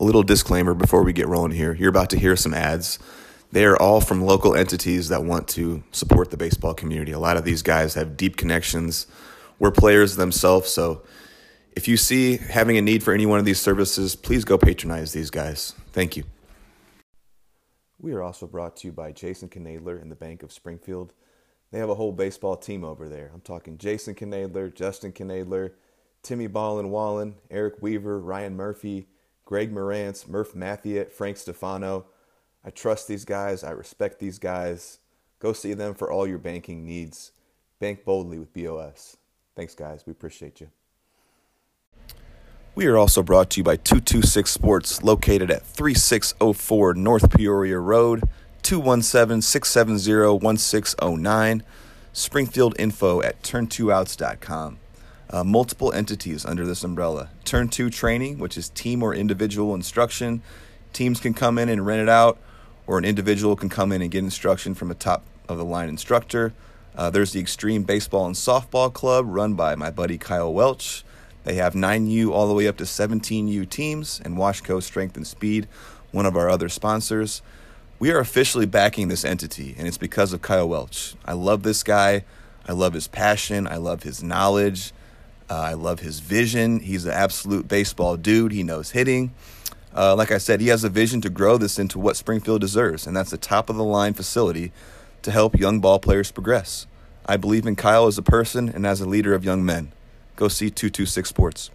A little disclaimer before we get rolling here. You're about to hear some ads. They are all from local entities that want to support the baseball community. A lot of these guys have deep connections. We're players themselves, so if you see having a need for any one of these services, please go patronize these guys. Thank you. We are also brought to you by Jason Knoedler and the Bank of Springfield. They have a whole baseball team over there. I'm talking Jason Knoedler, Justin Knoedler, Timmy Ballin Wallen, Eric Weaver, Ryan Murphy, Greg Morantz, Murph Mathiet, Frank Stefano. I trust these guys. I respect these guys. Go see them for all your banking needs. Bank boldly with BOS. Thanks, guys. We appreciate you. We are also brought to you by 226 Sports, located at 3604 North Peoria Road, 217 670 1609. Springfield info at turn2outs.com. Uh, multiple entities under this umbrella. Turn 2 training, which is team or individual instruction. Teams can come in and rent it out, or an individual can come in and get instruction from a top of the line instructor. Uh, there's the Extreme Baseball and Softball Club run by my buddy Kyle Welch. They have 9U all the way up to 17U teams, and Washco Strength and Speed, one of our other sponsors. We are officially backing this entity, and it's because of Kyle Welch. I love this guy. I love his passion. I love his knowledge. Uh, I love his vision. He's an absolute baseball dude. He knows hitting. Uh, like I said, he has a vision to grow this into what Springfield deserves, and that's a top of the line facility to help young ball players progress. I believe in Kyle as a person and as a leader of young men go see 226 Sports.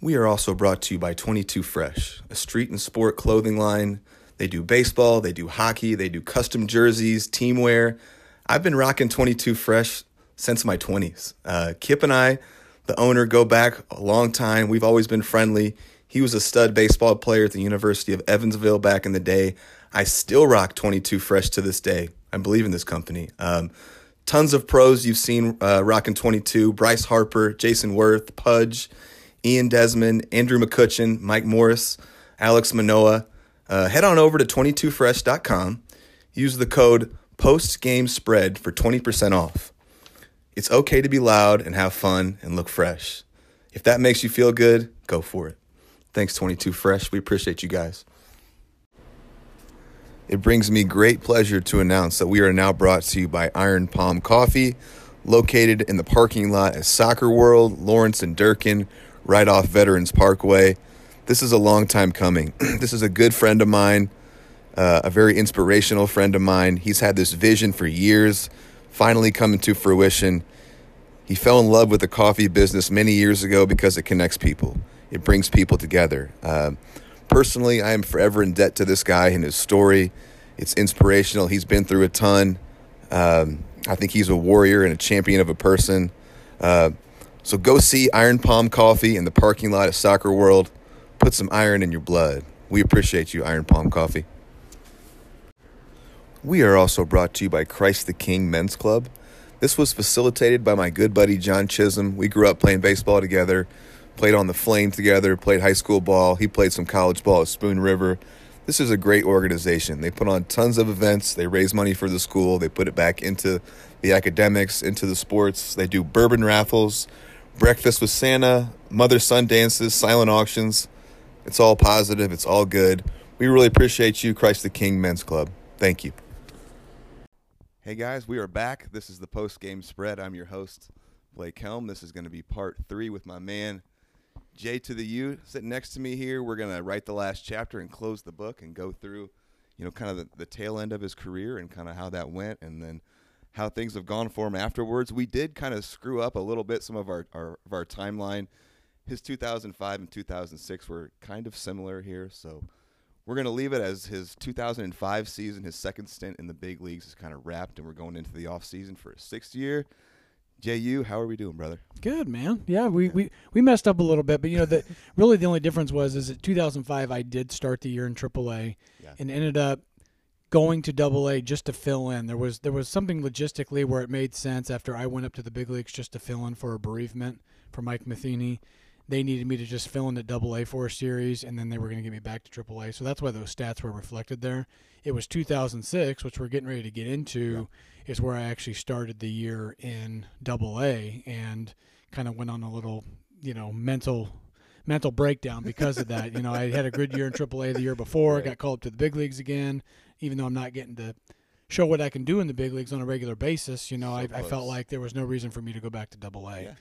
We are also brought to you by 22 Fresh, a street and sport clothing line. They do baseball, they do hockey, they do custom jerseys, team wear. I've been rocking 22 Fresh since my 20s. Uh, Kip and I, the owner, go back a long time. We've always been friendly. He was a stud baseball player at the University of Evansville back in the day. I still rock 22 Fresh to this day. I believe in this company. Um, tons of pros you've seen uh, rocking 22 Bryce Harper, Jayson Werth, Pudge, Ian Desmond, Andrew McCutchen, Mike Morris, Alek Manoah. Uh, head on over to 22fresh.com. Use the code POSTGAMESPREAD for 20% off. It's okay to be loud and have fun and look fresh. If that makes you feel good, go for it. Thanks, 22 Fresh. We appreciate you guys. It brings me great pleasure to announce that we are now brought to you by Iron Palm Coffee, located in the parking lot at Soccer World, Lawrence and Durkin, right off Veterans Parkway. This is a long time coming. this is a good friend of mine, uh, a very inspirational friend of mine. He's had this vision for years, finally coming to fruition. He fell in love with the coffee business many years ago because it connects people, it brings people together. Uh, personally, I am forever in debt to this guy and his story. It's inspirational. He's been through a ton. Um, I think he's a warrior and a champion of a person. Uh, so go see Iron Palm Coffee in the parking lot at Soccer World. Put some iron in your blood. We appreciate you, Iron Palm Coffee. We are also brought to you by Christ the King Men's Club. This was facilitated by my good buddy John Chisholm. We grew up playing baseball together played on the Flame together, played high school ball. He played some college ball at Spoon River. This is a great organization. They put on tons of events. They raise money for the school. They put it back into the academics, into the sports. They do bourbon raffles, breakfast with Santa, mother son dances, silent auctions. It's all positive. It's all good. We really appreciate you, Christ the King Men's Club. Thank you. Hey guys, we are back. This is the post game spread. I'm your host, Blake Helm. This is going to be part three with my man, Jay to the U sitting next to me here. We're gonna write the last chapter and close the book and go through, you know, kind of the, the tail end of his career and kind of how that went, and then how things have gone for him afterwards. We did kind of screw up a little bit some of our, our of our timeline. His 2005 and 2006 were kind of similar here, so we're going to leave it as his 2005 season, his second stint in the big leagues is kind of wrapped, and we're going into the off season for his sixth year. JU, how are we doing, brother? Good, man. Yeah, we, we, we messed up a little bit, but you know, the really the only difference was is that 2005 I did start the year in AAA yeah. and ended up going to Double A just to fill in. There was there was something logistically where it made sense after I went up to the big leagues just to fill in for a bereavement for Mike Matheny. They needed me to just fill in the Double A for a series, and then they were going to get me back to Triple A. So that's why those stats were reflected there. It was 2006, which we're getting ready to get into. Yeah is where I actually started the year in Double A and kind of went on a little, you know, mental mental breakdown because of that. you know, I had a good year in AAA the year before. Right. I got called up to the big leagues again, even though I'm not getting to show what I can do in the big leagues on a regular basis. You know, So I, I felt like there was no reason for me to go back to Double A. Yeah.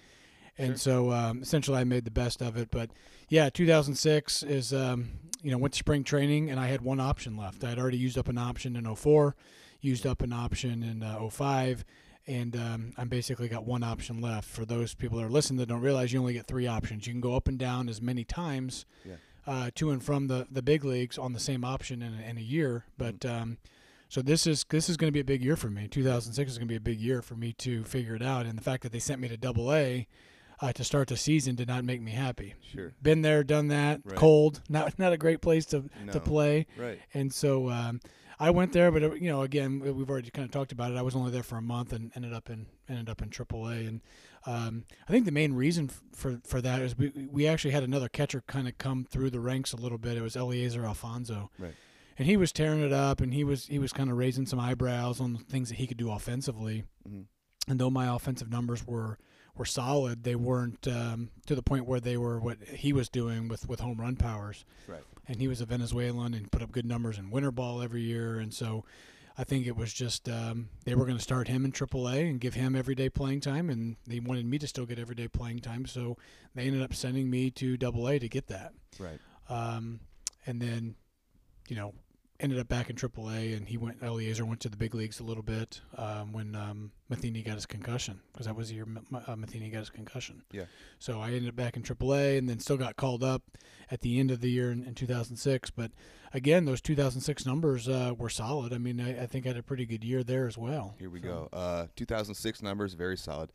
And so um, essentially, I made the best of it. But yeah, 2006 is um, you know went to spring training and I had one option left. I had already used up an option in 04, used up an option in uh, 05, and um, I'm basically got one option left. For those people that are listening that don't realize, you only get three options. You can go up and down as many times Yeah. uh, to and from the the big leagues on the same option in, a- in a year. But um, so this is this is going to be a big year for me. 2006 is going to be a big year for me to figure it out. And the fact that they sent me to Double A uh, to start the season did not make me happy. Sure. Been there, done that. Right. Cold, not not a great place to No. to play. Right. And so um, I went there, but uh, you know, again, we- we've already kind of talked about it. I was only there for a month and ended up in ended up in AAA. And um, I think the main reason for for that is we we actually had another catcher kind of come through the ranks a little bit. It was Eliezer Alfonso. Right. And he was tearing it up, and he was he was kind of raising some eyebrows on the things that he could do offensively. Mhm. And though my offensive numbers were were solid, they weren't um, to the point where they were what he was doing with, with home run powers Right. and he was a Venezuelan and put up good numbers in winter ball every year. And so I think it was just um, they were going to start him in AAA and give him everyday playing time, and they wanted me to still get everyday playing time. So they ended up sending me to AA to get that. Right. Um, and then, you know, ended up back in AAA, and he went. Eliezer went to the big leagues a little bit um, when um, Matheny got his concussion, because that was the year M- uh, Matheny got his concussion. Yeah. So I ended up back in AAA, and then still got called up at the end of the year in, in 2006. But again, those 2006 numbers uh, were solid. I mean, I, I think I had a pretty good year there as well. Here we So- go. Uh, 2006 numbers, very solid.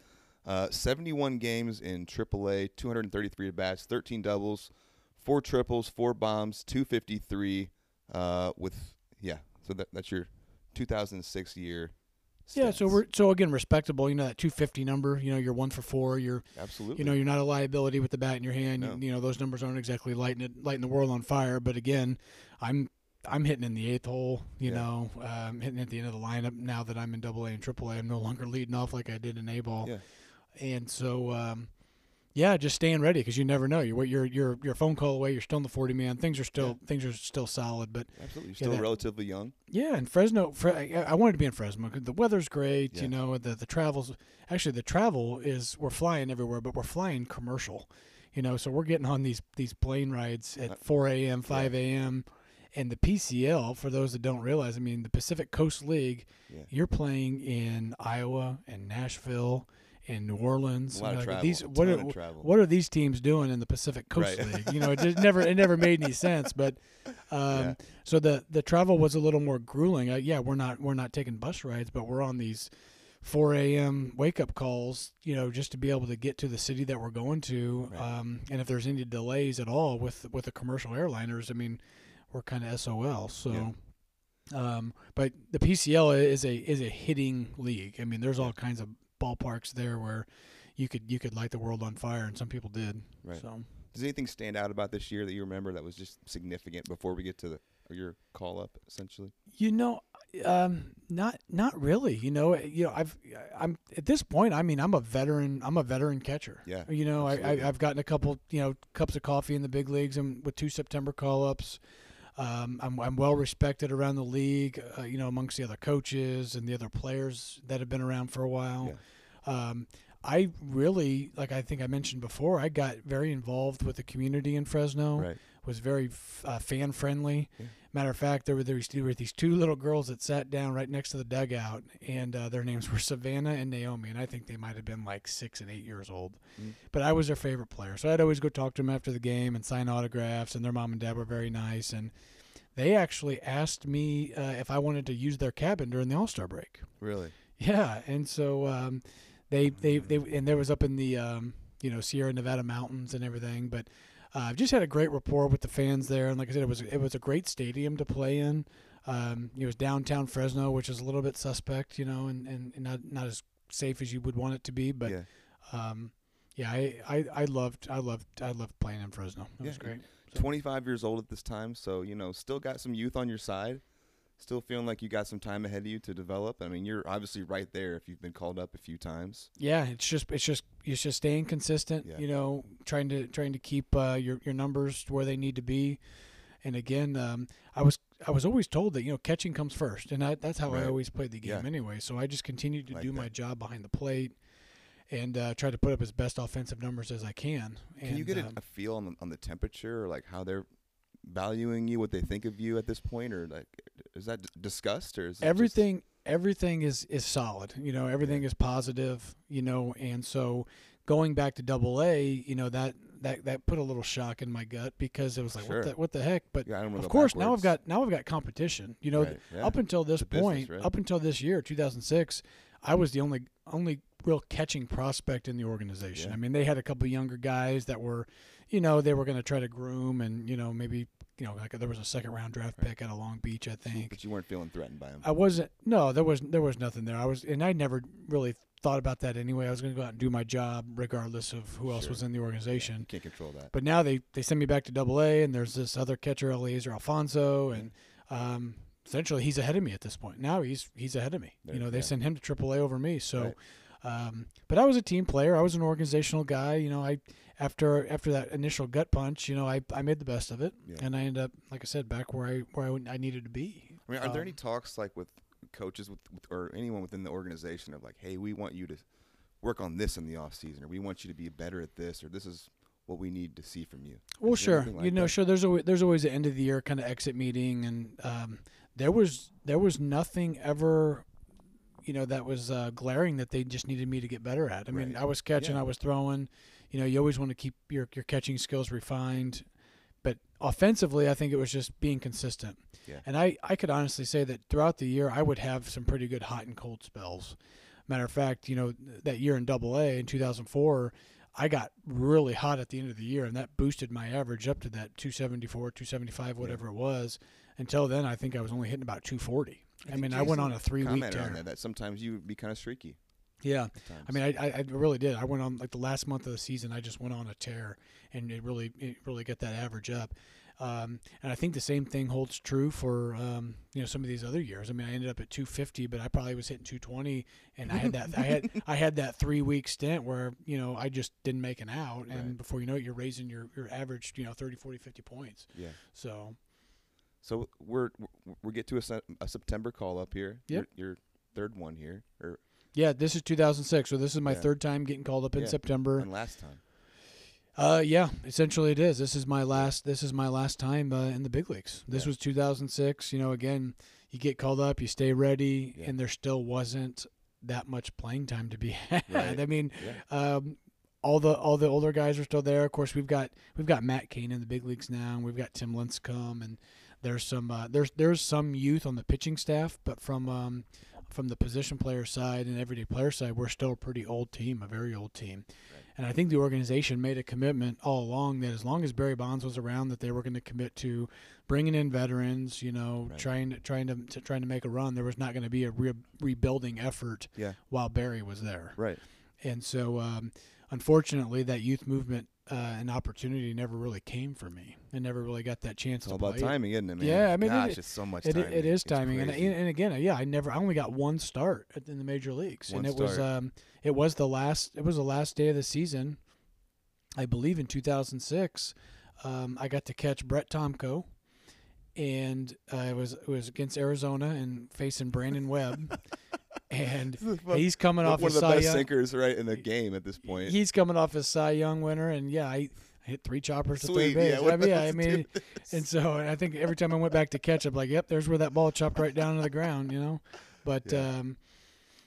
Uh, 71 games in AAA, 233 at bats, 13 doubles, four triples, four bombs, 253. Uh, with yeah, so that that's your 2006 year. Yeah, so we're so again respectable. You know that 250 number. You know you're one for four. You're absolutely. you know you're not a liability with the bat in your hand. No. You, you know those numbers aren't exactly lighting it lighting the world on fire. But again, I'm I'm hitting in the eighth hole. You Yeah. know, um, hitting at the end of the lineup now that I'm in Double A and Triple A. I'm no longer leading off like I did in A ball. Yeah. And so, um, yeah, just staying ready because you never know. You're you're you're you're a phone call away. You're still in the 40 man. Things are still things are still solid. But absolutely. You're yeah, still that- relatively young. yeah, and Fresno. Fre- I wanted to be in Fresno. The weather's great. Yeah. You know, the the travels. Actually, the travel is we're flying everywhere, but we're flying commercial. You know, so we're getting on these these plane rides at 4 a.m., 5 a.m. And the PCL, for those that don't realize, I mean, the Pacific Coast League, Yeah. you're playing in Iowa and Nashville and New Orleans. A lot of Like, travel. These, what are, of travel. what are these teams doing in the Pacific Coast Right. League? You know, it just never it never made any sense. But um, Yeah. so the the travel was a little more grueling. Uh, yeah, we're not we're not taking bus rides, but we're on these 4 a.m. wake up calls. You know, just to be able to get to the city that we're going to. Right. Um, and if there's any delays at all with with the commercial airliners, I mean, we're kind of SOL. So. Um, but the PCL is a is a hitting league. I mean, there's all kinds of ballparks there where you could you could light the world on fire, and some people did. Right. So Does anything stand out about this year that you remember that was just significant before we get to the your call up essentially? you know, um, not not really. You know, you know, I've I'm at this point. I mean, I'm a veteran. I'm a veteran catcher. Yeah, You know, I, absolutely. I I've gotten a couple you know cups of coffee in the big leagues and with two September call ups. Um, I'm, I'm well respected around the league, uh, you know, amongst the other coaches and the other players that have been around for a while. Um, I really, like I think I mentioned before, I got very involved with the community in Fresno. Right. Was very f- uh, fan friendly. Yeah. Matter of fact, there were, there, there were these two little girls that sat down right next to the dugout, and uh, their names were Savannah and Naomi, and I think they might have been like six and eight years old. Mm. But I was their favorite player, so I'd always go talk to them after the game and sign autographs. And their mom and dad were very nice, and they actually asked me uh, if I wanted to use their cabin during the All Star break. Really? Yeah, and so um, they, they they and there was up in the um, you know Sierra Nevada mountains and everything. But uh, I've just had a great rapport with the fans there, and like I said, it was it was a great stadium to play in. Um, it was downtown Fresno, which is a little bit suspect, you know, and, and, and not not as safe as you would want it to be. But yeah. um, yeah, I, I, I loved I loved I loved playing in Fresno. It was great. So- 25 years old at this time, so you know, still got some youth on your side. Still feeling like you got some time ahead of you to develop. I mean, you're obviously right there if you've been called up a few times. Yeah, it's just it's just it's just staying consistent. Yeah. You know, trying to trying to keep uh, your your numbers where they need to be. And again, um, I was I was always told that you know catching comes first, and I, that's how Right. I always played the game Yeah. anyway. So I just continued to Like do that. my job behind the plate and uh, try to put up as best offensive numbers as I can. Can you get a, um, a feel on the, on the temperature or like how they're valuing you, what they think of you at this point, or like is that discussed or is everything everything is is solid you know everything is positive you know and so going back to double a you know that that that put a little shock in my gut because it was like Sure. what the what the heck but Yeah, I don't wanna of course now i've got now i've got competition you know Right, yeah. up until this It's a business, point right? up until this year 2006 i was the only only real catching prospect in the organization Yeah. i mean they had a couple younger guys that were you know they were going to try to groom and you know maybe you know like there was a second round draft pick out of long beach i think but you weren't feeling threatened by them. I wasn't. No, there was there was nothing there. I was, and I never really thought about that anyway. I was going to go out and do my job regardless of who else Sure. was in the organization. can't control that. But now they they send me back to Double A, and there's this other catcher, Eliezer Alfonso, and um, essentially he's ahead of me at this point. Now he's he's ahead of me. There- you know, they yeah. send him to Triple A over me. So. Right. Um, but I was a team player. I was an organizational guy. You know, I after after that initial gut punch, you know, I, I made the best of it, Yeah. and I ended up, like I said, back where I where I, I needed to be. I mean, are there Um, any talks like with coaches with, with or anyone within the organization of like, hey, we want you to work on this in the off season, or we want you to be better at this, or this is what we need to see from you? Well, Is sure. like you know, that? sure. There's always there's always an end of the year kind of exit meeting, and um, there was there was nothing ever, you know, that was uh, glaring that they just needed me to get better at. I mean, I was catching, Yeah. I was throwing. You know, you always want to keep your your catching skills refined, but offensively, I think it was just being consistent. Yeah. And I I could honestly say that throughout the year, I would have some pretty good hot and cold spells. Matter of fact, you know, that year in Double A in 2004. I got really hot at the end of the year, and that boosted my average up to that 274, 275, whatever it was. Until then, I think I was only hitting about 240. I, think mean, I went on a three week tear. on that. That sometimes you would be kind of streaky. Yeah, I mean, I, I, I really did. I went on like the last month of the season. I just went on a tear, and it really, it really got that average up. Um, and I think the same thing holds true for um, you know some of these other years. I mean, I ended up at 250, but I probably was hitting 220, and I had that I had I had that three week stint where you know I just didn't make an out, and Right. before you know it, you're raising your your average you know 30, 40, 50 points. yeah. So So we're we we get to a, a September call up here. Yep. Your, your third one here, or yeah, this is 2006, so this is my Yeah. third time getting called up in Yeah. September. and last time. Uh, yeah, essentially it is. This is my last. This is my last time uh, in the big leagues. This Yeah. was 2006. You know, again, you get called up, you stay ready, and there still wasn't that much playing time to be had. Right. I mean, um, all the all the older guys are still there. Of course, we've got we've got Matt Cain in the big leagues now, and we've got Tim Lincecum, and there's some uh, there's there's some youth on the pitching staff, but from um, from the position player side and everyday player side, we're still a pretty old team, a very old team. And I think the organization made a commitment all along that as long as Barry Bonds was around, that they were going to commit to bringing in veterans. You know, Right. trying to trying to, to trying to make a run. There was not going to be a re- rebuilding effort Yeah. while Barry was there. Right. And so, um, unfortunately, that youth movement uh, and opportunity never really came for me. I never really got that chance It's to all about play. it. timing, isn't it, man? Yeah, I mean, it- gosh, it's so much It, timing. it is timing, and, and again, yeah, I never, I only got one start in the major leagues, One and it was, um, it was the last, it was the last day of the season, I believe in 2006. Um, I got to catch Brett Tomko, and uh, it was it was against Arizona and facing Brandon Webb, and he's coming off one his of the Cy best Young. sinkers right in the game at this point. He's coming off his Cy Young winner, and yeah, I, I hit three choppers to Sweet, third base. yeah, I mean, yeah, I mean, and so I think every time I went back to catch, I'm like, yep, there's where that ball chopped right down to the ground, you know. But Yeah. um,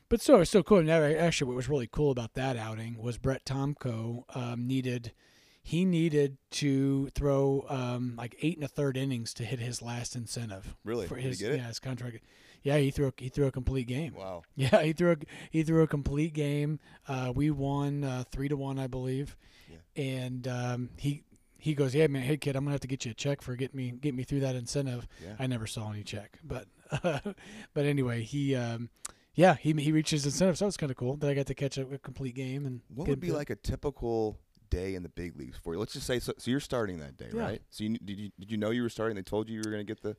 but so it's still cool. And that- actually, what was really cool about that outing was Brett Tomko um, needed he needed to throw um, like eight and a third innings to hit his last incentive Really? for Did he his get it? yeah his contract. Yeah, he threw a, he threw a complete game. Wow. Yeah, he threw a, he threw a complete game. Uh, we won uh, three to one, I believe. Yeah. And um, he he goes, yeah, man, hey kid, I'm gonna have to get you a check for getting me get me through that incentive. Yeah. I never saw any check, but but anyway, he um, yeah he he reached his incentive, so it's kind of cool that I got to catch a, a complete game and What would be like a typical day in the big leagues for you? Let's just say so, so you're starting that day, Yeah. right? So you, did you did you know you were starting? They told you you were going to get the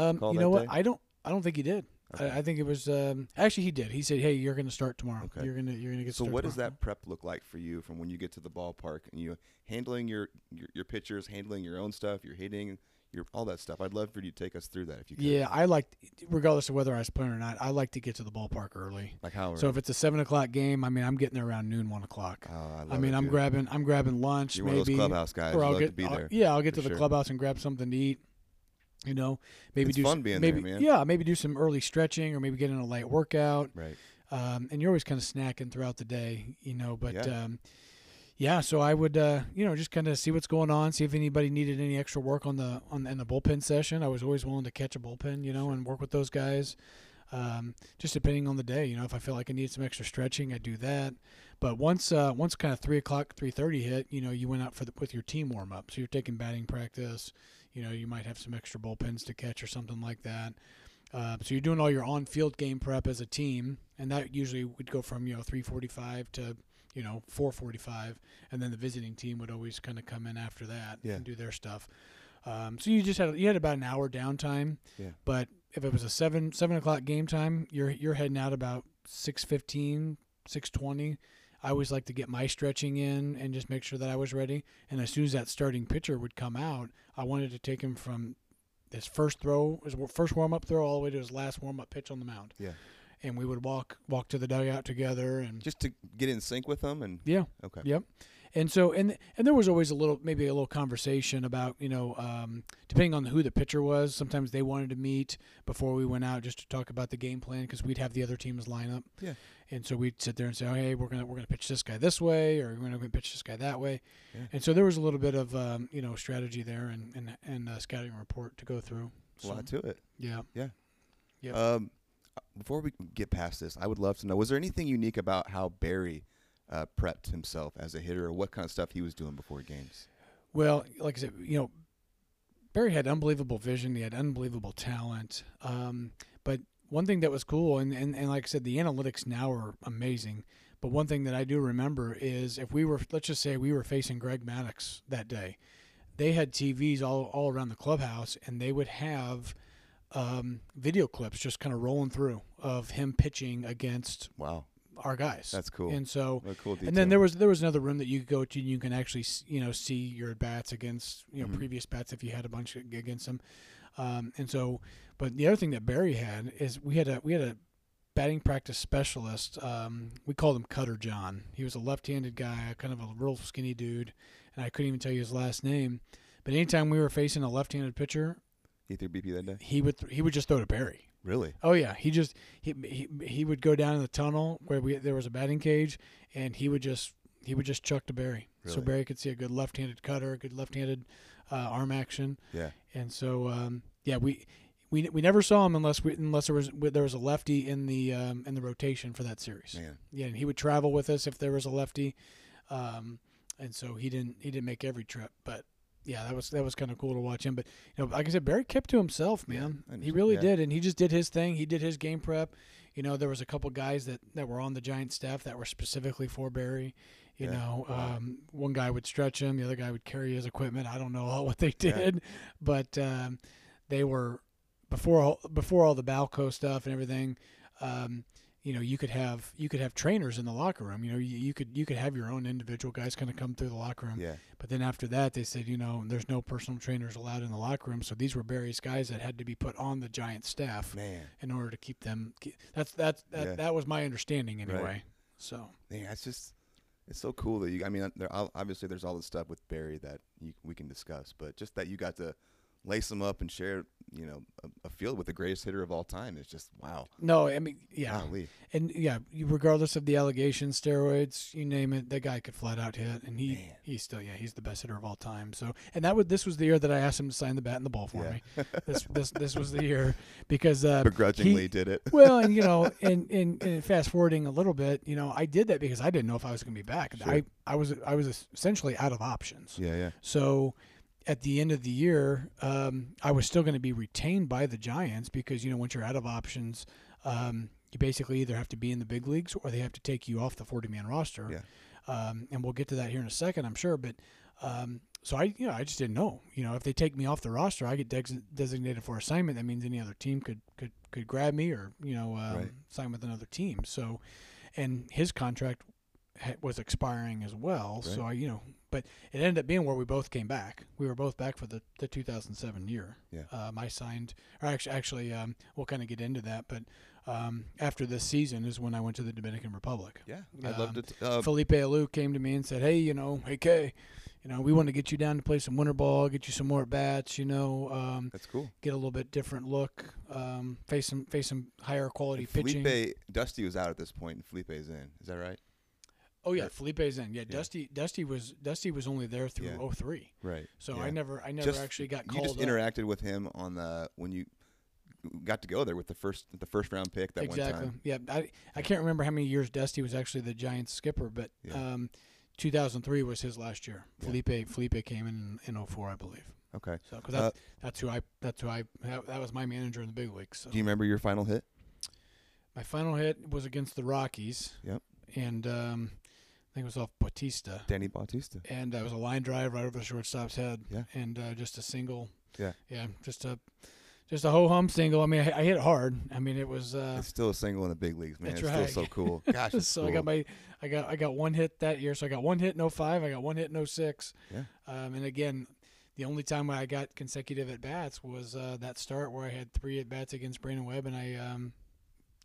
Um, you know what? day? I don't. I don't think he did. Okay. I, I think it was um, actually he did. He said, "Hey, you're going to start tomorrow. Okay. You're gonna you're gonna get." So what does that prep look like for you from when you get to the ballpark and you handling your your, your pitchers, handling your own stuff, your hitting, your all that stuff? I'd love for you to take us through that if you could. Yeah, I like, regardless of whether I was playing or not, I like to get to the ballpark early. Like how? So if it's a seven o'clock game, I mean, I'm getting there around noon, one o'clock. oh, I, love I mean, I'm dude. grabbing, I'm grabbing lunch, You're one of maybe, those clubhouse guys. or I'll love get, to be I'll- there. yeah, I'll get to the sure. clubhouse and grab something to eat. You know, maybe It's do some, there, maybe, man. Yeah, maybe do some early stretching, or maybe get in a light workout. Right. Um, and you're always kind of snacking throughout the day, you know. But Yeah. um, yeah, so I would, uh, you know, just kind of see what's going on, see if anybody needed any extra work on the on in the bullpen session. I was always willing to catch a bullpen, you know, and work with those guys. Um, just depending on the day, you know, if I feel like I need some extra stretching, I do that. But once uh, once kind of three o'clock, three thirty hit, you know, you went out for the, with your team warm up. So you're taking batting practice. You know, you might have some extra bullpens to catch or something like that. Uh, so you're doing all your on-field game prep as a team, and that usually would go from you know 3:45 to you know 4:45, and then the visiting team would always kind of come in after that Yeah. and do their stuff. Um, so you just had you had about an hour downtime. Yeah. But if it was a seven seven o'clock game time, you're you're heading out about 6:15, 6:20. I always like to get my stretching in and just make sure that I was ready. And as soon as that starting pitcher would come out, I wanted to take him from his first throw, his first warm up throw, all the way to his last warm up pitch on the mound. Yeah. And we would walk walk to the dugout together and Just to get in sync with them and yeah, okay. Yep. And so and and there was always a little maybe a little conversation about you know um, depending on who the pitcher was. Sometimes they wanted to meet before we went out just to talk about the game plan because we'd have the other teams line up. Yeah. And so we'd sit there and say, oh, hey, we're gonna we're gonna pitch this guy this way, or we're gonna pitch this guy that way. Yeah. And so there was a little bit of um, you know strategy there and and and uh, scouting report to go through. A lot to it. yeah. Yep. Um, before we get past this, I would love to know: was there anything unique about how Barry uh, prepped himself as a hitter, or what kind of stuff he was doing before games? Well, like I said, you know, Barry had unbelievable vision. He had unbelievable talent. Um, but one thing that was cool, and, and, and like I said, the analytics now are amazing. But one thing that I do remember is if we were, let's just say we were facing Greg Maddux that day, they had TVs all, all around the clubhouse, and they would have um, video clips just kind of rolling through of him pitching against Wow, our guys. that's cool. And so cool and then there was there was another room that you could go to and you can actually you know see your bats against you know Mhm. previous bats if you had a bunch ag- against them, um, and so but the other thing that Barry had is we had a we had a batting practice specialist. Um, we called him Cutter John. He was a left-handed guy, kind of a real skinny dude, and I couldn't even tell you his last name. But anytime we were facing a left-handed pitcher, he threw BP that day. he would th- he would just throw to Barry. Really? Oh yeah, he just he he, he would go down in the tunnel where we there was a batting cage, and he would just he would just chuck to Barry, so Barry could see a good left-handed cutter, a good left-handed uh, arm action, Yeah. and so um, yeah, we. We, we never saw him unless we unless there was there was a lefty in the um, in the rotation for that series. Man. Yeah, and he would travel with us if there was a lefty, um, and so he didn't he didn't make every trip, but yeah, that was that was kind of cool to watch him. But you know, like I said, Barry kept to himself, man. I he really Yeah. did, and he just did his thing. He did his game prep. You know, there was a couple guys that that were on the Giant staff that were specifically for Barry. You Yeah. know, um, one guy would stretch him, the other guy would carry his equipment. I don't know all what they Yeah. did, but um, they were before all before all the Balco stuff and everything. Um, you know, you could have you could have trainers in the locker room. You know, you, you could you could have your own individual guys kind of come through the locker room. Yeah. But then after that, they said, you know, there's no personal trainers allowed in the locker room. So these were various guys that had to be put on the Giant staff Man. in order to keep them. That's that's that, Yeah. that was my understanding Right. anyway. So Yeah, it's just it's so cool that you. I mean, there, obviously there's all the stuff with Barry that you, we can discuss, but just that you got to lace them up and share, you know, a, a field with the greatest hitter of all time it's just wow. no, I mean, yeah, Golly. and yeah, regardless of the allegations, steroids, you name it, that guy could flat out hit, and he Man. he's still yeah, he's the best hitter of all time. So, and that was this was the year that I asked him to sign the bat and the ball for Yeah. me. This this this was the year because uh, Begrudgingly he- did it. well, and you know, and, and and fast forwarding a little bit, you know, I did that because I didn't know if I was going to be back. Sure. I I was I was essentially out of options. yeah, yeah. So at the end of the year, um, I was still going to be retained by the Giants because you know once you're out of options, um, you basically either have to be in the big leagues or they have to take you off the 40 man roster. Yeah. Um, and we'll get to that here in a second, I'm sure. But Um, so I, you know, I just didn't know. You know, if they take me off the roster, I get des- designated for assignment. That means any other team could could could grab me or you know um, Right. sign with another team. So, and his contract ha- was expiring as well. So I, you know, but it ended up being where we both came back. We were both back for the, the 2007 year. Yeah. Um, I signed, or actually, actually, um, we'll kind of get into that. But um, after this season is when I went to the Dominican Republic. Yeah, I'd love Um, to. T- uh, Felipe Alou came to me and said, "Hey, you know, hey Kay, you know, we want to get you down to play some winter ball, get you some more bats, you know, um, that's cool. get a little bit different look, um, face some face some higher quality And pitching." Felipe Dusty was out at this point, and Felipe's in. Is that right? Oh yeah, Felipe's in. Yeah, Yeah. Dusty Dusty was Dusty was only there through Yeah. 03. Right. So Yeah. I never I never Just- actually got called. You just up. interacted with him on the when you got to go there with the first the first round pick that exactly. one time. Yeah, I I can't remember how many years Dusty was actually the Giants skipper, but Yeah. um, 2003 was his last year. Yeah. Felipe Felipe came in in 04, I believe. Okay. So because Uh, that's who I that's who I that, that was my manager in the big leagues. So. Do you remember your final hit? My final hit was against the Rockies. Yep. And um, I think it was off Bautista. Danny Bautista. And uh, it was a line drive right over the shortstop's head. Yeah. And uh, just a single. Yeah. Yeah. Just a just a ho hum single. I mean, I, I hit it hard. I mean, it was. Uh, it's still a single in the big leagues, man. it's right. still so cool. Gosh, it's so cool. I got my I got I got one hit that year. So I got one hit in 05. I got one hit in 06. Yeah. Um, and again. The only time I got consecutive at bats was uh, that start where I had three at bats against Brandon Webb, and I um,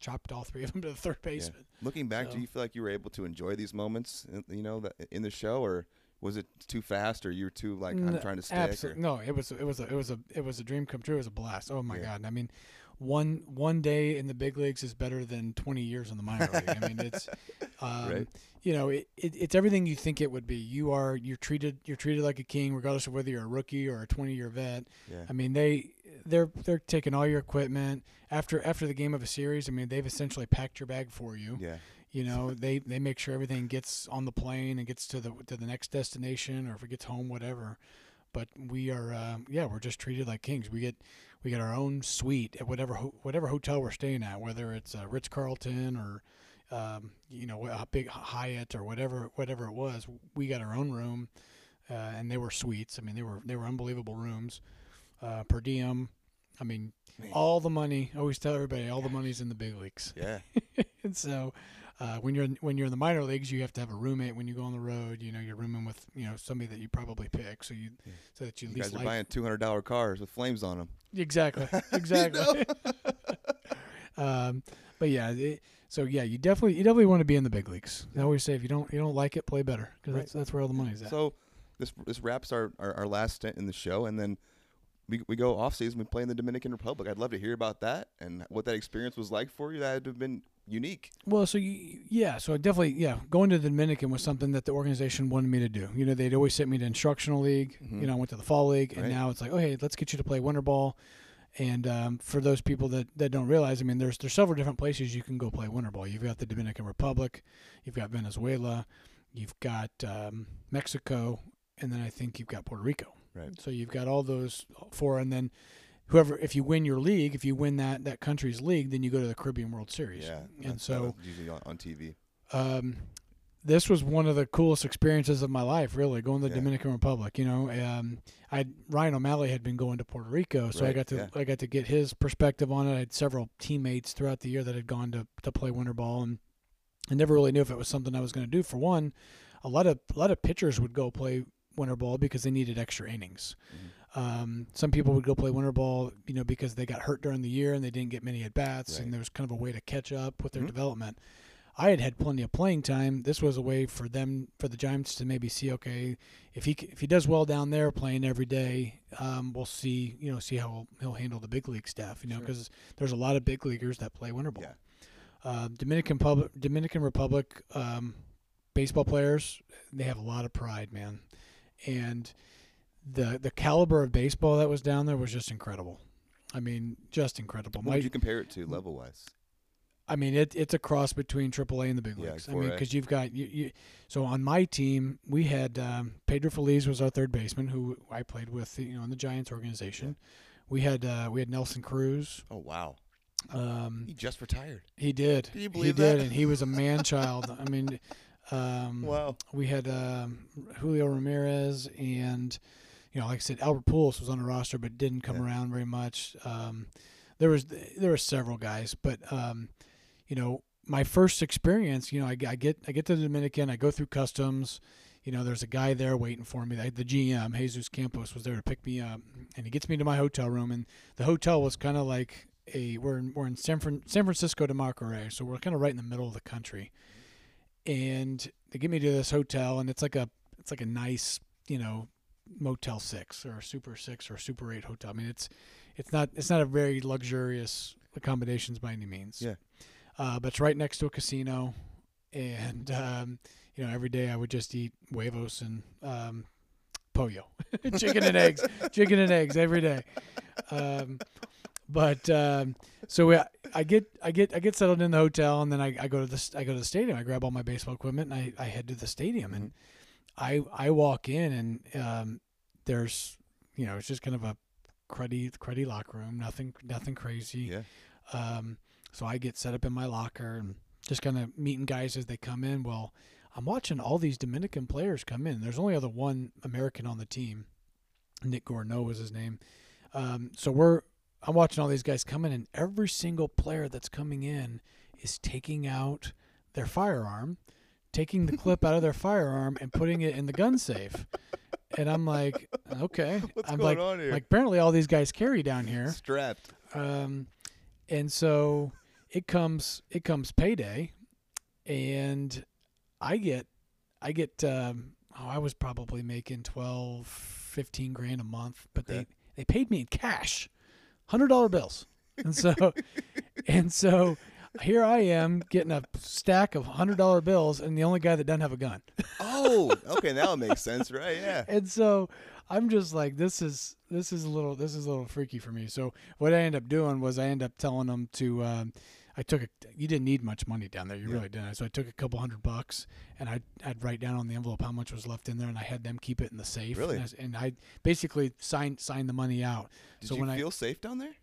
chopped all three of them to the third baseman. Looking back, So- do you feel like you were able to enjoy these moments, in- you know, in the show, or was it too fast, or you were too like I'm No, trying to stick? Absol- Or, No, it was it was a, it was a it was a dream come true. It was a blast. Oh my Yeah. god! I mean, one one day in the big leagues is better than twenty years in the minor league. I mean, it's um, Right. you know it, it, it's everything you think it would be. You are you're treated you're treated like a king, regardless of whether you're a rookie or a twenty year vet. yeah. I mean, they they're they're taking all your equipment after after the game of a series. I mean, they've essentially packed your bag for you. yeah. You know, they they make sure everything gets on the plane and gets to the to the next destination, or if it gets home, whatever. But we are, uh, yeah, we're just treated like kings. We get we get our own suite at whatever ho- whatever hotel we're staying at, whether it's uh, Ritz Carlton or um, you know a big Hyatt or whatever whatever it was. We got our own room, uh, and they were suites. I mean, they were they were unbelievable rooms, uh, per diem. I mean, Man. all the money. I always tell everybody, all the money's in the big leagues. Yeah. and so uh, when you're in, when you're in the minor leagues, you have to have a roommate when you go on the road. You know, you're rooming with you know somebody that you probably pick, so you Yeah. so that you You guys are like buying two hundred dollar cars with flames on them. exactly exactly. um, but yeah, it, so yeah, you definitely you definitely want to be in the big leagues. I always say if you don't you don't like it, play better because Right. that's that's where all the money's at. So this this wraps our, our, our last stint in the show, and then we, we go off season. We play in the Dominican Republic. I'd love to hear about that and what that experience was like for you. That had to have been unique. Well, so you, yeah, so I definitely yeah, going to the Dominican was something that the organization wanted me to do. You know, they'd always sent me to instructional league. Mhm. You know, I went to the fall league, and Right. now it's like, okay, let's get you to play winter ball. And um, for those people that, that don't realize, I mean, there's there's several different places you can go play winter ball. You've got the Dominican Republic, you've got Venezuela, you've got um, Mexico, and then I think you've got Puerto Rico. Right. So you've got all those four, and then whoever, if you win your league, if you win that that country's league, then you go to the Caribbean World Series. Yeah. and so usually on, on TV. um, this was one of the coolest experiences of my life, really, going to the Yeah. Dominican Republic. You know, um, I Ryan O'Malley had been going to Puerto Rico, so I got to yeah. I got to get his perspective on it. I had several teammates throughout the year that had gone to to play winter ball, and I never really knew if it was something I was going to do. For one, a lot of a lot of pitchers would go play winter ball because they needed extra innings. Mm-hmm. Um, some people would go play winter ball, you know, because they got hurt during the year and they didn't get many at bats, Right. and there was kind of a way to catch up with their Mhm. development. I had had plenty of playing time. This was a way for them, for the Giants, to maybe see, okay, if he if he does well down there playing every day, um, we'll see, you know, see how he'll, he'll handle the big league stuff, you know, Sure. because there's a lot of big leaguers that play winter ball. Yeah. Uh, Dominican Public, Dominican Republic, um, baseball players, they have a lot of pride, man, and the the caliber of baseball that was down there was just incredible. I mean, just incredible. What My- would you compare it to level wise? I mean, it, it's a cross between AAA and the big leagues. Yeah. I mean, because you've got you, you. So on my team, we had um, Pedro Feliz was our third baseman, who I played with, you know, in the Giants organization. We had uh, we had Nelson Cruz. Oh wow, Um, he just retired. he did. Can you he believe did, that? and he was a man child. I mean, Um, Wow. We had um, Julio Ramirez and, you know, like I said, Albert Pujols was on the roster but didn't come Yeah. around very much. Um, there was there were several guys, but um, you know, my first experience, you know, I, I get I get to the Dominican, I go through customs. You know, there's a guy there waiting for me. The GM, Jesus Campos, was there to pick me up, and he gets me to my hotel room. And the hotel was kind of like a we're in, we're in San, Fran, San Francisco de Macoré, so we're kind of right in the middle of the country. And they get me to this hotel, and it's like a it's like a nice you know Motel Six or Super Six or Super Eight hotel. I mean, it's it's not it's not a very luxurious accommodations by any means. Yeah. Uh, but it's right next to a casino, and um, you know every day I would just eat huevos and um, pollo, chicken and eggs, chicken and eggs every day. Um, but um, so we, I get I get I get settled in the hotel, and then I, I go to the I go to the stadium. I grab all my baseball equipment, and I, I head to the stadium, and I I walk in, and um, there's you know it's just kind of a cruddy cruddy locker room, nothing nothing crazy. Yeah. Um, so I get set up in my locker and just kind of meeting guys as they come in. Well, I'm watching all these Dominican players come in. There's only other one American on the team. Nick Gorno was his name. Um, so we're I'm watching all these guys come in, and every single player that's coming in is taking out their firearm, taking the clip out of their firearm, and putting it in the gun safe. And I'm like, okay. What's I'm going like, on here? like apparently all these guys carry down here. Strapped. Um, and so it comes it comes payday, and I get I get um, oh I was probably making 12, 15 grand a month, but Okay. they they paid me in cash, hundred dollar bills, and so and so here I am getting a stack of hundred dollar bills, and the only guy that doesn't have a gun. Oh, okay, now it makes sense, right? Yeah. and so I'm just like, this is this is a little this is a little freaky for me. So what I ended up doing was I ended up telling them to. Um, I took a. You didn't need much money down there. You Yeah. really didn't. So I took a couple hundred bucks, and I I'd write down on the envelope how much was left in there, and I had them keep it in the safe. Really? And I, and I basically signed signed the money out. Did so you when I- feel safe down there?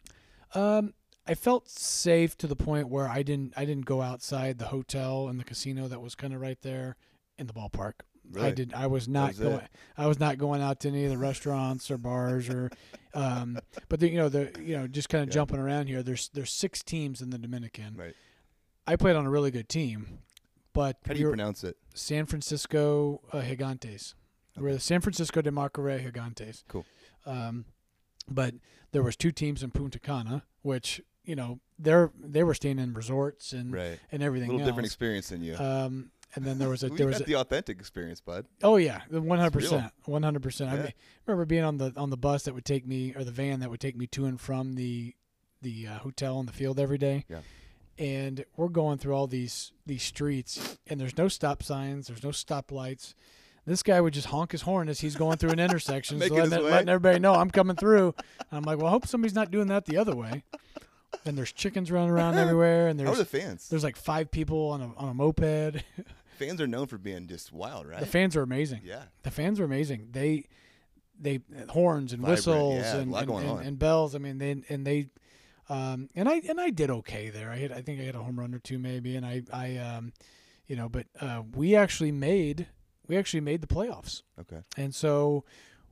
Um, I felt safe to the point where I didn't I didn't go outside the hotel and the casino that was kind of right there in the ballpark. I did. I was not was going. it? I was not going out to any of the restaurants or bars or, um, but the, you know the you know just kind of Yeah. jumping around here. There's there's six teams in the Dominican. Right. I played on a really good team, but How do you pronounce it? San Francisco uh, Gigantes. We're the San Francisco de Macoré Gigantes. Cool. Um, but there was two teams in Punta Cana, which you know they're they were staying in resorts and Right. and everything. A little different experience than you. Um, and then there was a Well, there was a, the authentic experience, bud. oh yeah one hundred percent, one hundred percent. I remember being on the on the bus that would take me or the van that would take me to and from the the uh, hotel on the field every day. Yeah. And we're going through all these these streets, and there's no stop signs, there's no stop lights. This guy would just honk his horn as he's going through an intersection, so letting, letting everybody know I'm coming through. And I'm like, well, I hope somebody's not doing that the other way. And there's chickens running around everywhere, and How are there's the fans? there's like five people on a on a moped. Fans are known for being just wild, right? The fans are amazing. yeah. The fans are amazing. They they horns and Vibrant, whistles yeah, and and, and, and bells. I mean, they and they um, and I and I did okay there. I hit I think I hit a home run or two maybe, and I I um, you know, but uh, we actually made we actually made the playoffs, Okay. and so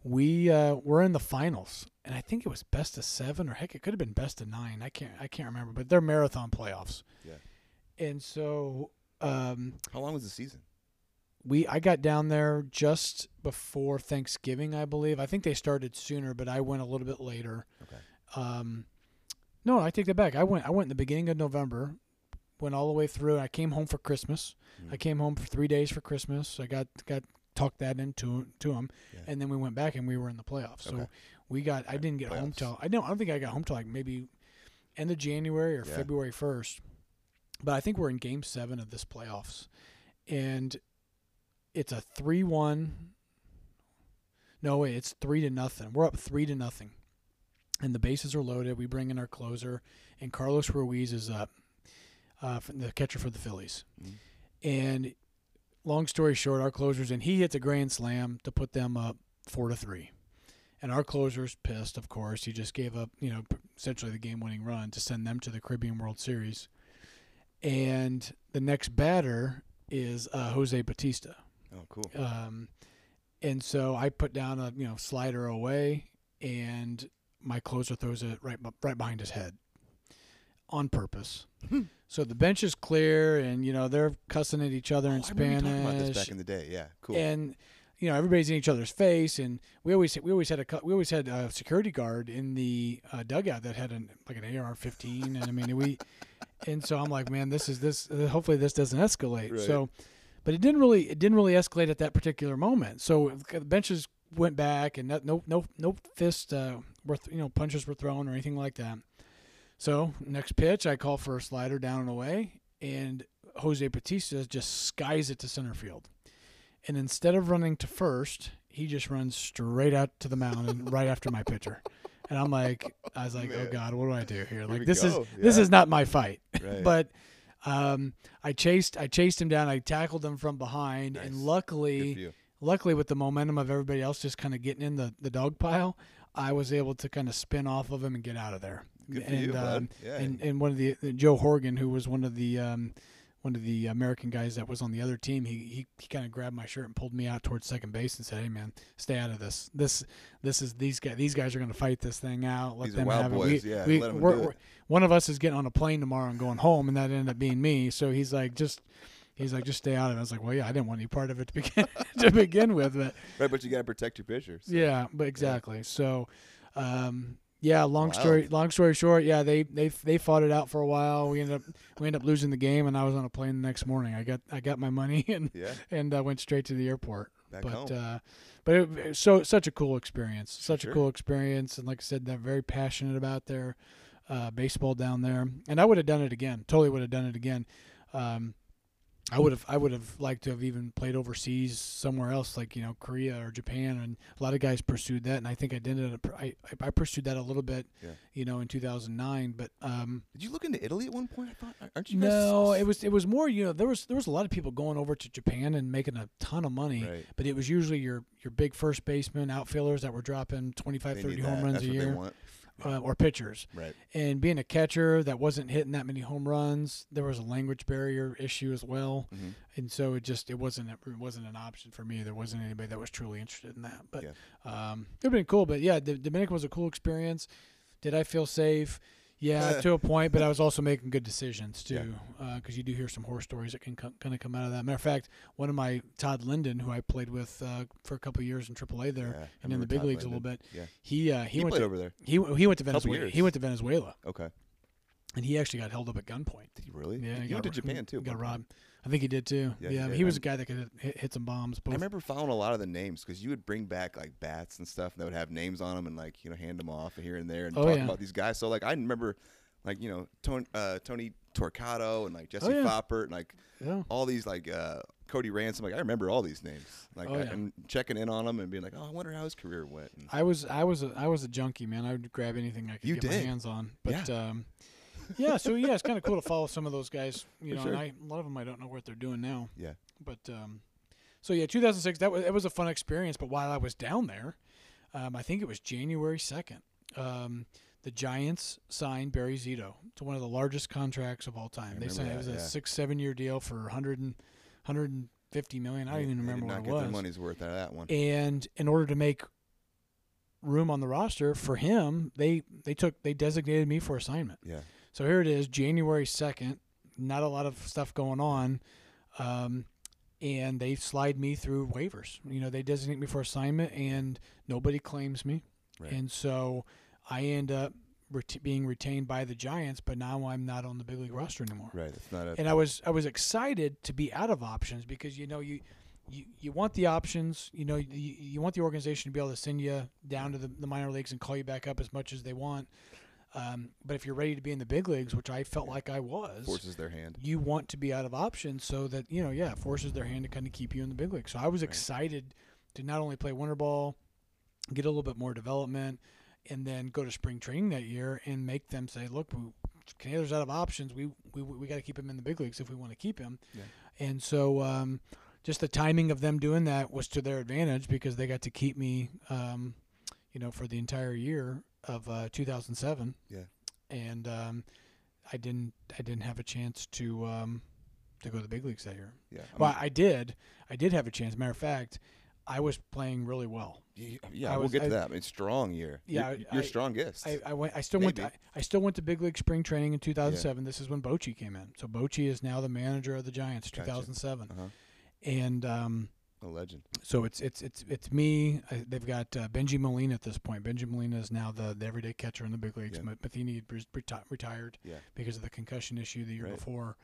we uh, were in the finals, and I think it was best of seven or heck, it could have been best of nine. I can't I can't remember, but they're marathon playoffs. Yeah. And so um, How long was the season? we I got down there just before Thanksgiving, I believe. I think they started sooner, but I went a little bit later. Okay. Um, no, I take that back. I went I went in the beginning of November, went all the way through. I came home for Christmas. Mhm. I came home for three days for Christmas. I got got talked that into to them, Yeah. and then we went back and we were in the playoffs. So Okay. we got. I didn't get home till I don't. I don't think I got home till like maybe end of January or Yeah. February first. But I think we're in Game Seven of this playoffs, and it's a three-one. No way, it's three to nothing. We're up three to nothing, and the bases are loaded. We bring in our closer, and Carlos Ruiz is up, uh, the catcher for the Phillies. Mhm. And long story short, our closer's and he hits a grand slam to put them up four to three. And our closer's pissed, of course. He just gave up, you know, essentially the game-winning run to send them to the Caribbean World Series. And the next batter is uh, Jose Bautista. Oh, cool. Um, and so I put down a you know slider away, and my closer throws it right right behind his head, on purpose. so the bench is clear, and you know they're cussing at each other Oh, in I remember talking about this back in the day. Yeah, cool. and you know everybody's in each other's face, and we always we always had a we always had a security guard in the uh, dugout that had an like an AR-15, and I mean we, and so I'm like, man, this is this. uh, Hopefully this doesn't escalate. Right. So, but it didn't really it didn't really escalate at that particular moment. So the benches went back, and no no no, no fist uh, were th- you know punches were thrown or anything like that. So next pitch, I call for a slider down and away, and Jose Bautista just skies it to center field. And instead of running to first, he just runs straight out to the mound and right after my pitcher. And I'm like, I was like, oh God, what do I do here? Like this is go. this is not my fight. Right. But um, I chased I chased him down. I tackled him from behind, Nice. and luckily, luckily with the momentum of everybody else just kind of getting in the the dog pile, I was able to kind of spin off of him and get out of there. Good and you, bud. um, Yeah. and and one of the uh, Joe Horgan, who was one of the um, one of the American guys that was on the other team, he he, he kind of grabbed my shirt and pulled me out towards second base and said, "Hey man, stay out of this. This this is these guys. These guys are going to fight this thing out. Let These them have boys, it. We, yeah, we, let 'em we're- do it." we're- one of us is getting on a plane tomorrow and going home, and that ended up being me. So he's like, just." He's like, just stay out of it. I was like, well, yeah, I didn't want any part of it to begin to begin with, but right, but you got to protect your pitchers. so- yeah, but exactly. So, um, yeah. Long Wild. story. Long story short, yeah, they they they fought it out for a while. We ended up we ended up losing the game, and I was on a plane the next morning. I got I got my money and Yeah. and uh, went straight to the airport. Back but home. uh, but it, it- so such a cool experience. Such Sure. a cool experience, and like I said, they're very passionate about their uh, baseball down there. And I would have done it again. Totally would have done it again. Um, I would have I would have liked to have even played overseas somewhere else, like you know Korea or Japan, and a lot of guys pursued that, and I think I did it. I I pursued that a little bit, Yeah. you know, in 2009. But um, Did you look into Italy at one point? I thought, aren't you no, it was it was more you know there was there was a lot of people going over to Japan and making a ton of money, Right. but it was usually your your big first baseman, outfielders that were dropping 25, They 30 home that. runs That's a what they year, want. Uh, or pitchers. Right. And being a catcher that wasn't hitting that many home runs, there was a language barrier issue as well, Mhm. and so it just it wasn't it wasn't an option for me. There wasn't anybody that was truly interested in that. But Yeah. um, it'd been cool. But yeah, the Dominican was a cool experience. Did I feel safe? Yeah, to a point, but I was also making good decisions too, because you do hear some horror stories that can co- kind of come out of that. Matter of fact, one of my Todd Linden, who I played with uh, for a couple of years in AAA there, Yeah, and in the big Todd leagues a little bit, Yeah. he uh, he, He, went to over there. he he went to Venezuela. He went to Venezuela, Okay. and he actually got held up at gunpoint. Did he really? Yeah, he got went to Japan too. Got robbed. I think he did too. Yeah, Yeah, he he, was a guy that could hit, hit some bombs. Both. I remember following a lot of the names because you would bring back like bats and stuff that would have names on them and like you know hand them off here and there and Oh, talk yeah. about these guys. So like I remember like you know Tony, uh, Tony Torcato and like Jesse Oh, yeah. Foppert and like yeah. all these like uh, Cody Ransom. Like I remember all these names. Like Oh, I, yeah. and checking in on them and being like, oh, I wonder how his career went. And I was I was a, I was a junkie man. I would grab anything I could You get my did. hands on. But um, yeah, so yeah, it's kind of cool to follow some of those guys. You know, sure. and I, a lot of them I don't know what they're doing now. yeah, But um, so yeah, 2006. That was it was a fun experience. But while I was down there, um, I think it was January 2nd. Um, the Giants signed Barry Zito to one of the largest contracts of all time. They signed it was a yeah. six seven year deal for 100 and, 150 million. I don't They- even remember what it was. their money's worth out of that one. And in order to make room on the roster for him, they they took they designated me for assignment. yeah, So here it is, January second. Not a lot of stuff going on, um, and they slide me through waivers. You know, they designate me for assignment, and nobody claims me, right. and so I end up ret- being retained by the Giants. But now I'm not on the big league roster anymore right. It's not a and I was I was excited to be out of options because you know you you, you want the options you know you, you want the organization to be able to send you down to the, the minor leagues and call you back up as much as they want um, but if you're ready to be in the big leagues which I felt like I was forces their hand. you want to be out of options so that you know yeah forces their hand to kind of keep you in the big league so I was Right. excited to not only play winter ball get a little bit more development and then go to spring training that year and make them say look we, Knoedler's out of options we we, we got to keep him in the big leagues if we want to keep him Yeah. and so um, just the timing of them doing that was to their advantage because they got to keep me um, you know for the entire year of uh, 2007 Yeah. and um, I didn't I didn't have a chance to um, to go to the big leagues that year. Yeah. I Well, mean, I did. I did have a chance. Matter of fact, I was playing really well. yeah, I we'll was- get to I- that. I mean, strong year. Yeah, You're, you're I- strongest. I, I went. I still went. To, I, still went to big league spring training in 2007. This is when Bochy came in. So Bochy is now the manager of the Giants. Gotcha. 2007, uh-huh. and um, A legend. so it's it's it's it's me. I, they've got uh, Bengie Molina at this point. Bengie Molina is now the, the everyday catcher in the big leagues. Yeah. Ma- Matheny reti- retired Yeah. because of the concussion issue the year Right. before,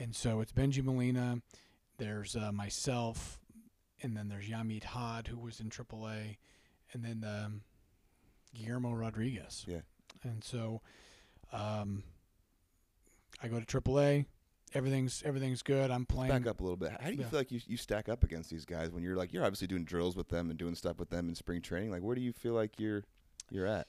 and so it's Bengie Molina. There's uh, myself, and then there's Yamid Haad who was in AAA, and then um, Guillermo Rodriguez. Yeah. And so, um, I go to AAA. Everything's everything's good. I'm playing. Back up a little bit. How do you Yeah. feel like you, you stack up against these guys when you're like you're obviously doing drills with them and doing stuff with them in spring training? Like, where do you feel like you're you're at?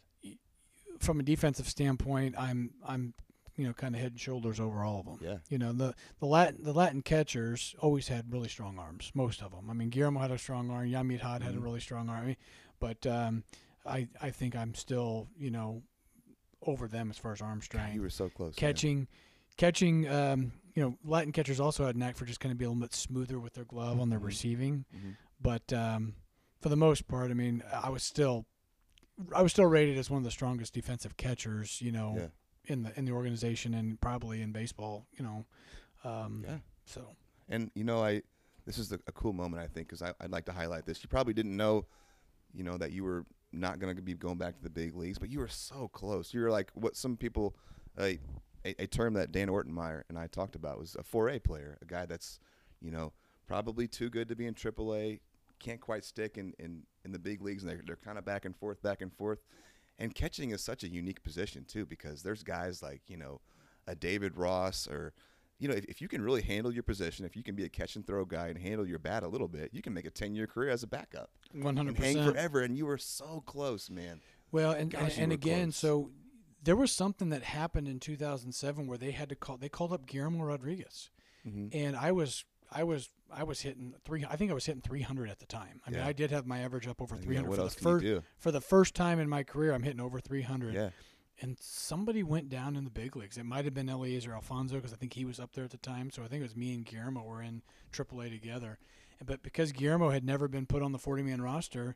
From a defensive standpoint, I'm I'm you know kind of head and shoulders over all of them. Yeah. You know the the Latin the Latin catchers always had really strong arms. Most of them. I mean, Guillermo had a strong arm. Yamid Haad had a Mhm. really strong arm. But um, I I think I'm still you know over them as far as arm God, strength. you were so close. man. catching, catching. Um, you know, Latin catchers also had a knack for just kind of being a little bit smoother with their glove on their Mhm. receiving. Mhm. But um, for the most part, I mean, I was still, I was still rated as one of the strongest defensive catchers. You know, Yeah. in the in the organization and probably in baseball. You know, um, Yeah. so And you know, I this is the, a cool moment I think because I'd like to highlight this. You probably didn't know, you know, that you were not going to be going back to the big leagues, but you were so close. You were like what some people, uh, a, a term that Dan Ortmeier and I talked about was a 4A player, a guy that's, you know, probably too good to be in AAA, can't quite stick in in, in the big leagues, and they're they're kind of back and forth, back and forth. And catching is such a unique position too because there's guys like you know, a David Ross or you know, if, if you can really handle your position, if you can be a catch and throw guy and handle your bat a little bit, you can make a 10 year career as a backup one hundred and hang forever. And you were so close, man. Well, and Gosh, you and again, close. so there was something that happened in 2007 where they had to call. They called up Guillermo Rodriguez. Mm-hmm. and I was I was I was hitting three. I think I was hitting 300 at the time. I mean, I did have my average up over 300 what for the first for the first time in my career. I'm hitting over 300. Yeah. And somebody went down in the big leagues. It might have been Eliezer Alfonso because I think he was up there at the time. So I think it was me and Guillermo were in AAA together. But because Guillermo had never been put on the 40 man roster,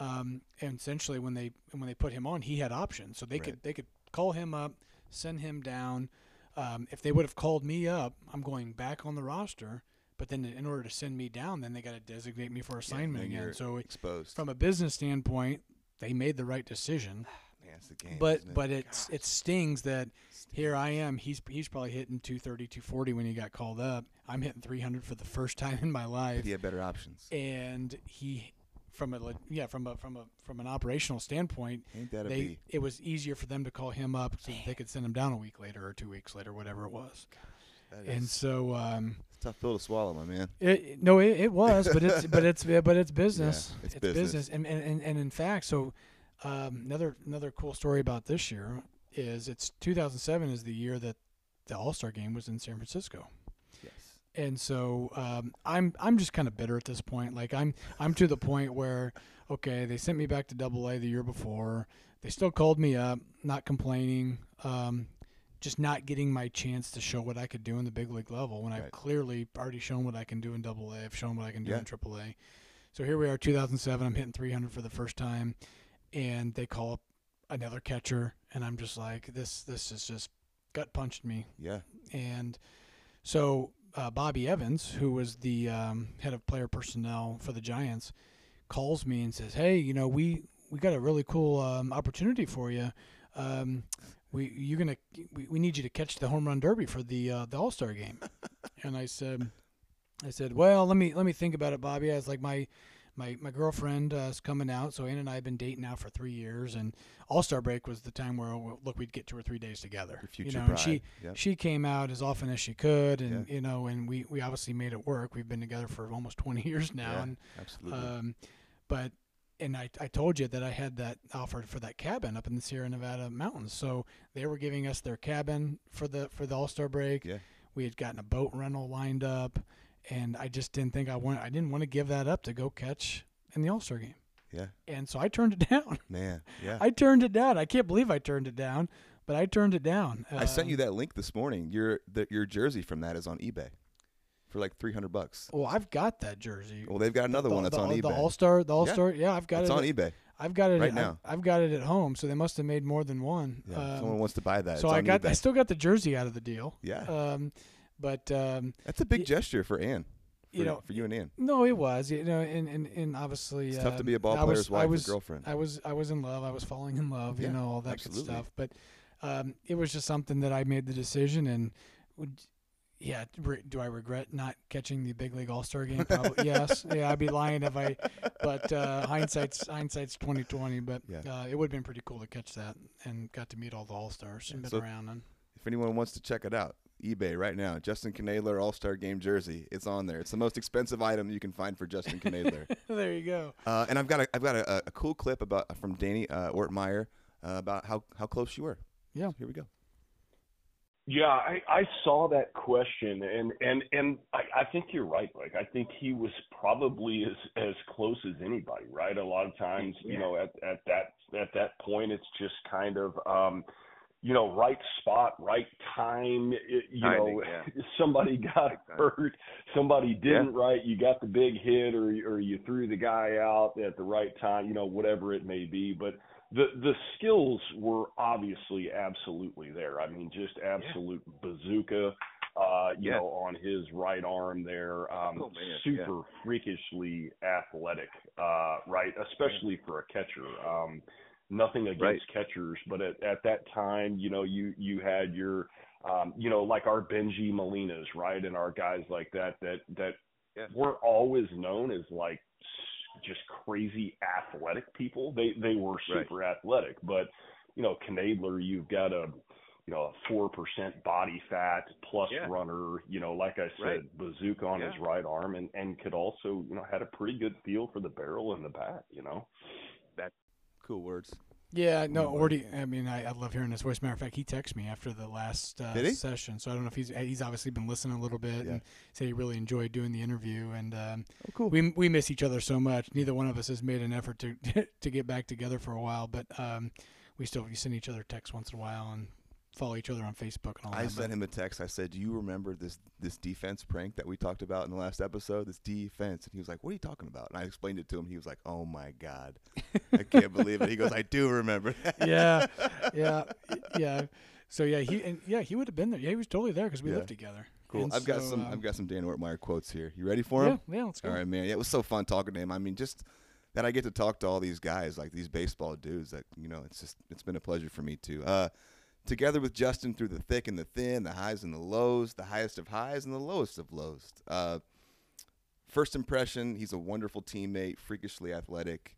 um, and essentially when they when they put him on, he had options. So they Right. could they could call him up, send him down. Um, if they would have called me up, I'm going back on the roster. But then in order to send me down, then they got to designate me for assignment then again. So Exposed. from a business standpoint, they made the right decision man, it's the game. but it? but it's God, it stings that here I am. He's he's probably hitting 230, 240 when he got called up. I'm hitting 300 for the first time in my life, he had better options. and he from a yeah from a from a from an operational standpoint, Ain't that a they it was easier for them to call him up so they could send him down a week later or two weeks later, whatever it was. That And is so um, it's a tough pill to swallow, my man. it, no, it, it was, but it's but it's but it's business. it's business. and, and and and in fact, so um, another another cool story about this year is it's 2007 is the year that the All Star Game was in San Francisco. And so um, I'm I'm just kind of bitter at this point. Like I'm I'm to the point where okay, they sent me back to Double A the year before. They still called me up, not complaining. Um, just not getting my chance to show what I could do in the big league level when I've clearly already shown what I can do in Double A. I've shown what I can do Yeah. in Triple A. So here we are, 2007. I'm hitting 300 for the first time, and they call up another catcher, and I'm just like, this this is just gut punched me. Yeah. And so uh, Bobby Evans, who was the um, head of player personnel for the Giants, calls me and says, "Hey, you know, we we got a really cool um, opportunity for you. Um, we you're gonna we, we need you to catch the home run derby for the uh, the All Star game." and I said, I said, "Well, let me let me think about it, Bobby." I was like, my my my girlfriend uh, is coming out, so Ann and I have been dating now for three years, and All Star break was the time where well, look we'd get two or three days together. Your future you know, bride. and she Yep. she came out as often as she could, and Yeah. you know, and we we obviously made it work. We've been together for almost twenty years now, Yeah, and absolutely. um, but and I, I told you that I had that offer for that cabin up in the Sierra Nevada mountains. So they were giving us their cabin for the for the All Star break. Yeah. We had gotten a boat rental lined up, and I just didn't think I want I didn't want to give that up to go catch in the All Star game. yeah. And so I turned it down. Man. Yeah. I turned it down. I can't believe I turned it down, but I turned it down. I sent Um, you that link this morning. Your the, your jersey from that is on eBay. for like three hundred bucks. Well, I've got that jersey. Well, they've got another the, one that's the, on eBay. the. All Star, the All Star. Yeah, I've got it's it. on at- eBay. I've got it right at, now. I've, got it at home, so they must have made more than one. Yeah, Um, someone wants to buy that. so it's I got, eBay. I still got the jersey out of the deal. Yeah. Um, but um, That's a big y- gesture for Ann. For, you know, for you and Ann. no, it was. You know, and and, and obviously, It's tough to um, be a ball I was, wife I or was, girlfriend. I was I was in love. I was falling in love. Yeah, you know all that absolutely. good stuff. But um, it was just something that I made the decision and would. Yeah, do I regret not catching the big league All Star game? Probably yes. Yeah, I'd be lying if I. But uh, hindsight's hindsight's twenty twenty. But Yeah. uh, it would have been pretty cool to catch that and got to meet all the All Stars and been So- around. And If anyone wants to check it out, eBay right now. Justin Knoedler All Star Game jersey. It's on there. It's the most expensive item you can find for Justin Knoedler. there you go. uh, and I've got a, I've got a, a cool clip about from Danny uh, Ortmeier uh, about how, how close you were. Yeah. Here we go. Yeah, I, I saw that question, and and and I, I think you're right. Like, I think he was probably as as close as anybody, right? A lot of times, you know, at at that at that point, it's just kind of, um, you know, right spot, right time. It, you Timing, know, yeah. somebody got hurt, somebody didn't, right? You got the big hit, or or you threw the guy out at the right time. You know, whatever it may be, but the the skills were obviously absolutely there. I mean, just absolute bazooka. Uh, you Yeah. know, on his right arm there, um, Oh, super freakishly athletic, uh, right? Especially for a catcher. Um, nothing against Right. catchers, but at, at that time, you know, you you had your, um, you know, like our Bengie Molinas, right, and our guys like that that that Yeah. weren't always known as like just crazy athletic people. They they were Right. super athletic, but you know, Knoedler, you've got a you know a four percent body fat plus Yeah. runner. You know, like I said, Right. bazooka on his right arm, and and could also you know had a pretty good feel for the barrel and the bat. You know. Cool words. Yeah, no. Ordy. I mean, I, I love hearing his voice. Matter of fact, he texted me after the last uh, session, so I don't know if he's he's obviously been listening a little bit Yeah. and said he really enjoyed doing the interview. And um, Oh, cool. we we miss each other so much. Neither one of us has made an effort to to get back together for a while, but um, we still we send each other texts once in a while and follow each other on Facebook and all I that. I sent him a text. I said, "Do you remember this this defense prank that we talked about in the last episode? This defense." And he was like, "What are you talking about?" And I explained it to him. He was like, "Oh my god, I can't believe it." He goes, "I do remember." that." Yeah, yeah, yeah. So yeah, he and yeah he would have been there. Yeah, he was totally there because we Yeah. lived together. Cool. And I've got some. um, I've got some Dan Ortmeier quotes here. You ready for yeah, him? yeah. Let's go. All right, man. Yeah, it was so fun talking to him. I mean, just that I get to talk to all these guys, like these baseball dudes. That you know, it's just it's been a pleasure for me too. Uh, together with Justin through the thick and the thin, the highs and the lows, the highest of highs and the lowest of lows. Uh, first impression, he's a wonderful teammate, freakishly athletic.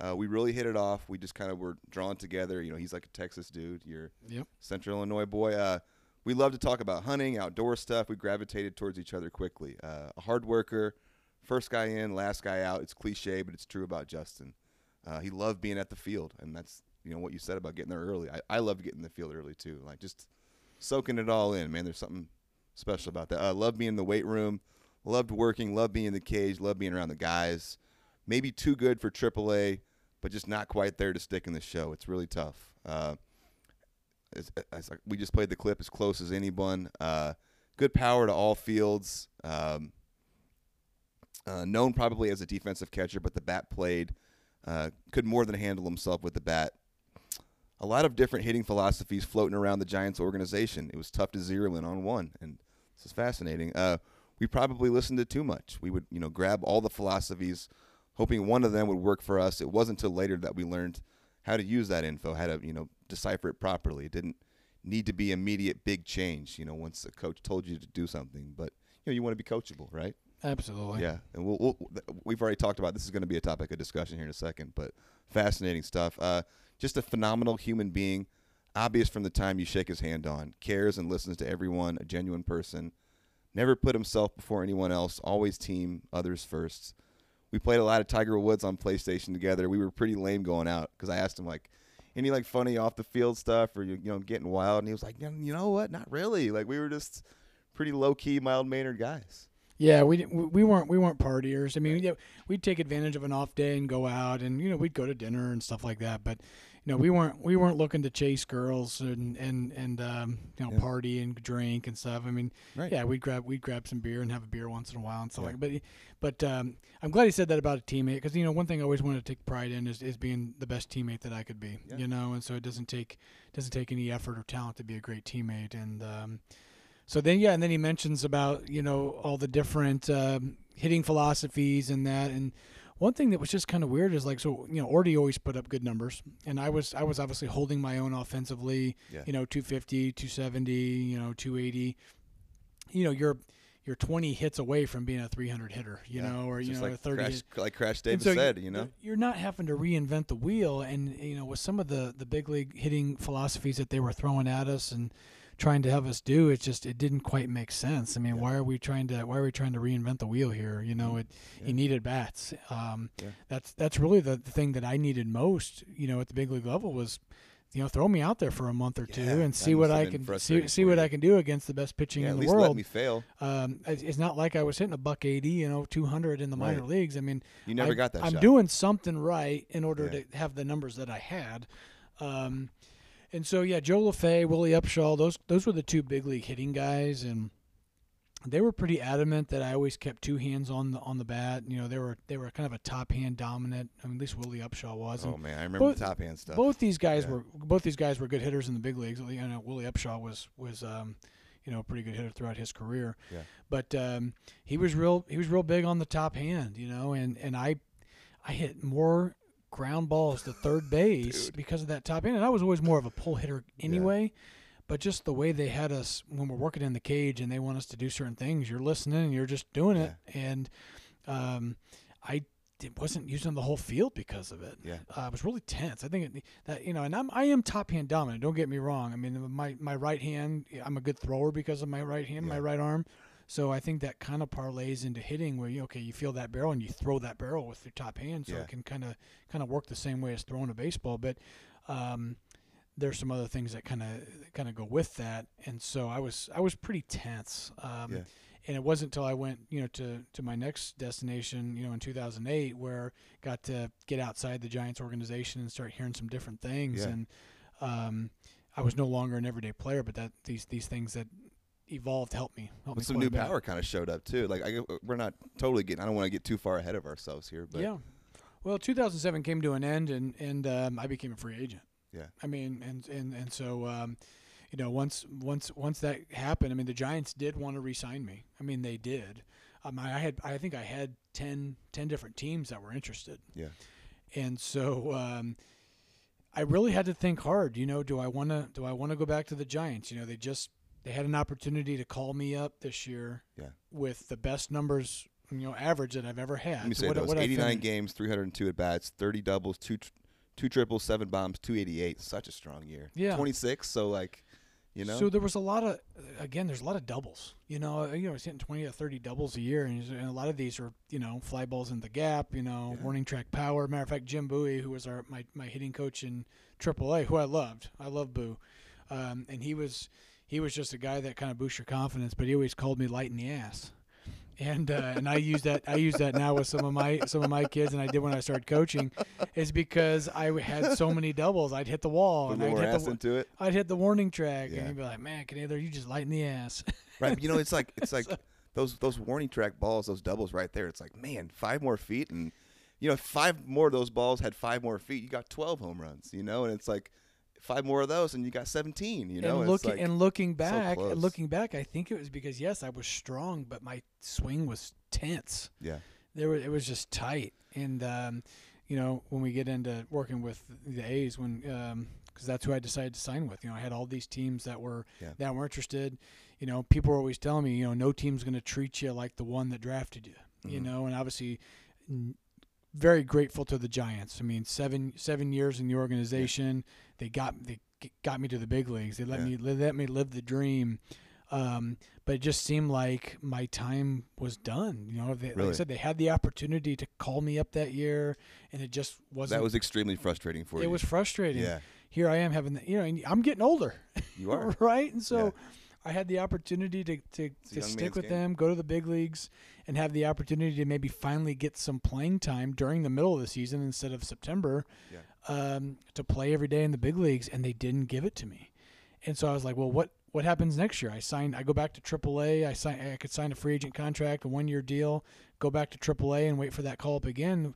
Uh, we really hit it off. We just kind of were drawn together. You know, he's like a Texas dude. You're Yep. Central Illinois boy. Uh, we love to talk about hunting, outdoor stuff. We gravitated towards each other quickly. Uh, a hard worker, first guy in, last guy out. It's cliche, but it's true about Justin. Uh, he loved being at the field, and that's you know what you said about getting there early. I, I loved getting in the field early too, like just soaking it all in. Man, there's something special about that. I uh, love being in the weight room, loved working, loved being in the cage, loved being around the guys. Maybe too good for AAA, but just not quite there to stick in the show. It's really tough. Uh, it's, it's we just played the clip as close as anyone. Uh, good power to all fields. Um, uh, known probably as a defensive catcher, but the bat played. Uh, could more than handle himself with the bat. A lot of different hitting philosophies floating around the Giants organization. It was tough to zero in on one, and this is fascinating. Uh, we probably listened to too much. We would, you know, grab all the philosophies, hoping one of them would work for us. It wasn't until later that we learned how to use that info, how to, you know, decipher it properly. It didn't need to be immediate big change, you know, once a coach told you to do something. But you know, you want to be coachable, right? Absolutely. Yeah, and we'll, we'll we've already talked about this is going to be a topic of discussion here in a second, but fascinating stuff. Uh, just a phenomenal human being, obvious from the time you shake his hand on, cares and listens to everyone, a genuine person, never put himself before anyone else, always team others first. We played a lot of Tiger Woods on PlayStation together. We were pretty lame going out because I asked him like, any like funny off the field stuff or you you know getting wild, and he was like, you know what, not really. Like we were just pretty low key, mild mannered guys. Yeah, we didn't, we weren't we weren't partiers. I mean, yeah, we'd take advantage of an off day and go out, and you know we'd go to dinner and stuff like that. But you know, we weren't we weren't looking to chase girls and and and um, you know Yeah. party and drink and stuff. I mean, Right. yeah, we'd grab we'd grab some beer and have a beer once in a while and stuff Yeah. like. But but um, I'm glad he said that about a teammate because you know one thing I always wanted to take pride in is, is being the best teammate that I could be. Yeah. You know, and so it doesn't take doesn't take any effort or talent to be a great teammate. And um, so then yeah, and then he mentions about you know all the different um, hitting philosophies and that and. One thing that was just kind of weird is like so you know Ordy always put up good numbers and I was I was obviously holding my own offensively Yeah. you know 250 270 you know 280 you know you're you're 20 hits away from being a 300 hitter you Yeah. know or you know like a 30 Crash, like Crash Davis so said, you know. you're not having to reinvent the wheel and you know with some of the the big league hitting philosophies that they were throwing at us and trying to have us do it just it didn't quite make sense i mean Yeah. why are we trying to why are we trying to reinvent the wheel here you know it Yeah. he needed bats um Yeah. that's that's really the, the thing that i needed most you know at the big league level was you know throw me out there for a month or two Yeah, and see what i can see, see what i can do against the best pitching Yeah, in at the least world let me fail. um, it's it's not like I was hitting a buck eighty, you know, two hundred in the minor Right. leagues. I mean, You never I, got that I'm shot. doing something right in order Yeah. to have the numbers that I had. Um, and so yeah, Joe Lefebvre, Willie Upshaw, those those were the two big league hitting guys, and they were pretty adamant that I always kept two hands on the on the bat. You know, they were they were kind of a top hand dominant. I mean, at least Willie Upshaw was. and Oh man, I remember both- the top hand stuff. both these guys Yeah. were both these guys were good hitters in the big leagues. You know, Willie Upshaw was was um, you know a pretty good hitter throughout his career. Yeah. But um, he was real he was real big on the top hand. You know, and and I I hit more ground balls to third base because of that top end. And I was always more of a pull hitter anyway. But just the way they had us when we're working in the cage and they want us to do certain things, you're listening and you're just doing it. And um, I wasn't using the whole field because of it. Yeah. Uh, I was really tense. I think it, that you know, and I'm I am top hand dominant. Don't get me wrong. I mean, my my right hand, I'm a good thrower because of my right hand, my right arm. So I think that kind of parlays into hitting where you okay, you feel that barrel and you throw that barrel with your top hand, so Yeah. it can kind of kind of work the same way as throwing a baseball. But um, there's some other things that kind of kind of go with that, and so I was I was pretty tense. Um, Yeah. And it wasn't until I went, you know, to, to my next destination, you know, in 2008, where got to get outside the Giants organization and start hearing some different things. Yeah. And um, I was no longer an everyday player, but that these these things that evolved helped me. Helped But me some new power kind of showed up too. Like I, we're not totally getting. I don't want to get too far ahead of ourselves here, but yeah. Well, 2007 came to an end, and and um, I became a free agent. Yeah. I mean, and and and so, um, you know, once once once that happened, I mean, the Giants did want to re-sign me. I mean, they did. Um, I had I think I had 10, 10 different teams that were interested. Yeah. And so. Um, I really had to think hard. You know, do I want to do I want to go back to the Giants? You know, they just they had an opportunity to call me up this year. Yeah. With the best numbers, you know, average that I've ever had. let me say what- those: what 89 finished- games, 302 at bats, 30 doubles, two two triples, seven bombs, 288. Such a strong year. Yeah. 26. So like, you know, So there was a lot of, again, there's a lot of doubles. You know, you know, I was hitting 20 to 30 doubles a year, and, and a lot of these are, you know, fly balls in the gap. You know, Yeah. warning track power. Matter of fact, Jim Bowie, who was our my, my hitting coach in AAA, who I loved, I love Boo, um, and he was he was just a guy that kind of boosts your confidence, but he always called me light in the ass. And uh, and I use that I use that now with some of my some of my kids, and I did when I started coaching, is because I had so many doubles, I'd hit the wall, and I'd hit ass the into it. I'd hit the warning track, Yeah. and you'd be like, "Man, Canadian, you just light in the ass." Right. But you know, it's like it's like those those warning track balls, those doubles right there. It's like, man, five more feet, and you know, five more of those balls had five more feet, you got 12 home runs. You know, and it's like five more of those, and you got 17. You know, and looking like, and looking back, and looking back, I think it was because yes, I was strong, but my swing was tense. yeah, There was it was just tight, and um, you know when we get into working with the A's, when because that's who I decided to sign with. You know, I had all these teams that were Yeah. that were interested. You know, people were always telling me, you know, no team's going to treat you like the one that drafted you. You Mhm. know, and obviously. n- Very grateful to the Giants. I mean, seven seven years in the organization, they got they got me to the big leagues. They let Yeah. me they let me live the dream. Um, but it just seemed like my time was done. You know, they, like I said, they had the opportunity to call me up that year, and it just wasn't. that was extremely frustrating for it you. It was frustrating. yeah, Here I am having, the, you know, and I'm getting older, you are. right? And so Yeah. I had the opportunity to to, to stick with game. them, go to the big leagues, and have the opportunity to maybe finally get some playing time during the middle of the season instead of September. Yeah. Um, to play every day in the big leagues, and they didn't give it to me. And so I was like, well, what what happens next year? I signed. I go back to AAA. I sign. I could sign a free agent contract, a one year deal. Go back to AAA and wait for that call up again.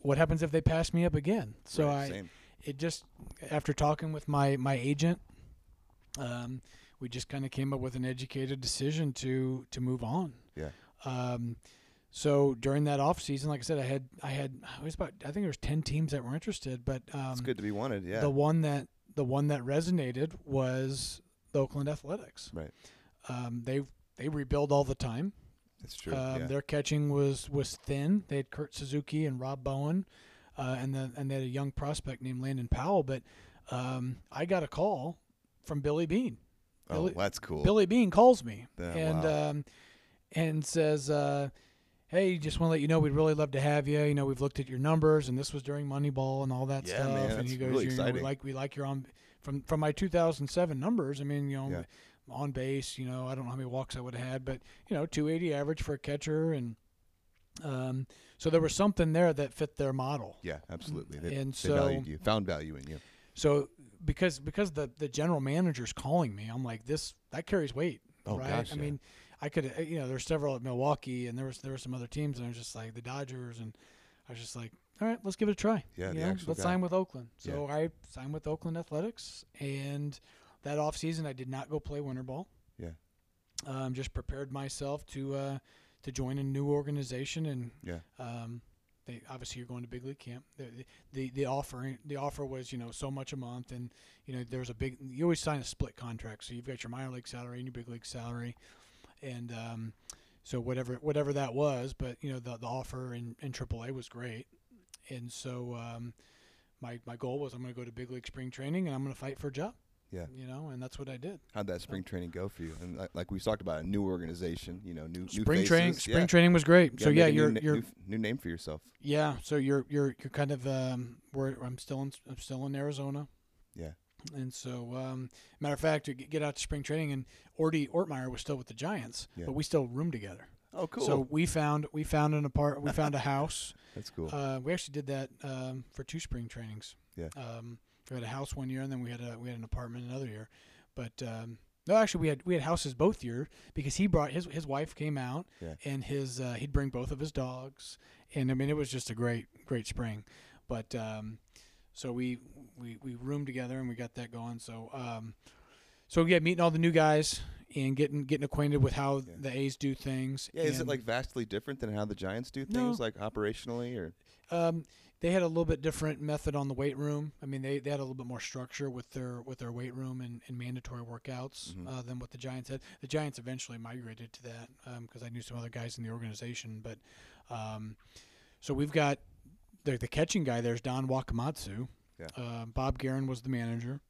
What happens if they pass me up again? So Right, I, same. it just after talking with my my agent, um, we just kind of came up with an educated decision to to move on. Yeah. Um, so during that off season, like I said, I had I had it was about I think there was ten teams that were interested, but um, It's good to be wanted. Yeah. the one that the one that resonated was the Oakland Athletics. Right. Um, they they rebuild all the time. It's true. Um, yeah. Their catching was was thin. They had Kurt Suzuki and Rob Bowen, uh, and then and they had a young prospect named Landon Powell. But um, I got a call from Billy Beane. oh, Billy- that's cool. Billy Beane calls me Yeah, and wow. um, and says, uh, "Hey, just want to let you know we'd really love to have you. You know, we've looked at your numbers, and this was during Moneyball and all that Yeah, stuff. man, and that's he goes, really you know, we like we like your on from from my 2007 numbers. I mean, you know, Yeah. on base. You know, I don't know how many walks I would have had, but you know, 280 average for a catcher, and um, so there was something there that fit their model. yeah, absolutely. They, and they so- valued you, found value in you. So because because the the general manager's calling me, I'm like this that carries weight, Oh, right? gosh, I yeah. mean, I could uh, you know there's several at Milwaukee, and there was there were some other teams, and I was just like the Dodgers, and I was just like, all right, let's give it a try. Yeah, you know, let's guy. sign with Oakland. So I signed with Oakland Athletics, and that off season I did not go play winter ball. Yeah. Um, just prepared myself to uh, to join a new organization, and Yeah. um, they obviously you're going to big league camp. The, the the offer the offer was you know so much a month, and you know there's a big you always sign a split contract, so you've got your minor league salary and your big league salary, and um, so whatever whatever that was, but you know the the offer in in AAA was great, and so um, my my goal was I'm going to go to big league spring training and I'm going to fight for a job. Yeah. you know, and that's what I did. How'd that spring training go for you? And like, like we talked about, a new organization, you know, new new Spring training spring yeah. training was great. So yeah, you're new, you're new, new name for yourself. Yeah, so you're you're you're kind of um where I'm still in I'm still in Arizona. Yeah. And so um matter of fact, get out to spring training and Orty Ortmeier was still with the Giants, Yeah. but we still roomed together. Oh, cool. So we found we found an apart we found a house. That's cool. Uh, we actually did that um, for two spring trainings. Yeah. Um, we had a house one year and then we had a we had an apartment another year. But um, no, actually we had we had houses both year because he brought his his wife came out Yeah. and his uh, he'd bring both of his dogs and I mean it was just a great great spring. But um, so we we we roomed together and we got that going. So um, so yeah, meeting all the new guys and getting getting acquainted with how Yeah. the A's do things. yeah, is it like vastly different than how the Giants do No. things, like operationally, or Um, they had a little bit different method on the weight room. I mean, they, they had a little bit more structure with their with their weight room and, and mandatory workouts Mhm. uh, than what the Giants had. The Giants eventually migrated to that because I knew some other guys in the organization. But um, so we've got the the catching guy. There's Don Wakamatsu. Yeah. Uh, Bob Geren was the manager,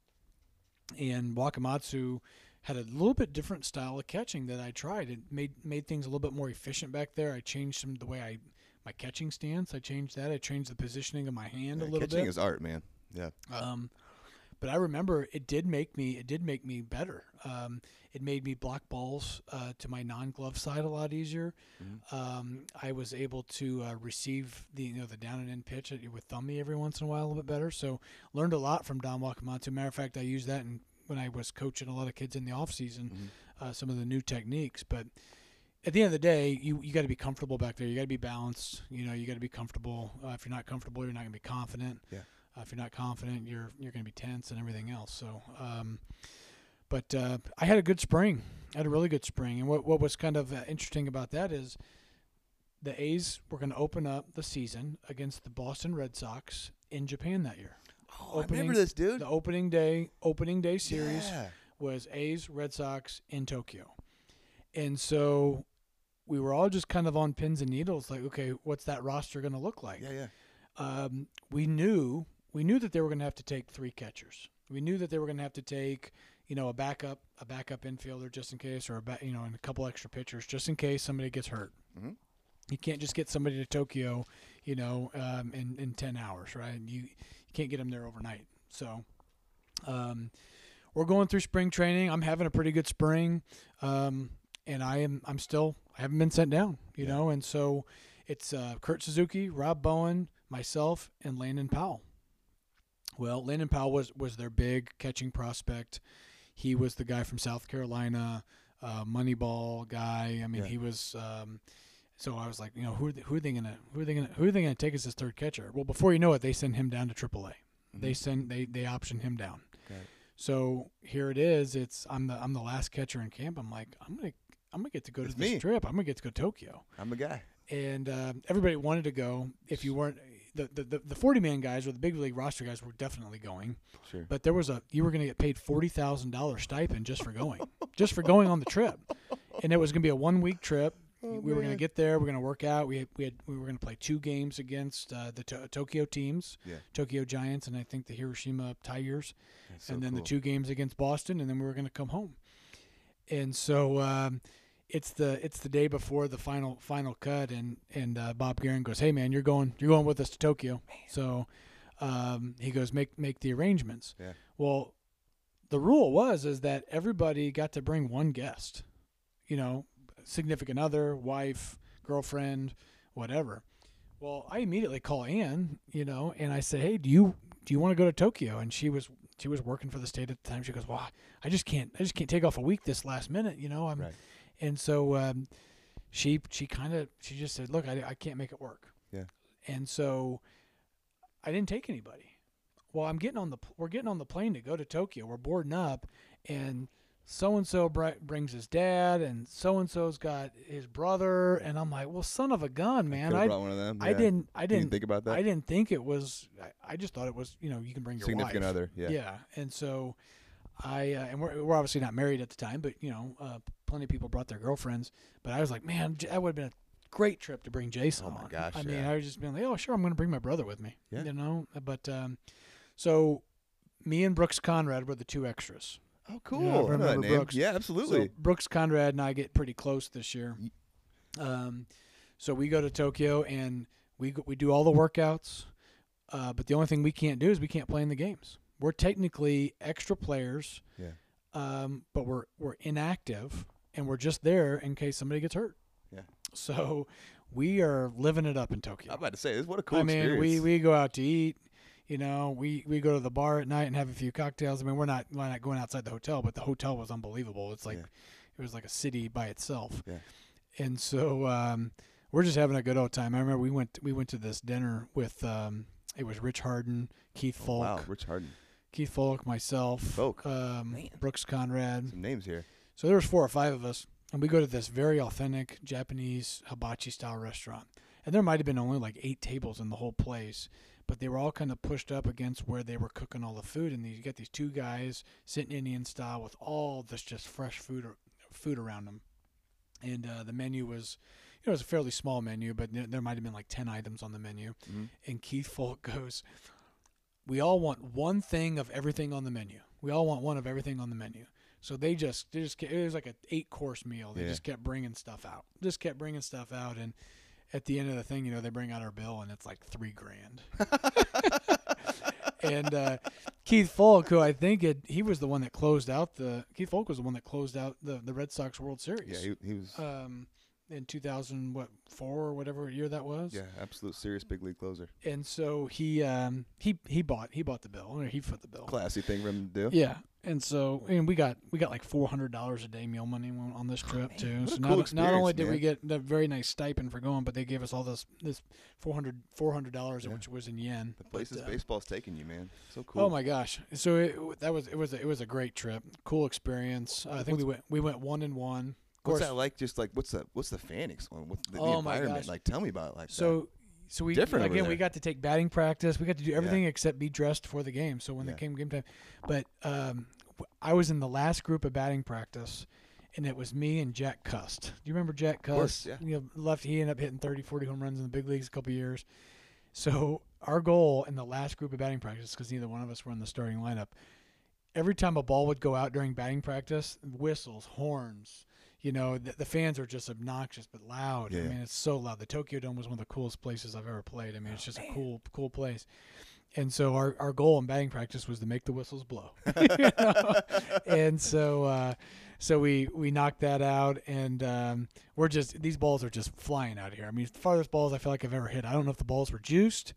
and Wakamatsu had a little bit different style of catching that I tried. It made made things a little bit more efficient back there. I changed some the way I my catching stance. I changed that. I changed the positioning of my hand Yeah, a little catching bit. is art, man. Yeah. Um, but I remember it did make me it did make me better. Um, it made me block balls uh, to my non-glove side a lot easier. Mhm. Um, I was able to uh, receive the you know the down and in pitch with thummy every once in a while a little bit better. So learned a lot from Don Wakamatsu. Matter of fact, I used that in, when I was coaching a lot of kids in the off season. Mhm. Uh, some of the new techniques, but at the end of the day, you, you got to be comfortable back there. You got to be balanced. You know, you got to be comfortable. Uh, if you're not comfortable, you're not going to be confident. Yeah. Uh, if you're not confident, you're you're going to be tense and everything else. So, um, but uh, I had a good spring. I had a really good spring. And what what was kind of uh, interesting about that is the A's were going to open up the season against the Boston Red Sox in Japan that year. Oh, I remember this, dude. The opening day opening day series Yeah. was A's Red Sox in Tokyo. And so we were all just kind of on pins and needles like okay, what's that roster going to look like? Yeah, yeah. um, we knew we knew that they were going to have to take three catchers. We knew that they were going to have to take, you know, a backup a backup infielder just in case, or a ba- you know, and a couple extra pitchers just in case somebody gets hurt. Mhm. You can't just get somebody to Tokyo, you know, um, in in ten hours, right? You you can't get them there overnight. So, um, we're going through spring training. I'm having a pretty good spring, um, and I am I'm still I haven't been sent down, you Yeah. know, and so it's uh, Kurt Suzuki, Rob Bowen, myself, and Landon Powell. Well, Landon Powell was was their big catching prospect. He was the guy from South Carolina, uh, Moneyball guy. I mean, Yeah. he was. Um, so I was like, you know, who are they, who are they gonna who are they gonna who are they gonna take as his third catcher? Well, before you know it, they send him down to AAA. They send they they option him down. It. So here it is. It's I'm the I'm the last catcher in camp. I'm like I'm gonna I'm gonna get to go It's to this me. trip. I'm gonna get to go to Tokyo I'm the guy. and um, everybody wanted to go. If you weren't the, the, the, the 40 man guys or the big league roster guys were definitely going, Sure. but there was a you were going to get paid forty thousand dollars stipend just for going, just for going on the trip, and it was going to be a one week trip. Oh, we were going to get there. We're going to work out. We had, we had we were going to play two games against uh, the to- Tokyo teams, Yeah. Tokyo Giants, and I think the Hiroshima Tigers That's so and then the two games against Boston, and then we were going to come home. And so um, it's the it's the day before the final final cut, and and uh, Bob Geren goes, "Hey man, you're going you're going with us to Tokyo." So um, he goes, "Make make the arrangements." Yeah. Well, the rule was is that everybody got to bring one guest, you know, significant other, wife, girlfriend, whatever. Well, I immediately call Ann, you know, and I say, "Hey, do you do you want to go to Tokyo?" And she was she was working for the state at the time. She goes, "Well, I just can't I just can't take off a week this last minute, you know." I'm, Right. And so um, she she kind of she just said, "Look, I, I can't make it work." Yeah. And so I didn't take anybody. Well, I'm getting on the we're getting on the plane to go to Tokyo. We're boarding up, and so and so brings his dad, and so and so's got his brother, and I'm like, well, son of a gun, man. Could've I brought one of them. I yeah. didn't I didn't didn't think about that. I didn't think it was. I, I just thought it was. You know, you can bring your Significant wife. other. Yeah. Yeah, and so I uh, and we're we're obviously not married at the time, but you know, uh, plenty of people brought their girlfriends. But I was like, man, that would have been a great trip to bring Jason Oh my on. gosh, I mean. I was just being like, oh sure, I'm going to bring my brother with me. Yeah. You know, but um, so me and Brooks Conrad were the two extras. Oh, cool. Yeah, I I remember name. Brooks. Yeah, absolutely. So Brooks Conrad and I get pretty close this year. Um, so we go to Tokyo and we we do all the workouts, uh, but the only thing we can't do is we can't play in the games. We're technically extra players, Yeah. um, but we're we're inactive and we're just there in case somebody gets hurt. Yeah. So we are living it up in Tokyo. I'm about to say this. What a cool I mean, experience. we we go out to eat. You know, we, we go to the bar at night and have a few cocktails. I mean, we're not we're not going outside the hotel, but the hotel was unbelievable. It's like Yeah. it was like a city by itself. Yeah. And so um, we're just having a good old time. I remember we went we went to this dinner with um, it was Rich Harden, Keith Oh, wow, Rich Harden. Keith Foulke, myself, Foulke. um, Brooks Conrad. Some names here. So there was four or five of us, and we go to this very authentic Japanese hibachi style restaurant. And there might have been only like eight tables in the whole place, but they were all kind of pushed up against where they were cooking all the food. And you got these two guys sitting Indian style with all this just fresh food or, food around them. And uh, the menu was, you know, it was a fairly small menu, but there- might have been like ten items on the menu. Mhm. And Keith Foulke goes, "We all want one thing of everything on the menu. We all want one of everything on the menu." So they just, they just, it was like an eight course meal. They Yeah. just kept bringing stuff out, just kept bringing stuff out, and at the end of the thing, you know, they bring out our bill and it's like three grand. and uh, Keith Foulke, who I think it, he was the one that closed out the Keith Foulke was the one that closed out the the Red Sox World Series. Yeah, he, he was. um, in 2000 what four or whatever year that was. yeah, absolute serious big league closer. And so he um he he bought he bought the bill or he foot the bill. Classy thing for him to do. Yeah. And so and we got we got like four hundred dollars a day meal money on this trip too. Oh, a so cool not, not only did we get a very nice stipend for going, but they gave us all this this 400 dollars, Yeah. which was in yen. The places But, uh, baseball's taking you, man. So cool. Oh my gosh! So it, that was it was a, it was a great trip, cool experience. Uh, I think we went we went one and one. What's that like? Just like what's the what's the fan ex- What's the, the Oh environment like? Tell me about it. Like So so we Different again we got to take batting practice. We got to do everything except be dressed for the game. So when Yeah. it came game time, but um, I was in the last group of batting practice, and it was me and Jack Cust. Do you remember Jack Cust? course, yeah. You know, left. He ended up hitting 30, 40 home runs in the big leagues a couple years. So our goal in the last group of batting practice, because neither one of us were in the starting lineup, every time a ball would go out during batting practice, whistles, horns. You know, the, the fans are just obnoxious but loud. I mean, it's so loud. The Tokyo Dome was one of the coolest places I've ever played. I mean, it's just a cool, cool place. And so our, our goal in batting practice was to make the whistles blow. You know? And so uh, so we we knocked that out, and um, we're just these balls are just flying out here. I mean, it's the farthest balls I feel like I've ever hit. I don't know if the balls were juiced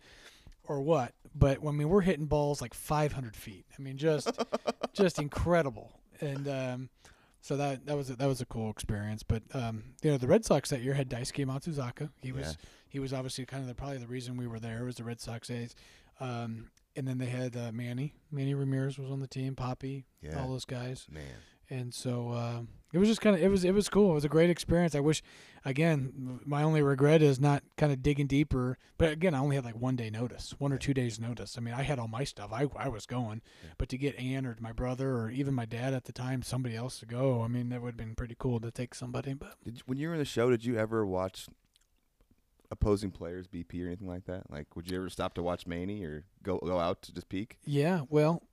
or what. But I mean, we're hitting balls like 500 feet. I mean, just just incredible. And um, so that that was a, that was a cool experience. But um, you know, the Red Sox that year had Daisuke Matsuzaka. He was Yeah. he was obviously kind of the, probably the reason we were there was the Red Sox days. Um, and then they had uh, Manny. Manny Ramirez was on the team. Papi, Yeah. all those guys. Man. And so uh, it was just kind of it was it was cool. It was a great experience. I wish, again, my only regret is not kind of digging deeper. But again, I only had like one day notice, one or two days notice. I mean, I had all my stuff. I I was going, but to get Ann or my brother or even my dad at the time, somebody else to go. I mean, that would have been pretty cool to take somebody. But Did when you were in the show, did you ever watch opposing players BP or anything like that? Like, would you ever stop to watch Manny or go go out to just peek? yeah, well,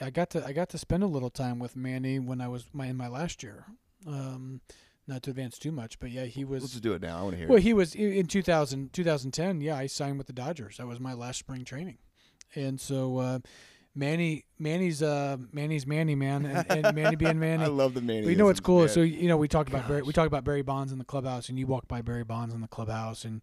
I got to I got to spend a little time with Manny when I was my in my last year. Um, not to advance too much, but yeah, he was. Let's just do it now. I want to hear. Well, it. he was in in 2000, 2010. Yeah, I signed with the Dodgers. That was my last spring training, and so uh, Manny, Manny's, uh, Manny's Manny man, and, and Manny being Manny. I love the Manny. You know what's cool? Yeah. So you know we talked about Barry, we talked about Barry Bonds in the clubhouse, and you walk by Barry Bonds in the clubhouse, and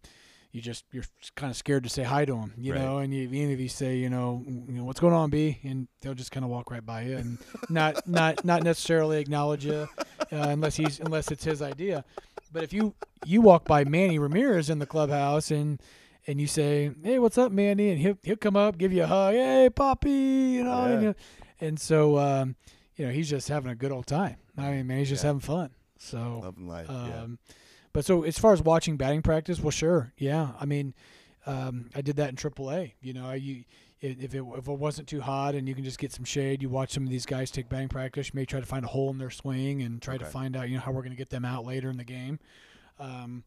you just you're kind of scared to say hi to him, you Right. know. And you, even if you say, you know, you know what's going on, B, and they'll just kind of walk right by you and not not not necessarily acknowledge you uh, unless he's unless it's his idea. But if you you walk by Manny Ramirez in the clubhouse and and you say, "Hey, what's up, Manny?" and he'll he'll come up, give you a hug, "Hey, Papi," you know, and, you- and so um, you know he's just having a good old time. I mean, man, he's just Yeah. having fun. So loving life. yeah. But so as far as watching batting practice, well, sure, yeah. I mean, um, I did that in AAA. You know, I, you if if it if it wasn't too hot and you can just get some shade, you watch some of these guys take batting practice. You may try to find a hole in their swing and try to find out you know how we're going to get them out later in the game. Um,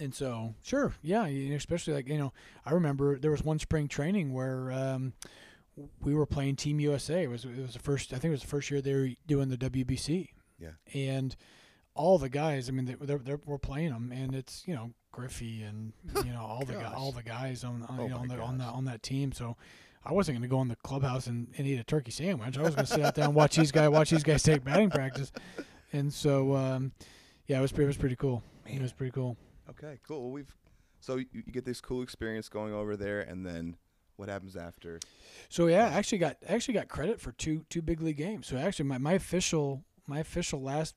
and so, sure, yeah, especially like you know, I remember there was one spring training where um, we were playing Team USA. It was it was the first I think it was the first year they were doing the WBC. Yeah. And all the guys, I mean, they, they're, they're we're playing them, and it's you know Griffey and you know all the gu- Gosh. all the guys on, on Oh you know on the on the on that team. So. I wasn't going to go in the clubhouse and, and eat a turkey sandwich. I was going to sit out there and watch these guys watch these guys take batting practice, and so um, yeah, it was it was pretty cool. It was pretty cool. Okay, cool. Well, we've so you, you get this cool experience going over there, and then what happens after? So yeah, I actually got actually got credit for two two big league games. So actually, my, my official my official last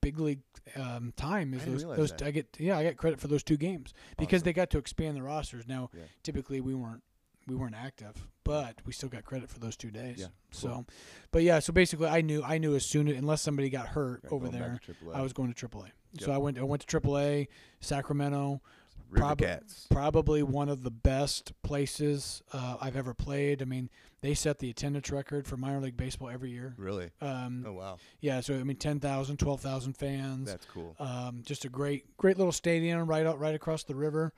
big league um, time is I those those. I get yeah I got credit for those two games because Awesome. they got to expand the rosters. Now Yeah. typically we weren't we weren't active, but we still got credit for those two days. Yeah, So, but yeah, so basically I knew I knew as soon as, unless somebody got hurt Right, over there. I was going to AAA. Yep. So I went I went to AAA, Sacramento, River prob- Cats. probably one of the best places uh, I've ever played. I mean, they set the attendance record for minor league baseball every year. Really? Um, Oh wow, Yeah, so I mean, 10,000, 12,000 fans. that's cool. Um, just a great, great little stadium right out, right across the river.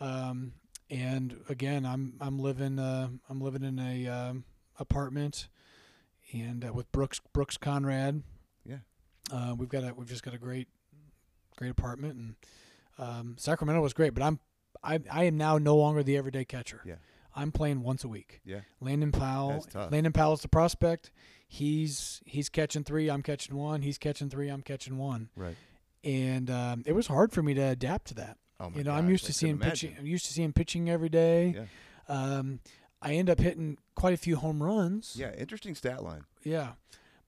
Um, and again, I'm I'm living uh, I'm living in a um, apartment, and uh, with Brooks Brooks Conrad. Yeah. Uh, we've got a we've just got a great, great apartment, and um, Sacramento was great. But I'm I I am now no longer the everyday catcher. Yeah. I'm playing once a week. Yeah. Landon Powell. That's tough. Landon Powell's the prospect. He's he's catching three. I'm catching one. He's catching three. I'm catching one Right. and um, it was hard for me to adapt to that. Oh my you know, I'm used to seeing pitching. I'm used to seeing pitching every day. Yeah. Um, I end up hitting quite a few home runs. Yeah, interesting stat line. Yeah.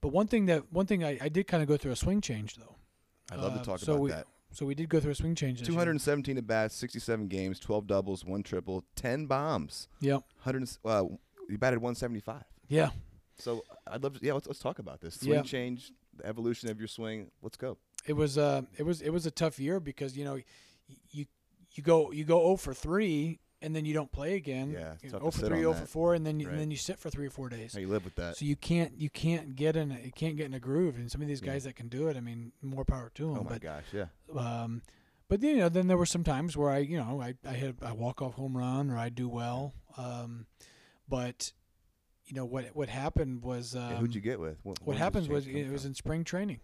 But one thing that one thing I, I did kind of go through a swing change though. I'd love Uh, to talk so about we, that. So we did go through a swing change. 217 at bats, 67 games, 12 doubles, one triple, 10 bombs. Yep. 100. Uh, you batted 175. Yeah. So I'd love to. Yeah, let's, let's talk about this swing Yeah. change, the evolution of your swing. Let's go. It was uh it was it was a tough year because you know you you go you go 0 for three and then you don't play again. Yeah, You know, to 0 for sit 3, on 0 for four, and then you, Right. and then you sit for three or four days. How you live with that? So you can't you can't get in a, you can't get in a groove. And some of these Yeah. guys that can do it, I mean, more power to them. oh my but gosh, yeah. um, but you know, then there were some times where I you know I I hit a walk off home run or I do well. Um, but you know what what happened was um, yeah who'd you get with? What, what happened was it was in spring training.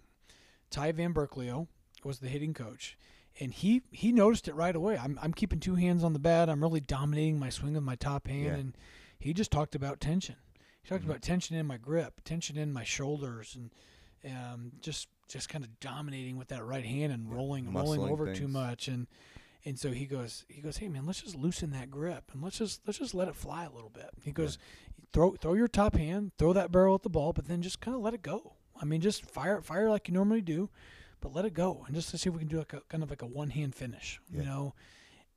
Ty Van Burkleo was the hitting coach, and he he noticed it right away. I'm I'm keeping two hands on the bat. I'm really dominating my swing with my top hand, Yeah. and he just talked about tension. He talked Mhm. about tension in my grip, tension in my shoulders, and um, just just kind of dominating with that right hand and rolling rolling over too much. And And so he goes, he goes, hey man, let's just loosen that grip and let's just let's just let it fly a little bit. He goes, throw throw your top hand, throw that barrel at the ball, but then just kind of let it go. I mean, just fire fire like you normally do, but let it go and just to see if we can do like a kind of like a one hand finish, Yeah. you know.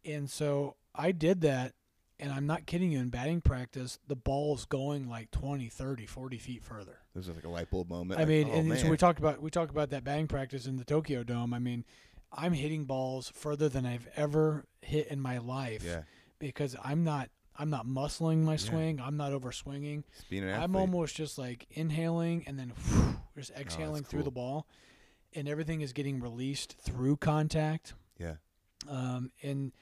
And so I did that, and I'm not kidding you. In batting practice, the ball's going like 20, 30, 40 feet further. This is like a light bulb moment. I like, mean, oh, and so we talked about we talked about that batting practice in the Tokyo Dome. I mean, I'm hitting balls further than I've ever hit in my life yeah, because I'm not I'm not muscling my swing. Yeah. I'm not over swinging. being an athlete. I'm almost just like inhaling and then whew, just oh, exhaling through cool. the ball, and everything is getting released through contact. yeah, Um, and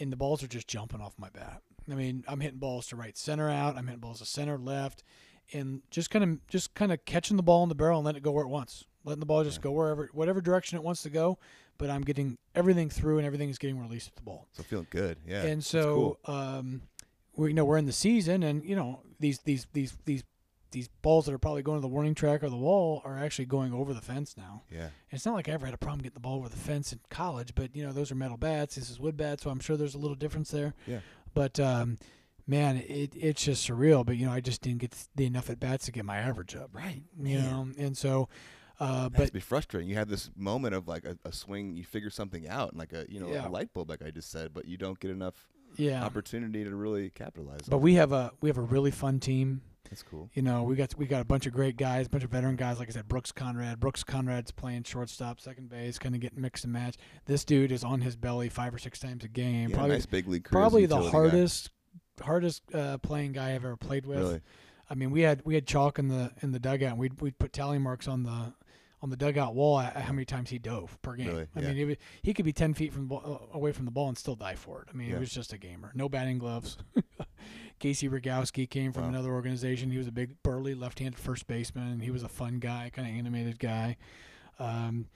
and the balls are just jumping off my bat. I mean, I'm hitting balls to right center out. I'm hitting balls to center left, and just kind of just kind of catching the ball in the barrel and letting it go where it wants. Letting the ball just Yeah. go wherever whatever direction it wants to go. But I'm getting everything through, and everything is getting released at the ball. so feeling good. Yeah, and so, cool. um, we you know we're in the season, and you know these these these these these balls that are probably going to the warning track or the wall are actually going over the fence now. yeah, And It's not like I ever had a problem getting the ball over the fence in college, but you know those are metal bats. This is wood bats, so I'm sure there's a little difference there. Yeah. But um, man, it it's just surreal. But you know, I just didn't get the enough at bats to get my average up. Right, You man. know, and so, uh, but be frustrating. You have this moment of like a, a swing, you figure something out, and like a you know Yeah. a light bulb, like I just said, but you don't get enough yeah. opportunity to really capitalize. But on we have a we have a really fun team. That's cool. You know, we got we got a bunch of great guys, a bunch of veteran guys. Like I said, Brooks Conrad. Brooks Conrad's playing shortstop, second base, kind of getting mixed and match. This dude is on his belly five or six times a game. Yeah, probably nice big league probably the utility guy. hardest hardest uh, playing guy I've ever played with. Really, I mean, we had we had chalk in the in the dugout. And we'd we'd put tally marks on the on the dugout wall at how many times he dove per game. Really? I Yeah. mean, he, would- he could be ten feet from uh, away from the ball and still die for it. I mean, Yeah. it was just a gamer. No batting gloves. Casey Rogowski came from Wow. another organization. He was a big burly left-handed first baseman. He was a fun guy, kind of animated guy. Um,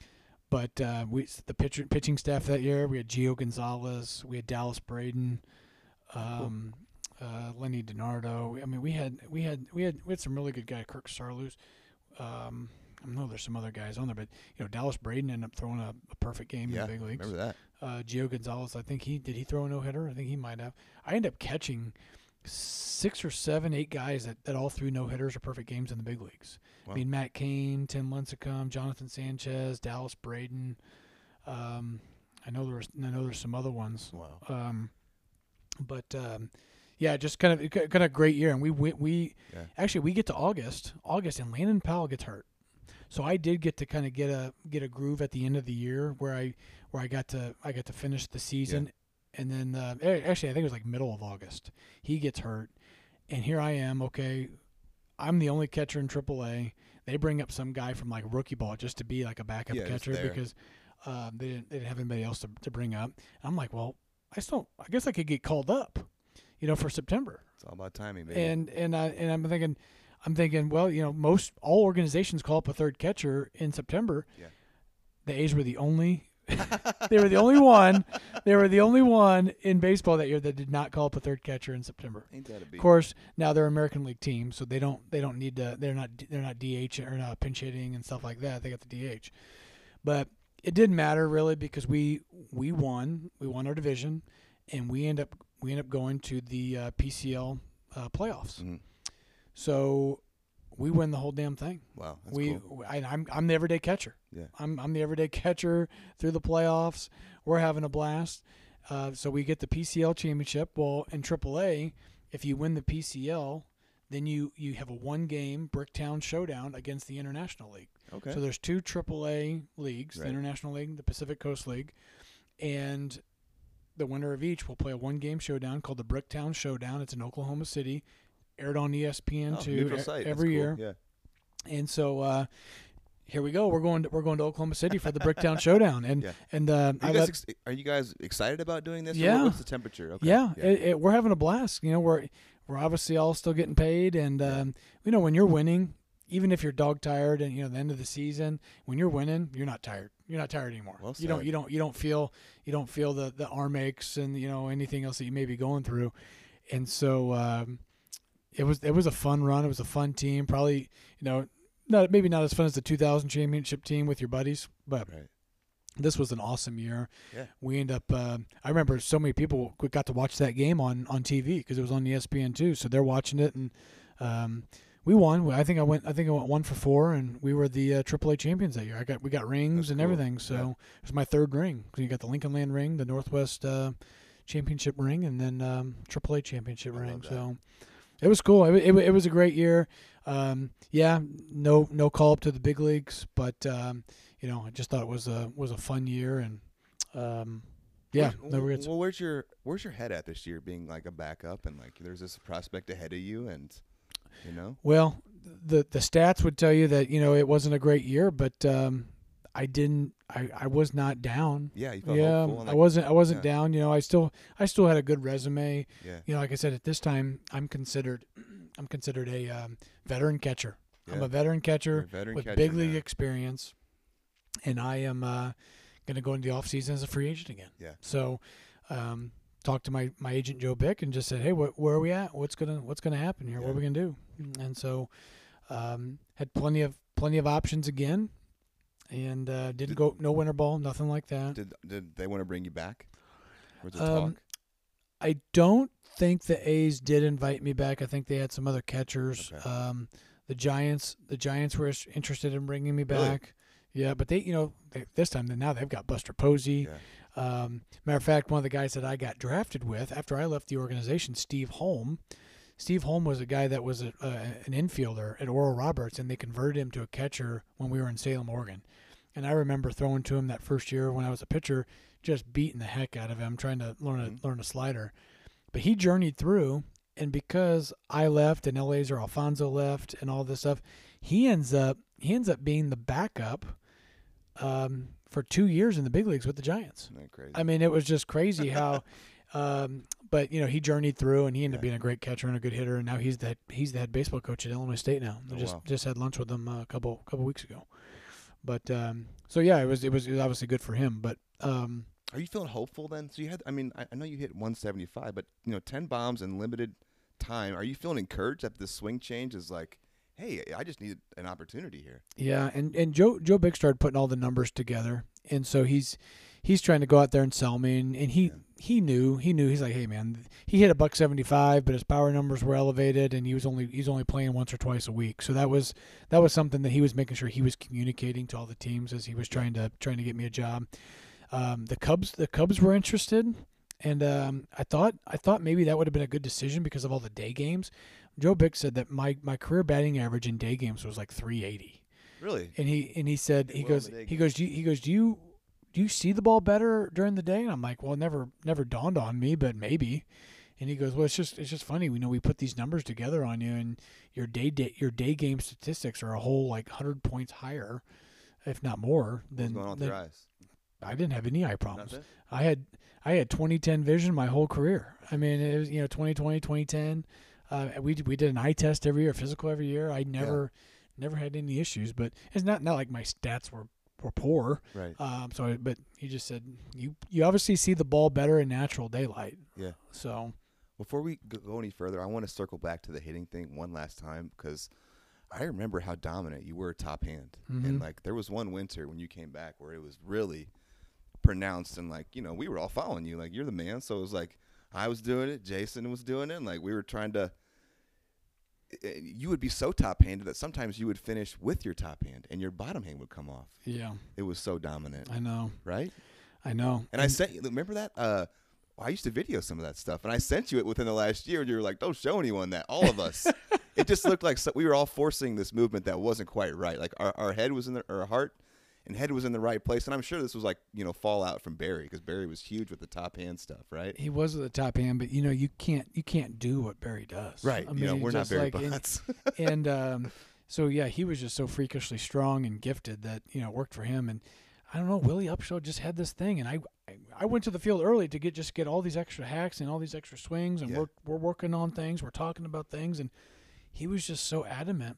but uh, we the pitcher, pitching staff that year we had Gio Gonzalez, we had Dallas Braden, um, uh, Lenny DiNardo. I mean, we had we had we had we had some really good guys. Kirk Saarloos. Um, I know there's some other guys on there, but you know Dallas Braden ended up throwing a, a perfect game yeah, in the big leagues. remember that? Uh, Gio Gonzalez, I think he did. He throw a no hitter. I think he might have. I ended up catching six or seven, eight guys that, that all threw no hitters or perfect games in the big leagues. Wow. I mean, Matt Cain, Tim Lincecum, Jonathan Sanchez, Dallas Braden. Um, I know there's I know there's some other ones. Wow. Um, but um, yeah, just kind of kind of great year, and we we, we Yeah. actually we get to August, August, and Landon Powell gets hurt. So I did get to kind of get a get a groove at the end of the year where I where I got to I got to finish the season, and then uh, actually I think it was like middle of August he gets hurt, and here I am. Okay, I'm the only catcher in AAA. They bring up some guy from like rookie ball just to be like a backup Yeah, catcher because um, they didn't they didn't have anybody else to to bring up. I'm like, well, I still I guess I could get called up, you know, for September. It's all about timing, baby. And and I and I'm thinking, I'm thinking, well, you know, most all organizations call up a third catcher in September. Yeah. The A's were the only. They were the only one. They were the only one in baseball that year that did not call up a third catcher in September. Ain't that a beat? Of course, now they're American League team, so they don't they don't need to. They're not they're not DH or not pinch hitting and stuff like that. They got the DH, but it didn't matter really because we we won. We won our division, and we end up we end up going to the uh, PCL uh, playoffs. Mhm. So we win the whole damn thing. Wow, that's we cool. I, I'm I'm the everyday catcher. Yeah. I'm I'm the everyday catcher through the playoffs. We're having a blast. Uh, so we get the PCL championship. Well, in AAA, if you win the PCL, then you you have a one game Bricktown showdown against the International League. Okay. So there's two AAA leagues, Right. the International League, the Pacific Coast League, and the winner of each will play a one-game showdown called the Bricktown Showdown. It's in Oklahoma City, aired on ESPN oh, two neutral e- site. That's every cool. year. Yeah. And so uh, here we go. We're going to, we're going to Oklahoma City for the Bricktown Showdown, and Yeah. and uh, Are I you, guys ex- are you guys excited about doing this? Yeah. What's the temperature? Okay. yeah, Yeah. It, it, we're having a blast. You know, we're we're obviously all still getting paid, and um, you know when you're winning, even if you're dog tired, and you know the end of the season, when you're winning, you're not tired. You're not tired anymore. Well you don't you don't you don't feel you don't feel the the arm aches and you know anything else that you may be going through, and so um, it was it was a fun run. It was a fun team. Probably you know not maybe not as fun as the 2000 championship team with your buddies, but Right. this was an awesome year. Yeah. We end up. Uh, I remember so many people got to watch that game on on TV because it was on ESPN too. So they're watching it, and um, we won. I think I went. I think I went one for four, and we were the uh, AAA champions that year. I got we got rings That's and cool. everything. So Yeah. it was my third ring. So you got the Lincoln Land ring, the Northwest uh, championship ring, and then um, AAA championship I ring. So it was cool. It, it, it was a great year. Um, yeah, no no call up to the big leagues, but um, you know I just thought it was a was a fun year and um, yeah, Where's- no well, regrets. well, where's your where's your head at this year? Being like a backup and like there's this prospect ahead of you, and you know, Well, the the stats would tell you that you know it wasn't a great year, but um, I didn't. I, I was not down. yeah, Yeah. And I wasn't. I wasn't yeah. down. You know, I still I still had a good resume. Yeah, You know, like I said, at this time, I'm considered I'm considered a um, veteran catcher. Yeah. I'm a veteran You're a catcher veteran with catcher big league now. experience, and I am uh, going to go into the off season as a free agent again. Yeah. So, um, talked to my, my agent Joe Bick and just said, "Hey, wh- where are we at? What's gonna What's gonna happen here? What are we gonna do?" And so, um, had plenty of plenty of options again, and uh, didn't Did- go no winter ball, nothing like that. Did did they want to bring you back? Um, talk? I don't think the A's did invite me back. I think they had some other catchers. Okay. Um, the Giants, the Giants were interested in bringing me Really? back. Yeah, but they, you know, they, this time now they've got Buster Posey. Yeah. Um, matter of fact, one of the guys that I got drafted with after I left the organization, Steve Holm. Steve Holm was a guy that was a, uh, an infielder at Oral Roberts, and they converted him to a catcher when we were in Salem, Oregon. And I remember throwing to him that first year when I was a pitcher, just beating the heck out of him, trying to learn a Mhm. learn a slider. But he journeyed through, and because I left and Eliezer Alfonzo left and all this stuff, he ends up he ends up being the backup um, for two years in the big leagues with the Giants. Isn't that crazy? I mean, it was just crazy how. Um, but you know, he journeyed through, and he ended up being a great catcher and a good hitter. And now he's the he's the head baseball coach at Illinois State now. I Oh, just wow. just had lunch with him uh, a couple couple weeks ago. But um, so yeah, it was it was it was obviously good for him. But um, Are you feeling hopeful then? So you had, I mean, I, I know you hit 175, but you know, 10 bombs in limited time. Are you feeling encouraged that this swing change is like, hey, I just need an opportunity here? Yeah, and, and Joe Joe Bick started putting all the numbers together, and so he's he's trying to go out there and sell me, and, and he Yeah. he knew he knew he's like, hey man, he hit a buck seventy five, but his power numbers were elevated, and he was only he's only playing once or twice a week, so that was that was something that he was making sure he was communicating to all the teams as he was trying to trying to get me a job. Um, the Cubs the Cubs were interested, and um, I thought I thought maybe that would have been a good decision because of all the day games. Joe Bick said that my, my career batting average in day games was like 380 Really? and he and he said he goes he goes do you, he goes do you do you see the ball better during the day and I'm like well it never never dawned on me but maybe and he goes well it's just it's just funny we know we put these numbers together on you and your day, day your day game statistics are a whole like 100 points higher if not more What's than, going on with than your eyes? I didn't have any eye problems Nothing? I had I had 2010 vision my whole career. I mean, it was you know 2020, 2010. Uh, we we did an eye test every year, physical every year. I never never had any issues, but it's not not like my stats were were poor. Right. Um, so I, but he just said you you obviously see the ball better in natural daylight. Yeah. So Before we go any further, I want to circle back to the hitting thing one last time because I remember how dominant you were top hand. And Mhm. like there was one winter when you came back where it was really pronounced and like, you know, we were all following you. Like you're the man. So it was like I was doing it, Jason was doing it, and like we were trying to you would be so top handed that sometimes you would finish with your top hand and your bottom hand would come off. yeah, It was so dominant, I know, right? I know. And I sent you. Remember that? Uh, I used to video some of that stuff, and I sent you it within the last year. And you were like, "Don't show anyone that." All of us. it just looked like so, we were all forcing this movement that wasn't quite right. Like our, our head was in the, our heart and head was in the right place. And I'm sure this was like you know fallout from Barry because Barry was huge with the top hand stuff, right? he was at the top hand, but you know you can't you can't do what Barry does. Right. I you know, mean, we're not Barry like Bonds. and um, so yeah, he was just so freakishly strong and gifted that you know it worked for him. And I don't know, Willie Upshaw just had this thing, and I I, I went to the field early to get just get all these extra hacks and all these extra swings, and Yeah. we're we're working on things, we're talking about things, and he was just so adamant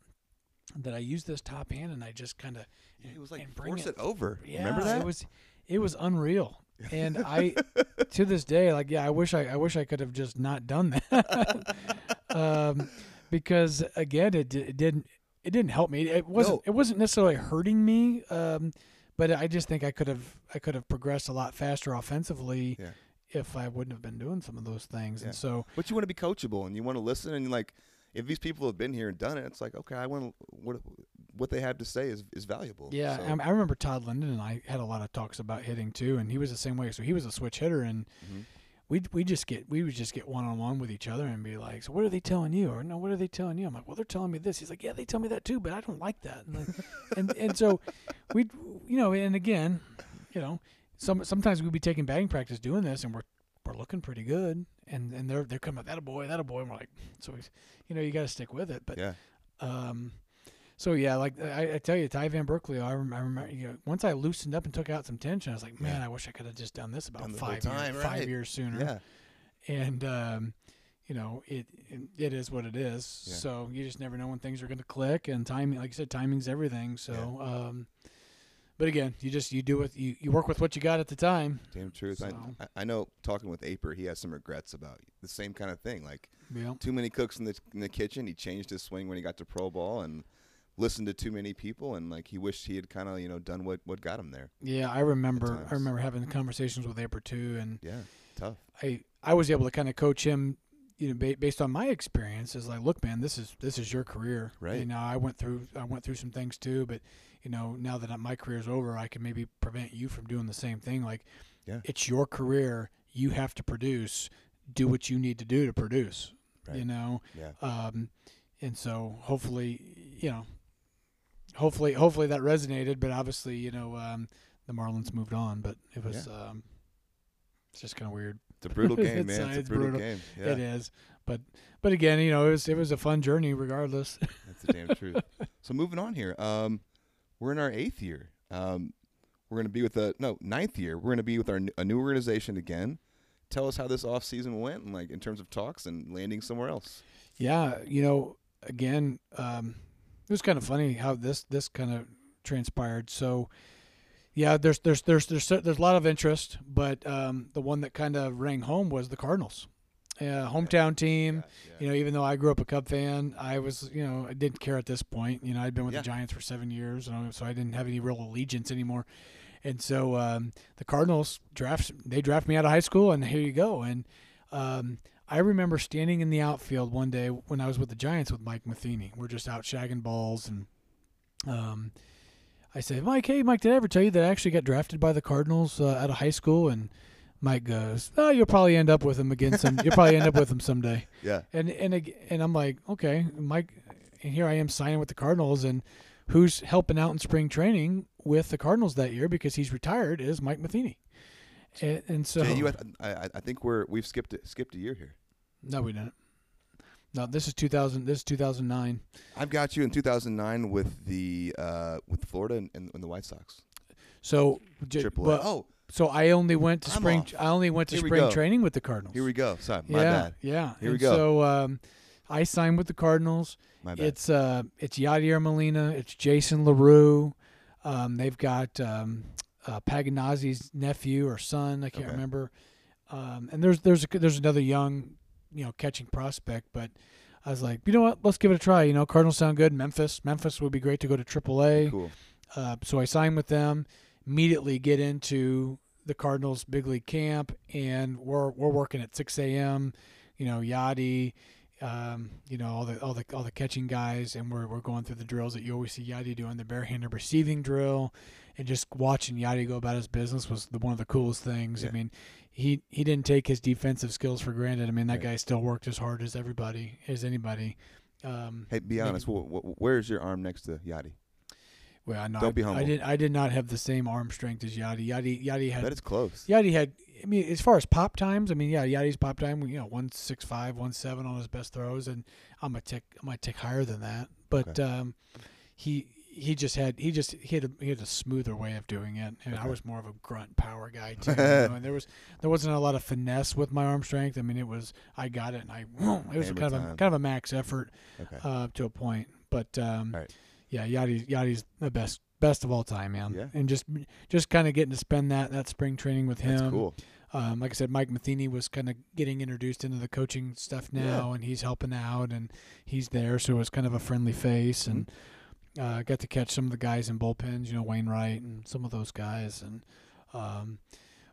that I used this top hand, and I just kind of he was like and force it- it, over. yeah, Remember that? It was it was unreal. And I to this day, like yeah, I wish I I wish I could have just not done that. um, because again, it, it didn't it didn't help me. It wasn't No. it wasn't necessarily hurting me. Um, but I just think I could have I could have progressed a lot faster offensively Yeah. if I wouldn't have been doing some of those things. Yeah. And so But you want to be coachable and you want to listen and like if these people have been here and done it, it's like okay, I want what what they have to say is is valuable. yeah, So- I, I remember Todd Linden and I had a lot of talks about hitting too, and he was the same way. So he was a switch hitter, and Mhm. we we just get we would just get one on one with each other and be like, so what are they telling you? Or no, what are they telling you? I'm like, well, they're telling me this. He's like, yeah, they tell me that too, but I don't like that. And like, and, and so we, you know, and again, you know, some sometimes we'd be taking batting practice doing this, and we're we're looking pretty good, and and they're they're coming up, that a boy, that a boy. And we're like, so we, you know, you got to stick with it. But yeah. um, so yeah, like I, I tell you, Ty Van Burkleo, I, rem- I remember, you know, once I loosened up and took out some tension, I was like, man, Yeah. I wish I could have just done this about Done five time, years, five years sooner Yeah. and um, you know it, it it is what it is. Yeah. So you just never know when things are going to click, and timing, like you said, timing's everything. So, um, but again, you just you do what you you work with what you got at the time. Damn truth. So- I, I know talking with Aper, he has some regrets about the same kind of thing. Like know, too many cooks in the in the kitchen. He changed his swing when he got to pro ball and listened to too many people and like he wished he had kind of you know done what what got him there. yeah, I remember. I remember having conversations with Aper too, and Yeah, tough. I I was able to kind of coach him. You know, ba- based on my experience, is like, look, man, this is this is your career. Right. You know, I went through I went through some things too, but you know, now that my career's over, I can maybe prevent you from doing the same thing. Like, Yeah. it's your career. You have to produce. Do what you need to do to produce. You know, Yeah. um, and so hopefully, you know, hopefully, hopefully that resonated. But obviously, you know, um, the Marlins moved on. But it was, um, it's just kind of weird. It's a brutal game, It's, man. It's, it's a brutal, brutal. game. Yeah, It is, but but again, you know, it was it was a fun journey regardless. that's the damn truth. So moving on here, um, we're in our eighth year. Um, we're going to be with a no ninth year. We're going to be with our a new organization again. Tell us how this off season went, and like in terms of talks and landing somewhere else. yeah, you know, again, um, it was kind of funny how this this kind of transpired. So, yeah, there's there's there's there's there's a lot of interest, but um, the one that kind of rang home was the Cardinals, uh, hometown team. You know, even though I grew up a Cub fan, I was, you know, I didn't care at this point. You know, I'd been with Yeah. the Giants for seven years, know, so I didn't have any real allegiance anymore. And so um, the Cardinals draft they draft me out of high school, and here you go. And um, I remember standing in the outfield one day when I was with the Giants with Mike Matheny. We're just out shagging balls, and um, I said, Mike, hey, Mike, did I ever tell you that I actually got drafted by the Cardinals uh, out of high school? And Mike goes, "Oh, you'll probably end up with him again. Some, you'll probably end up with him someday." Yeah, And and and I'm like, okay, Mike, and here I am signing with the Cardinals, and who's helping out in spring training with the Cardinals that year because he's retired is Mike Matheny. And, and so you, I, I, I think we're we've skipped skipped a year here. no, we didn't. No, this is 2000. This is 2009. I've got you in 2009 with the uh, with Florida and, and, and the White Sox. So, j- Triple but- Oh, so I only went to I'm spring. off. I only went to Here we spring go. training with the Cardinals. here we go. Sorry, my yeah, bad. yeah. Here we And go. So um, I signed with the Cardinals. My bad. It's uh, it's Yadier Molina. It's Jason LaRue. Um, they've got um, uh, Pagnozzi's nephew or son. I can't Okay. remember. Um, and there's there's a, there's another young, you know, catching prospect. But I was like, you know what? Let's give it a try. You know, Cardinals sound good. Memphis, Memphis would be great to go to AAA. cool. Uh, so I signed with them. Immediately get into the Cardinals big league camp, and we're we're working at 6 a.m. You know, Yadi, um, you know all the all the all the catching guys, and we're we're going through the drills that you always see Yadi doing the barehanded receiving drill, and just watching Yadi go about his business was the, one of the coolest things. I mean, he he didn't take his defensive skills for granted. I mean, that Right. guy still worked as hard as everybody as anybody. Um, Hey, be maybe- honest. Wh- where's your arm next to Yadi? Well, no, Don't I, be humble. I did. I did not have the same arm strength as Yadi. Yadi. Yadi had. bet it's close. Yadi had. I mean, as far as pop times, I mean, yeah, Yadi's pop time, you know, one six five, one seven on his best throws, and I'm a tick. I might tick higher than that, but Okay. um, he he just had he just he had a, he had a smoother way of doing it, and I was more of a grunt power guy too. you know, and there was there wasn't a lot of finesse with my arm strength. I mean, it was I got it, and I it was Hammer kind of a kind of a max effort Okay. uh, to a point. But um, right. Yeah, Yadi Yadi's the best best of all time, man. Yeah. And just just kind of getting to spend that that spring training with him. That's cool. Um, like I said, Mike Matheny was kind of getting introduced into the coaching stuff now, and he's helping out, and he's there, so it was kind of a friendly face, and Uh, got to catch some of the guys in bullpens, you know, Wainwright and some of those guys, and um,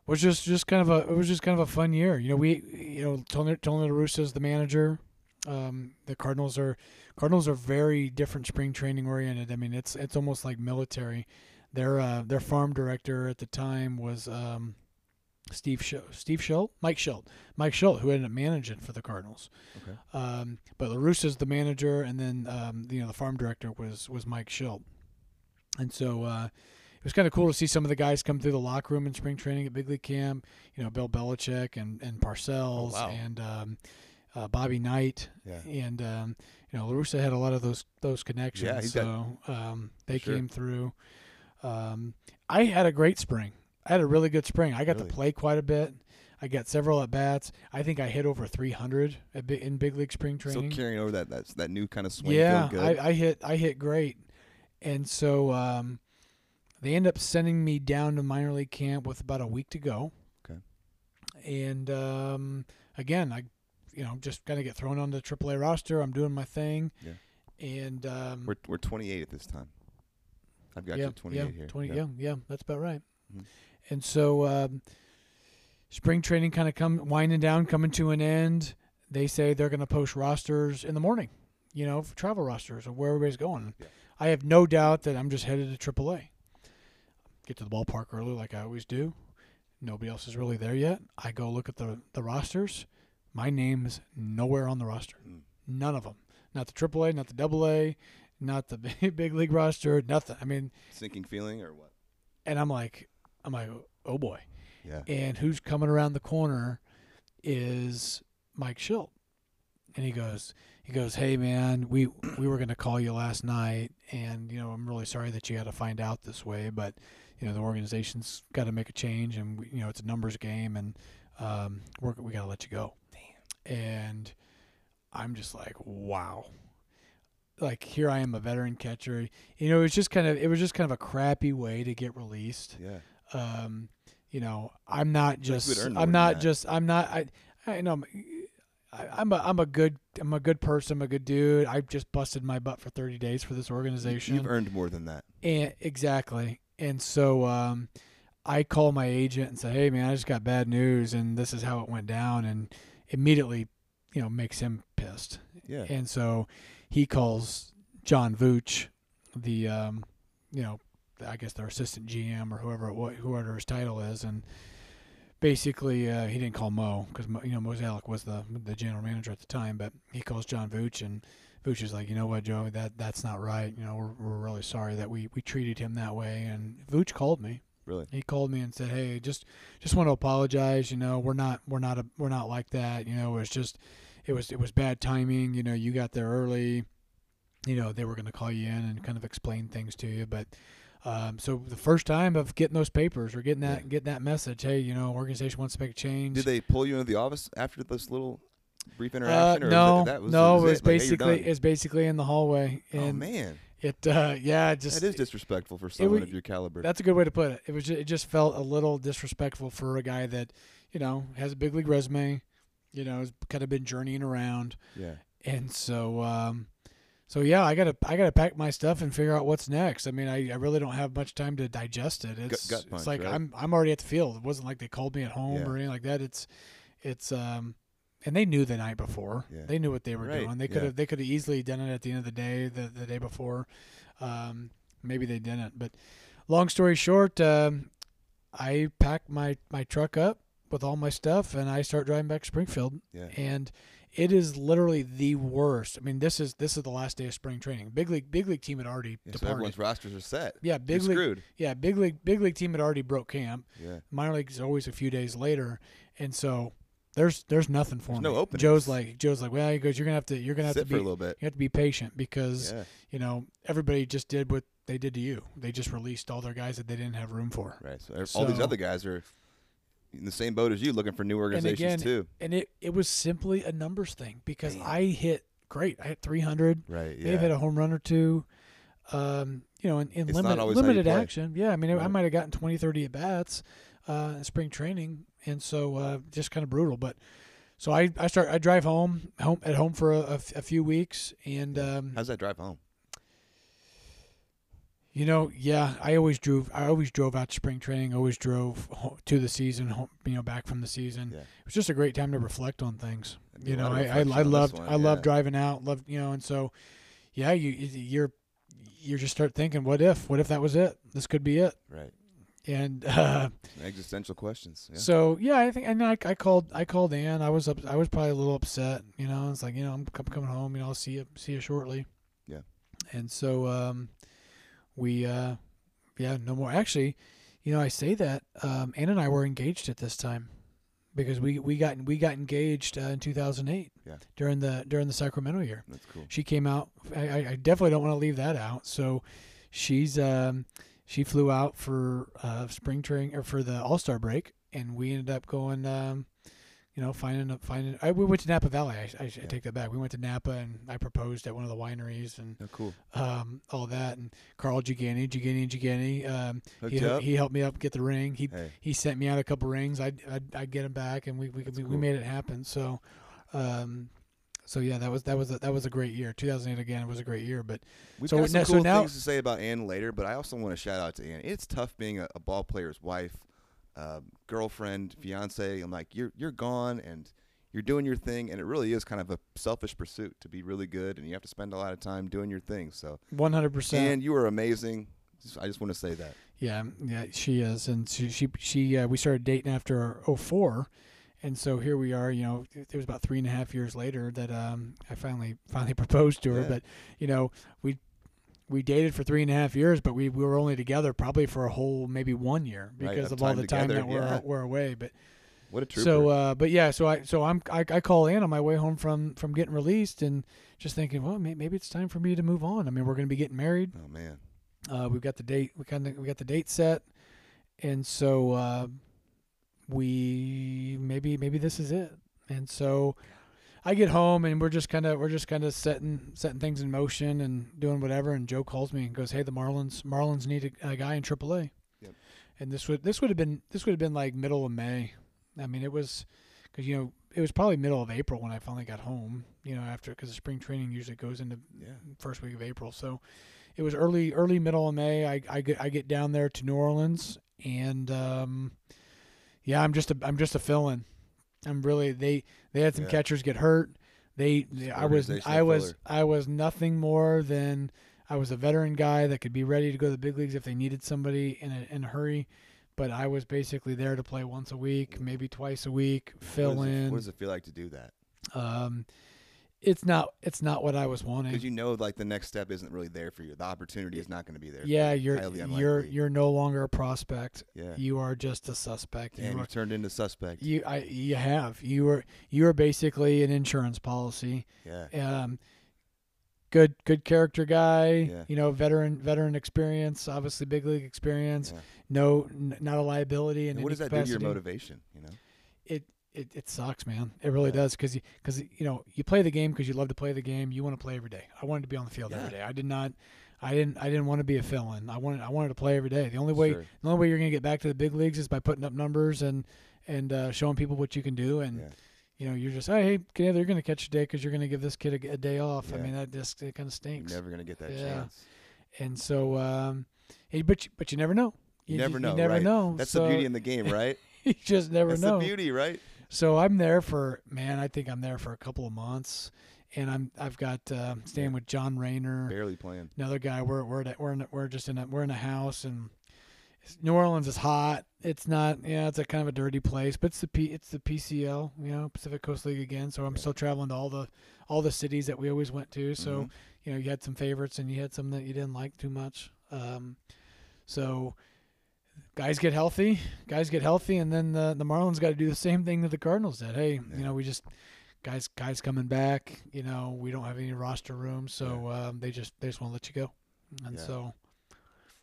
was just just kind of a it was just kind of a fun year. You know, we you know Tony Tony La Russa is the manager. Um, the Cardinals are Cardinals are very different spring training oriented. I mean, it's it's almost like military. Their uh, their farm director at the time was um, Steve Sch- Steve Schultz, Mike Schultz, Mike Schultz, who ended up managing for the Cardinals. Okay. Um, but La is the manager, and then um, you know the farm director was was Mike Schultz. And so uh, it was kind of cool to see some of the guys come through the locker room in spring training at Big League Camp. You know, Bill Belichick and and Parcells Oh, wow. and um, uh, Bobby Knight, Yeah. and um, you know La Russa had a lot of those those connections. Yeah, so um, they Sure. came through. Um, I had a great spring. I had a really good spring. I got Really? to play quite a bit. I got several at bats. I think I hit over 300 at bi- in big league spring training. Still carrying over that that that new kind of swing. yeah, good. I, I hit I hit great, and so um, they end up sending me down to minor league camp with about a week to go. Okay. And um, again, I, you know, just kind of get thrown on the AAA roster. I'm doing my thing. Yeah. And um, we're we're 28 at this time. I've got yeah, you 28 yeah, here. 20, yeah. yeah. yeah, that's about right. Mhm. And so um, spring training kind of come winding down, coming to an end. They say they're going to post rosters in the morning, you know, for travel rosters or where everybody's going. Yeah. I have no doubt that I'm just headed to AAA. Get to the ballpark early like I always do. Nobody else is really there yet. I go look at the, the rosters. My name's nowhere on the roster. Mm. None of them. Not the AAA, not the AA, not the big, big league roster, nothing. I mean, Sinking feeling or what? and I'm like, I'm like, oh boy. Yeah. And who's coming around the corner is Mike Shildt. And he goes, he goes, hey man, we we were gonna call you last night, and you know I'm really sorry that you had to find out this way, but you know the organization's got to make a change, and we, you know it's a numbers game, and um, we're, we got to let you go. And I'm just like, wow. Like here I am, a veteran catcher. You know, it was just kind of it was just kind of a crappy way to get released Yeah. um, you know, I'm not Like you had just, I'm not just, I'm not, I, I know, I'm- I'm a, I'm a good, I'm a good person, I'm a good dude. I just busted my butt for 30 days for this organization. You've earned more than that. And exactly. And so, um, I call my agent and say, Hey man, I just got bad news and this is how it went down. And immediately, you know, makes him pissed. Yeah. And so he calls John Vuch, the um, you know, I guess their assistant GM or whoever whoever his title is, and basically uh, he didn't call Mo because you know Mozeliak was the the general manager at the time, but he calls John Vuch and. Vuch is like, you know what, Joe, that that's not right. You know, we're, we're really sorry that we, we treated him that way. And Vuch called me. Really. He called me and said, "Hey, just just want to apologize. You know, we're not we're not a, we're not like that. You know, it was just it was it was bad timing. You know, you got there early. You know, they were going to call you in and kind of explain things to you, but." Um, so the first time of getting those papers or getting that Yeah. getting that message, hey, you know, organization wants to make a change. Did they pull you into the office after this little brief uh, interaction? or no, was, no, it was it? Like, hey, basically done? it's basically in the hallway, oh man, it uh, yeah, it just that is disrespectful for someone wa- of your caliber. That's a good way to put it. It was ju- it just felt a little disrespectful for a guy that, you know, has a big league resume, you know, has kind of been journeying around, yeah. and so um, so yeah, I gotta I gotta pack my stuff and figure out what's next. I mean, I, I really don't have much time to digest it. It's gut punch, it's like right? I'm I'm already at the field. It wasn't like they called me at home Yeah. or anything like that. It's it's um. And they knew the night before. Yeah. They knew what they were Right, doing. They yeah. could have they could have easily done it at the end of the day, the, the day before. Um, maybe they didn't. But long story short, um, I pack my, my truck up with all my stuff and I start driving back to Springfield. Yeah. And it is literally the worst. I mean, this is this is the last day of spring training. Big league big league team had already Yeah, so departed. everyone's rosters are set. yeah, You're big league. screwed. Yeah, big league big league team had already broke camp. Yeah. Minor league is always a few days later, and so there's there's nothing for There's me. no openings. Joe's like Joe's like, well, he goes, you're gonna have to you're gonna have Sit to for be a little bit. you have to be patient because Yeah. you know everybody just did what they did to you. They just released all their guys that they didn't have room for. Right. So, ev- all these other guys are in the same boat as you, looking for new And organizations again, too. and it it was simply a numbers thing because Damn. I hit great. I hit 300. Right. May have hit a home run or two. Um, you know, in, in limited always how you limited action. Yeah, I mean, I might have gotten 20, 30 at bats uh, spring training, and so uh, just kind of brutal. But so I, I start I drive home home at home for a, a f- a few weeks, and um, How's that drive home? You know, yeah, I always drove. I always drove out to spring training. Always drove to the season. Home, you know, back from the season. Yeah. It was just a great time to reflect on things. You know, I I, I loved one, I loved driving out. Loved you know, and so yeah, you you're you just start thinking, what if? What if that was it? This could be it. Right. And uh, Existential questions. Yeah. so yeah, I think and I, I called I called Ann. I was up. I was probably a little upset. You know, it's like you know I'm coming home. You know, I'll see you see you shortly. Yeah. And so um, we uh, yeah no more. Actually, you know I say that um, Ann and I were engaged at this time because we we got we got engaged uh, in 2008 Yeah. during the during the Sacramento year That's cool. she came out. I, I I definitely don't want to leave that out. So she's um, she flew out for uh, spring training or for the All Star break, and we ended up going. Um, you know, finding finding. I, we went to Napa Valley. I, I, I Yeah. take that back. We went to Napa, and I proposed at one of the wineries, and Oh, cool. um, all that. And Carl Gigani, Gigani, Gigani. Um, he up. he helped me up get the ring. He Hey. he sent me out a couple rings. I'd I'd, I'd get him back, and we we, we, we made it happen. So, um, so yeah, that was that was a, that was a great year. 2008 again it was a great year. But We've So got some now- so cool now- things to say about Ann later, but I also want to shout out to Ann. It's tough being a, a ball player's wife, uh, girlfriend, fiance. I'm like, you're you're gone and you're doing your thing, and it really is kind of a selfish pursuit to be really good, and you have to spend a lot of time doing your thing. So, 100 percent. and you are amazing. I just want to say that. Yeah, yeah, she is, and she she, she uh, we started dating after 04, and so here we are. You know, it was about three and a half years later that um I finally finally proposed to her. Yeah. But you know, we we dated for three and a half years, but we, we were only together probably for a whole maybe one year because of of all time the time together, that we're yeah. we're away. But What a trooper. so uh, but yeah, so I so I'm I, I call in on my way home from from getting released and just thinking, well, maybe it's time for me to move on. I mean, we're going to be getting married. oh man, Uh, we've got the date. We kind of we got the date set, and so uh, we maybe maybe this is it. And so I get home and we're just kind of we're just kind of setting setting things in motion and doing whatever. And Joe calls me and goes, "Hey, the Marlins Marlins need a, a guy in AAA." Yep. And this would this would have been this would have been like middle of May. I mean, it was because you know it was probably middle of April when I finally got home. You know, after because the spring training usually goes into yeah, first week of April. So it was early, early middle of May. I, I get I get down there to New Orleans, and um, yeah, I'm just a I'm just a fill-in. I'm really they they had some Yeah. catchers get hurt. They, they I was I was filler. I was nothing more than I was a veteran guy that could be ready to go to the big leagues if they needed somebody in a in a hurry. But I was basically there to play once a week, maybe twice a week, fill what does, in. It, what does it feel like to do that? um, it's not it's not what I was wanting. Because you know, like the next step isn't really there for you. The opportunity is not going to be there. Yeah, you. you're you're you're no longer a prospect. yeah. You are just a suspect. Damn, you you turned into suspect. you I you have you are you are basically an insurance policy. yeah. Um, good good character guy. Yeah. You know, veteran veteran experience. Obviously, big league experience. yeah. No, n- not a liability And what does that capacity. do to your motivation? You know. It it, sucks, man. It really Yeah. does because you because you know you play the game because you love to play the game. You want to play every day. I wanted to be on the field every Yeah. day. I did not. I didn't. I didn't want to be a fill-in. I wanted. I wanted to play every day. The only way. Sure. The only way you're gonna get back to the big leagues is by putting up numbers and and uh, showing people what you can do. And Yeah. you know, you're just, hey, hey, kid, you're gonna catch a day because you're gonna give this kid a, a day off. I mean, that just it kind of stinks. You're never going to get that chance. And so, um, hey, but you, but you never know. You, ju- never know. You never right? know. That's so the beauty in the game, right? you just never That's know. the beauty, right? So I'm there for man. I think I'm there for a couple of months, and I'm I've got uh, staying with John Rayner, Barely playing. another guy. We're we're at, we're in, a- we're just in a, we're in a house, and New Orleans is hot. It's not yeah. It's a kind of a dirty place, but it's the P, it's the PCL, you know, Pacific Coast League again. So I'm still traveling to all the all the cities that we always went to. So Mhm. you know, you had some favorites and you had some that you didn't like too much. Um, so guys get healthy, guys get healthy, and then the the Marlins got to do the same thing that the Cardinals did. Hey, Yeah. you know, we just guys guys coming back. You know, we don't have any roster room, so um, they just they just want to let you go. And Yeah. so,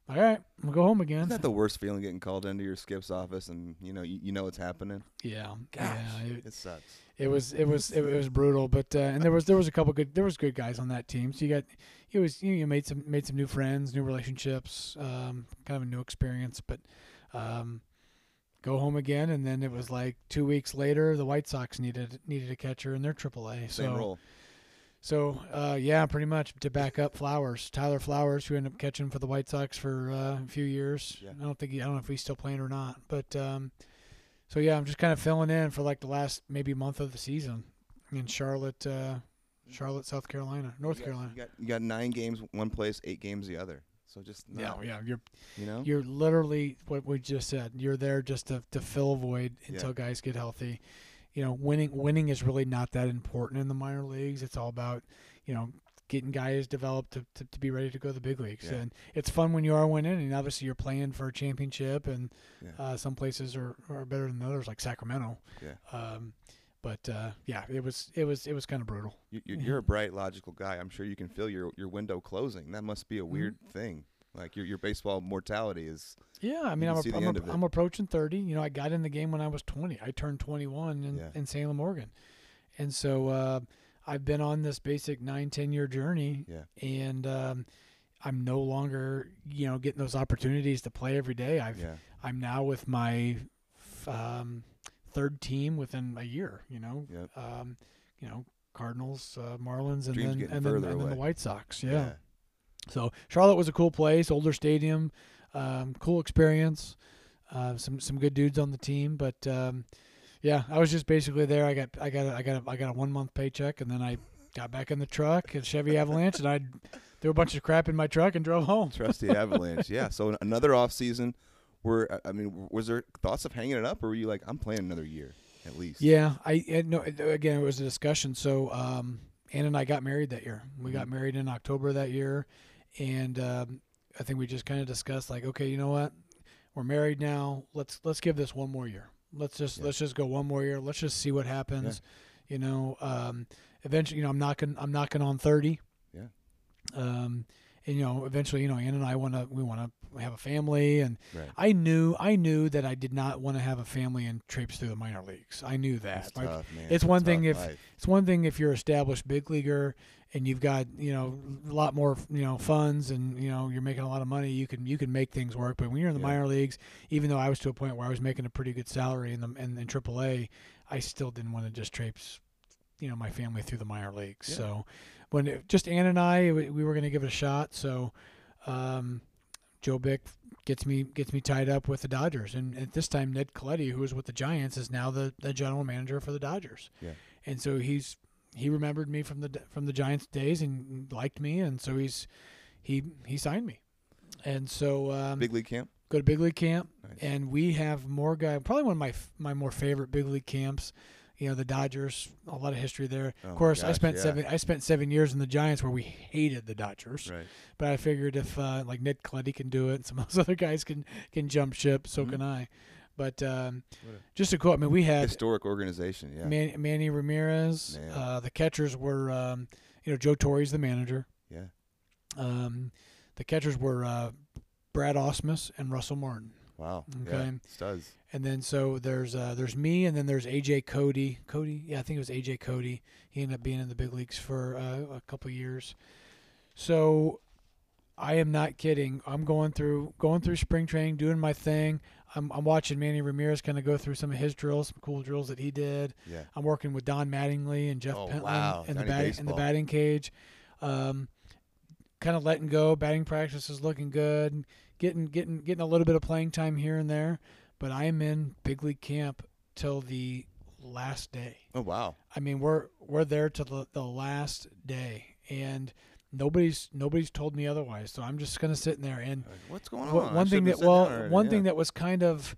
all right, we'll go home again. Isn't that the worst feeling getting called into your skip's office and you know you, you know what's happening? yeah, Gosh, yeah. It, it sucks. it was it was it, was brutal, but uh, and there was there was a couple good there was good guys on that team. So you got you was you, know, you made some made some new friends, new relationships, um, kind of a new experience. But um, go home again, and then it was like two weeks later, the White Sox needed needed a catcher in their AAA. Same so role. So uh, yeah, pretty much to back up Flowers, Tyler Flowers, who ended up catching for the White Sox for uh, a few years. Yeah. I don't think he, I don't know if he's still playing or not, but um, so yeah, I'm just kind of filling in for like the last maybe month of the season in Charlotte, uh, Charlotte, South Carolina, North you Carolina. You got you got nine games one place, eight games the other. So just Yeah, yeah, you're you know. you're literally what we just said. You're there just to, to fill a void until Yeah. guys get healthy. You know, winning winning is really not that important in the minor leagues. It's all about you know getting guys developed to, to, to be ready to go to the big leagues. Yeah. And it's fun when you are winning, and obviously you're playing for a championship. And Yeah. uh, some places are, are better than others, like Sacramento. Yeah. Um, but uh, yeah, it was it was it was kind of brutal. You, you're a bright, logical guy. I'm sure you can feel your your window closing. That must be a Mm-hmm. weird thing. Like your your baseball mortality is. Yeah, I mean, I'm, I'm, end of it. I'm approaching 30. You know, I got in the game when I was 20. I turned 21 in, Yeah. in Salem, Oregon. And so uh, I've been on this basic nine ten year journey. Yeah. And um, I'm no longer, you know, getting those opportunities to play every day. I've, Yeah. I'm now with my f- um, third team within a year, you know, Yep. um, you know, Cardinals, uh, Marlins, and Dreams then, and then, and then the. White Sox. yeah. So Charlotte was a cool place, older stadium, um, cool experience, uh, some some good dudes on the team. But um, yeah, I was just basically there. I got I got a, I got a, I got a one month paycheck, and then I got back in the truck, a Chevy Avalanche, and I threw a bunch of crap in my truck and drove home. Trusty Avalanche. Yeah. So another off season. Were I mean, was there thoughts of hanging it up, or were you like, I'm playing another year at least? Yeah, I I- no. Again, it was a discussion. So um, Ann and I got married that year. We got married in October that year, and um, I think we just kind of discussed like, okay, you know what, we're married now. Let's let's give this one more year. Let's just Yeah. let's just go one more year. Let's just see what happens. You know, um, eventually, you know, I'm knocking I'm knocking on thirty. Yeah. Um, and you know, eventually, you know, Ann and I want to we want to have a family, and Right. I knew I knew that I did not want to have a family and traipse through the minor leagues. I knew that. It's Like, tough, man. it's one thing if- life. it's one thing if you're established big leaguer and you've got you know a lot more you know funds and you know you're making a lot of money. You can you can make things work. But when you're in the Yeah. minor leagues, even though I was to a point where I was making a pretty good salary in the in, in AAA, I still didn't want to just traipse you know my family through the minor leagues. Yeah. So when it, just Ann and I we, we were going to give it a shot. So um, Joe Bick gets me gets me tied up with the Dodgers, and at this time Ned Colletti, who was with the Giants, is now the, the general manager for the Dodgers. Yeah. And so he's he remembered me from the from the Giants days and liked me, and so he's he he signed me, and so um, Big league camp. go to big league camp, Nice. and we have more guy. Probably one of my my more favorite big league camps. You know, the Dodgers, a lot of history there. Oh of course, I spent yeah. seven. I spent seven years in the Giants, where we hated the Dodgers. Right. But I figured if uh, like Ned Colletti can do it, and some of those other guys can can jump ship, so Mhm. can I. But um, a- just a quote, I mean, we had Historic organization. Yeah. Man, Manny Ramirez. Man. Uh, the catchers were, um, you know, Joe Torre's the manager. Yeah. Um, the catchers were uh, Brad Ausmus and Russell Martin. Wow. Okay. Yeah. Studs. And then so there's uh, there's me, and then there's AJ Cody. Cody, yeah, I think it was AJ Cody. He ended up being in the big leagues for uh, a couple years. So I am not kidding. I'm going through going through spring training, doing my thing. I'm I'm watching Manny Ramirez kind of go through some of his drills, some cool drills that he did. Yeah. I'm working with Don Mattingly and Jeff Oh, Pentland wow. in the batting in the batting cage. Um, kind of letting go. Batting practice is looking good. Getting getting getting a little bit of playing time here and there. But I am in big league camp till the last day. Oh wow. I mean, we're we're there till the, the last day, and nobody's nobody's told me otherwise. So I'm just gonna sit in there and What's going on? I one thing that well, already, one yeah. thing that was kind of,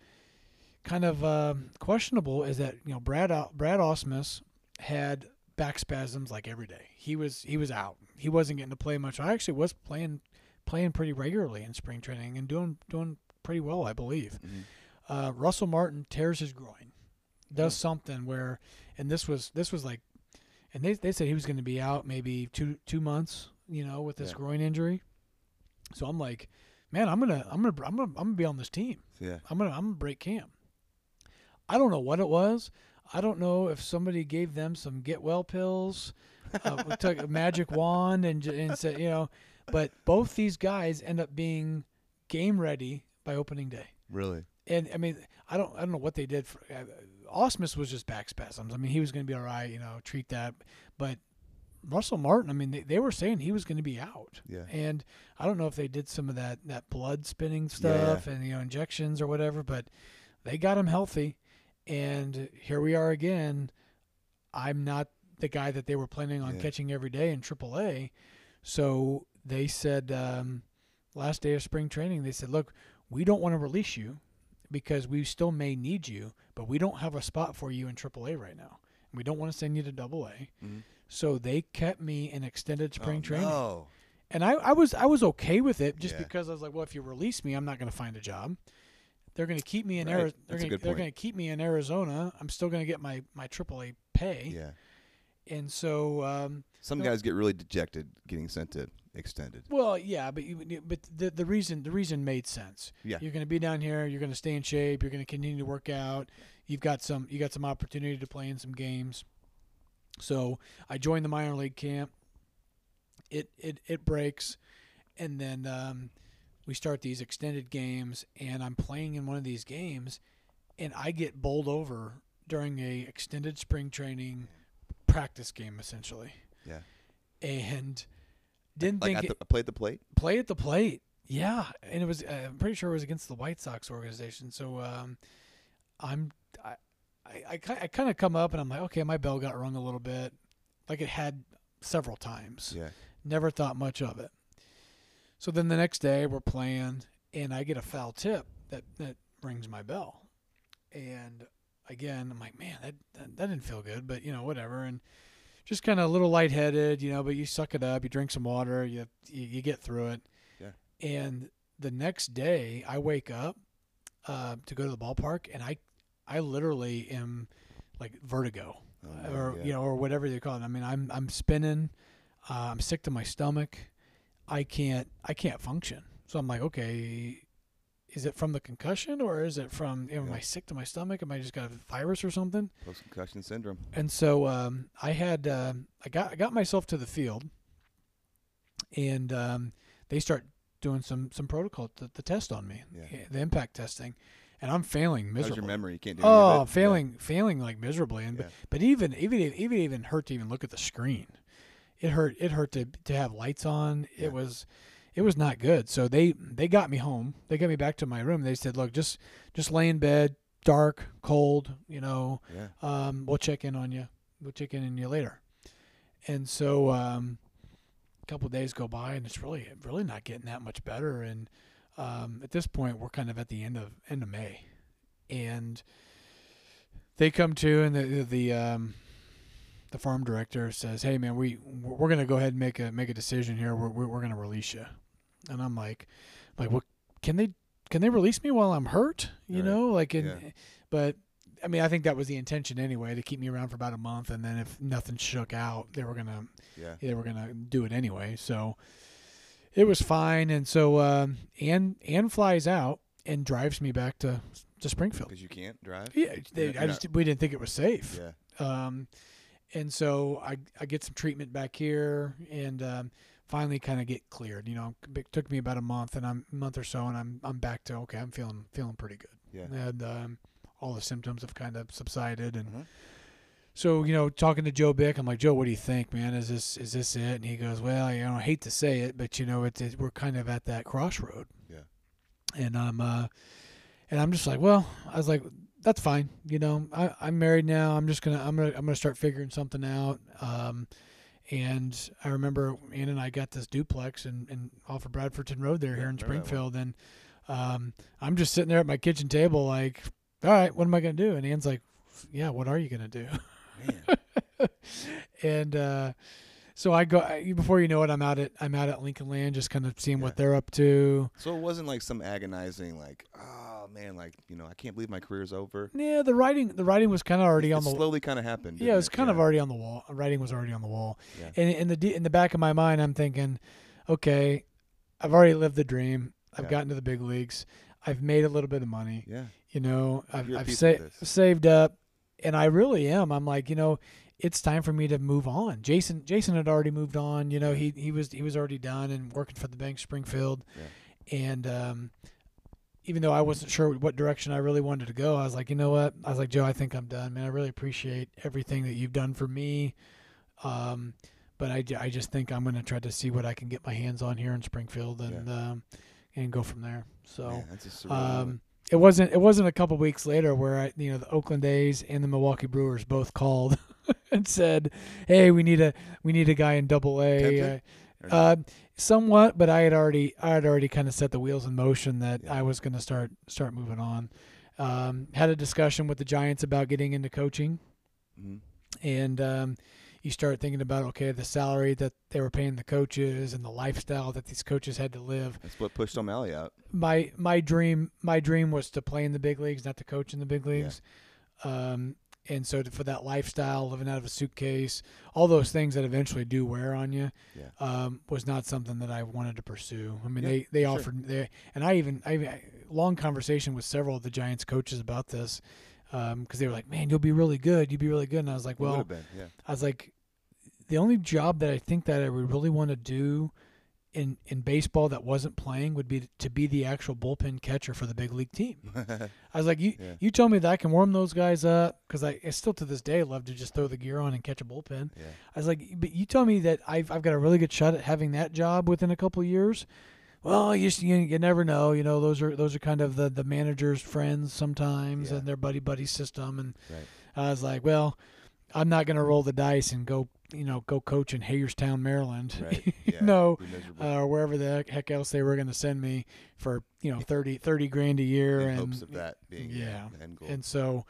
kind of um questionable is that you know Brad Brad Ausmus had back spasms like every day. He was he was out. He wasn't getting to play much. I actually was playing playing pretty regularly in spring training and doing doing pretty well, I believe. Mhm. Uh, Russell Martin tears his groin, does Hmm. something where, and this was this was like, and they they said he was going to be out maybe two two months, you know, with this Yeah. groin injury. So I'm like, man, I'm gonna I'm gonna I'm gonna I'm gonna be on this team. Yeah. I'm gonna I'm gonna break camp. I don't know what it was. I don't know if somebody gave them some get well pills, uh, took a magic wand and and said you know, but both these guys end up being game ready by opening day. Really. And I mean, I don't I don't know what they did for uh, Ausmus was just back spasms. I mean, he was going to be all right, you know, treat that. But Russell Martin, I mean, they, they were saying he was going to be out. Yeah. And I don't know if they did some of that, that blood spinning stuff and, you know, injections or whatever, but they got him healthy. And here we are again. I'm not the guy that they were planning on Yeah. catching every day in AAA. So they said, um, last day of spring training, they said, look, we don't want to release you because we still may need you, but we don't have a spot for you in AAA right now. And We don't want to send you to AA. Mhm. So they kept me in extended spring oh, training. No. And I, I was I was okay with it just Yeah. because I was like, well, if you release me, I'm not going to find a job. They're going to keep me in Right. Arizona. They're going good they're going to keep me in Arizona. I'm still going to get my my AAA pay. Yeah. And so, um, Some guys get really dejected getting sent to extended. well, yeah, but you, but the the reason the reason made sense. Yeah. You're going to be down here. You're going to stay in shape. You're going to continue to work out. You've got some you got some opportunity to play in some games. So I joined the minor league camp. It it it breaks, and then um, we start these extended games, and I'm playing in one of these games, and I get bowled over during a extended spring training practice game, essentially, Yeah. and didn't Like think at the, play at the plate. play at the plate. Yeah, and it was. Uh, I'm pretty sure it was against the White Sox organization. So um, I'm. I, I, I, kind of come up and I'm like, okay, my bell got rung a little bit, like it had several times. Yeah. Never thought much of it. So then the next day we're playing, and I get a foul tip that that rings my bell, and again I'm like, man, that that, that didn't feel good, but you know whatever, and just kind of a little lightheaded, you know, but you suck it up, you drink some water, you you, you get through it. Yeah. And the next day I wake up uh, to go to the ballpark, and I I literally am like vertigo Oh, or yeah. you know, or whatever they call it. I mean, I'm I'm spinning. Uh, I'm sick to my stomach. I can't I can't function. So I'm like, okay, is it from the concussion or is it from? You know, Am I sick to my stomach? Am I just got a virus or something? Post concussion syndrome. And so um, I had um I got I got myself to the field, and um, they start doing some some protocol the, the test on me, Yeah. the impact testing, and I'm failing How's miserably. your memory? You can't do Oh, of it? failing, failing like miserably, and Yeah. but, but even even even even hurt to even look at the screen. It hurt. It hurt to to have lights on. Yeah. It was, it was not good. So they they got me home. They got me back to my room. They said, look, just just lay in bed, dark, cold. You know, Yeah. yeah. um, we'll check in on you. We'll check in on you later. And so um, a couple of days go by, and it's really really not getting that much better. And um, at this point, we're kind of at the end of end of May, and they come to, and the the um, the farm director says, "Hey, man, we we're gonna go ahead and make a make a decision here. We're we're, we're gonna release you." And I'm like, like, what? Can they can they release me while I'm hurt? You Right. know, like, in, Yeah. but I mean, I think that was the intention anyway to keep me around for about a month, and then if nothing shook out, they were gonna Yeah. they were gonna do it anyway. So it was fine, and so um, Ann Ann flies out and drives me back to to Springfield. Because you can't drive. Yeah, they, I just we didn't think it was safe. Yeah. Um, and so I I get some treatment back here, and um, finally kind of get cleared. You know, it took me about a month and I'm a month or so, and I'm I'm back to okay. I'm feeling feeling pretty good, Yeah. and um, all the symptoms have kind of subsided, and Mhm. So you know, talking to Joe Bick, I'm like, Joe, what do you think, man? Is this is this it? And he goes, Well, you know, I hate to say it, but you know, it's it, we're kind of at that crossroad. Yeah. And I'm uh, and I'm just like, well, I was like, that's fine. You know, I, I'm married now. I'm just gonna I'm gonna I'm gonna start figuring something out. Um, and I remember Ann and I got this duplex and and off of Bradfordton Road there Yeah, here in remember that one. Springfield, and um, I'm just sitting there at my kitchen table, like, all right, what am I gonna do? And Ann's like, yeah, what are you gonna do? Man. and uh, so I go I, before you know it, I'm out at I'm out at Lincoln Land, just kind of seeing Yeah. what they're up to. So it wasn't like some agonizing, like, oh man, like you know, I can't believe my career's over. Yeah, the writing the writing was kind of already it on the slowly kind of happened. yeah, it was it? kind of already on the wall. Writing was already on the wall, Yeah. and in the in the back of my mind, I'm thinking, okay, I've already lived the dream. I've Yeah. gotten to the big leagues. I've made a little bit of money. Yeah. You know, I've, I've sa- saved up, and I really am. I'm like, you know, it's time for me to move on. Jason, Jason had already moved on. You know, he he was he was already done and working for the Bank Springfield, and um, even though I wasn't sure what direction I really wanted to go, I was like, you know what? I was like, Joe, I think I'm done, man. I really appreciate everything that you've done for me. Um, but I, I just think I'm going to try to see what I can get my hands on here in Springfield and um, and go from there. So Man, that's a surreal um. It wasn't it wasn't a couple weeks later where I you know the Oakland A's and the Milwaukee Brewers both called and said, "Hey, we need a we need a guy in Double A." Uh, somewhat, but I had already I had already kind of set the wheels in motion that Yeah. I was going to start start moving on. Um, had a discussion with the Giants about getting into coaching, Mhm. and um, you start thinking about okay, the salary that they were paying the coaches and the lifestyle that these coaches had to live. That's what pushed O'Malley out. My my dream my dream was to play in the big leagues, not to coach in the big leagues. Um, and so to, for that lifestyle, living out of a suitcase, all those things that eventually do wear on you, Yeah. um, was not something that I wanted to pursue. I mean, Yeah, they they sure. offered they, and I even I long conversation with several of the Giants coaches about this because they were like, "Man, you'll be really good. You'll be really good." And I was like, "Well, been, yeah. I was like, the only job that I think that I would really want to do." In, in baseball that wasn't playing would be to be the actual bullpen catcher for the big league team. I was like, you Yeah. you tell me that I can warm those guys up because I, I still to this day love to just throw the gear on and catch a bullpen. yeah. I was like, but you tell me that I've I've got a really good shot at having that job within a couple of years. Well, you, just, you you never know. You know, those are those are kind of the the manager's friends sometimes Yeah. and their buddy buddy system. And Right. I was like, well, I'm not gonna roll the dice and go you know go coach in Hagerstown, Maryland. Right. you Yeah. know, uh, or wherever the heck- else they were going to send me for you know 30, 30 grand a year in and hopes of that being yeah, the end goal. and so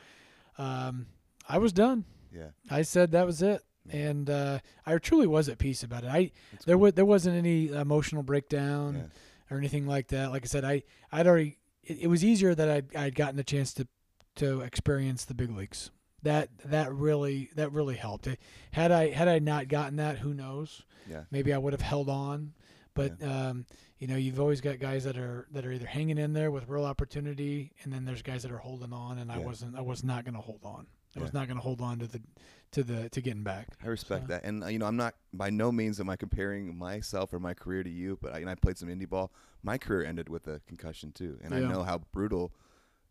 um, I was done. yeah. I said that was it, Yeah. and uh, I truly was at peace about it. I That's there cool. was there wasn't any emotional breakdown Yeah. or anything like that. Like I said, I I'd already it, it was easier that I'd I'd gotten a chance to to experience the big leagues. That that really that really helped. It, had I had I not gotten that, who knows? Yeah. maybe I would have held on. But um, you know, you've always got guys that are that are either hanging in there with real opportunity, and then there's guys that are holding on. And I wasn't. I was not going to hold on. I was not going to hold on to the to the to getting back. I respect So- that, and uh, you know, I'm not by no means am I comparing myself or my career to you, but I, and I played some indie ball. My career ended with a concussion too, and I know how brutal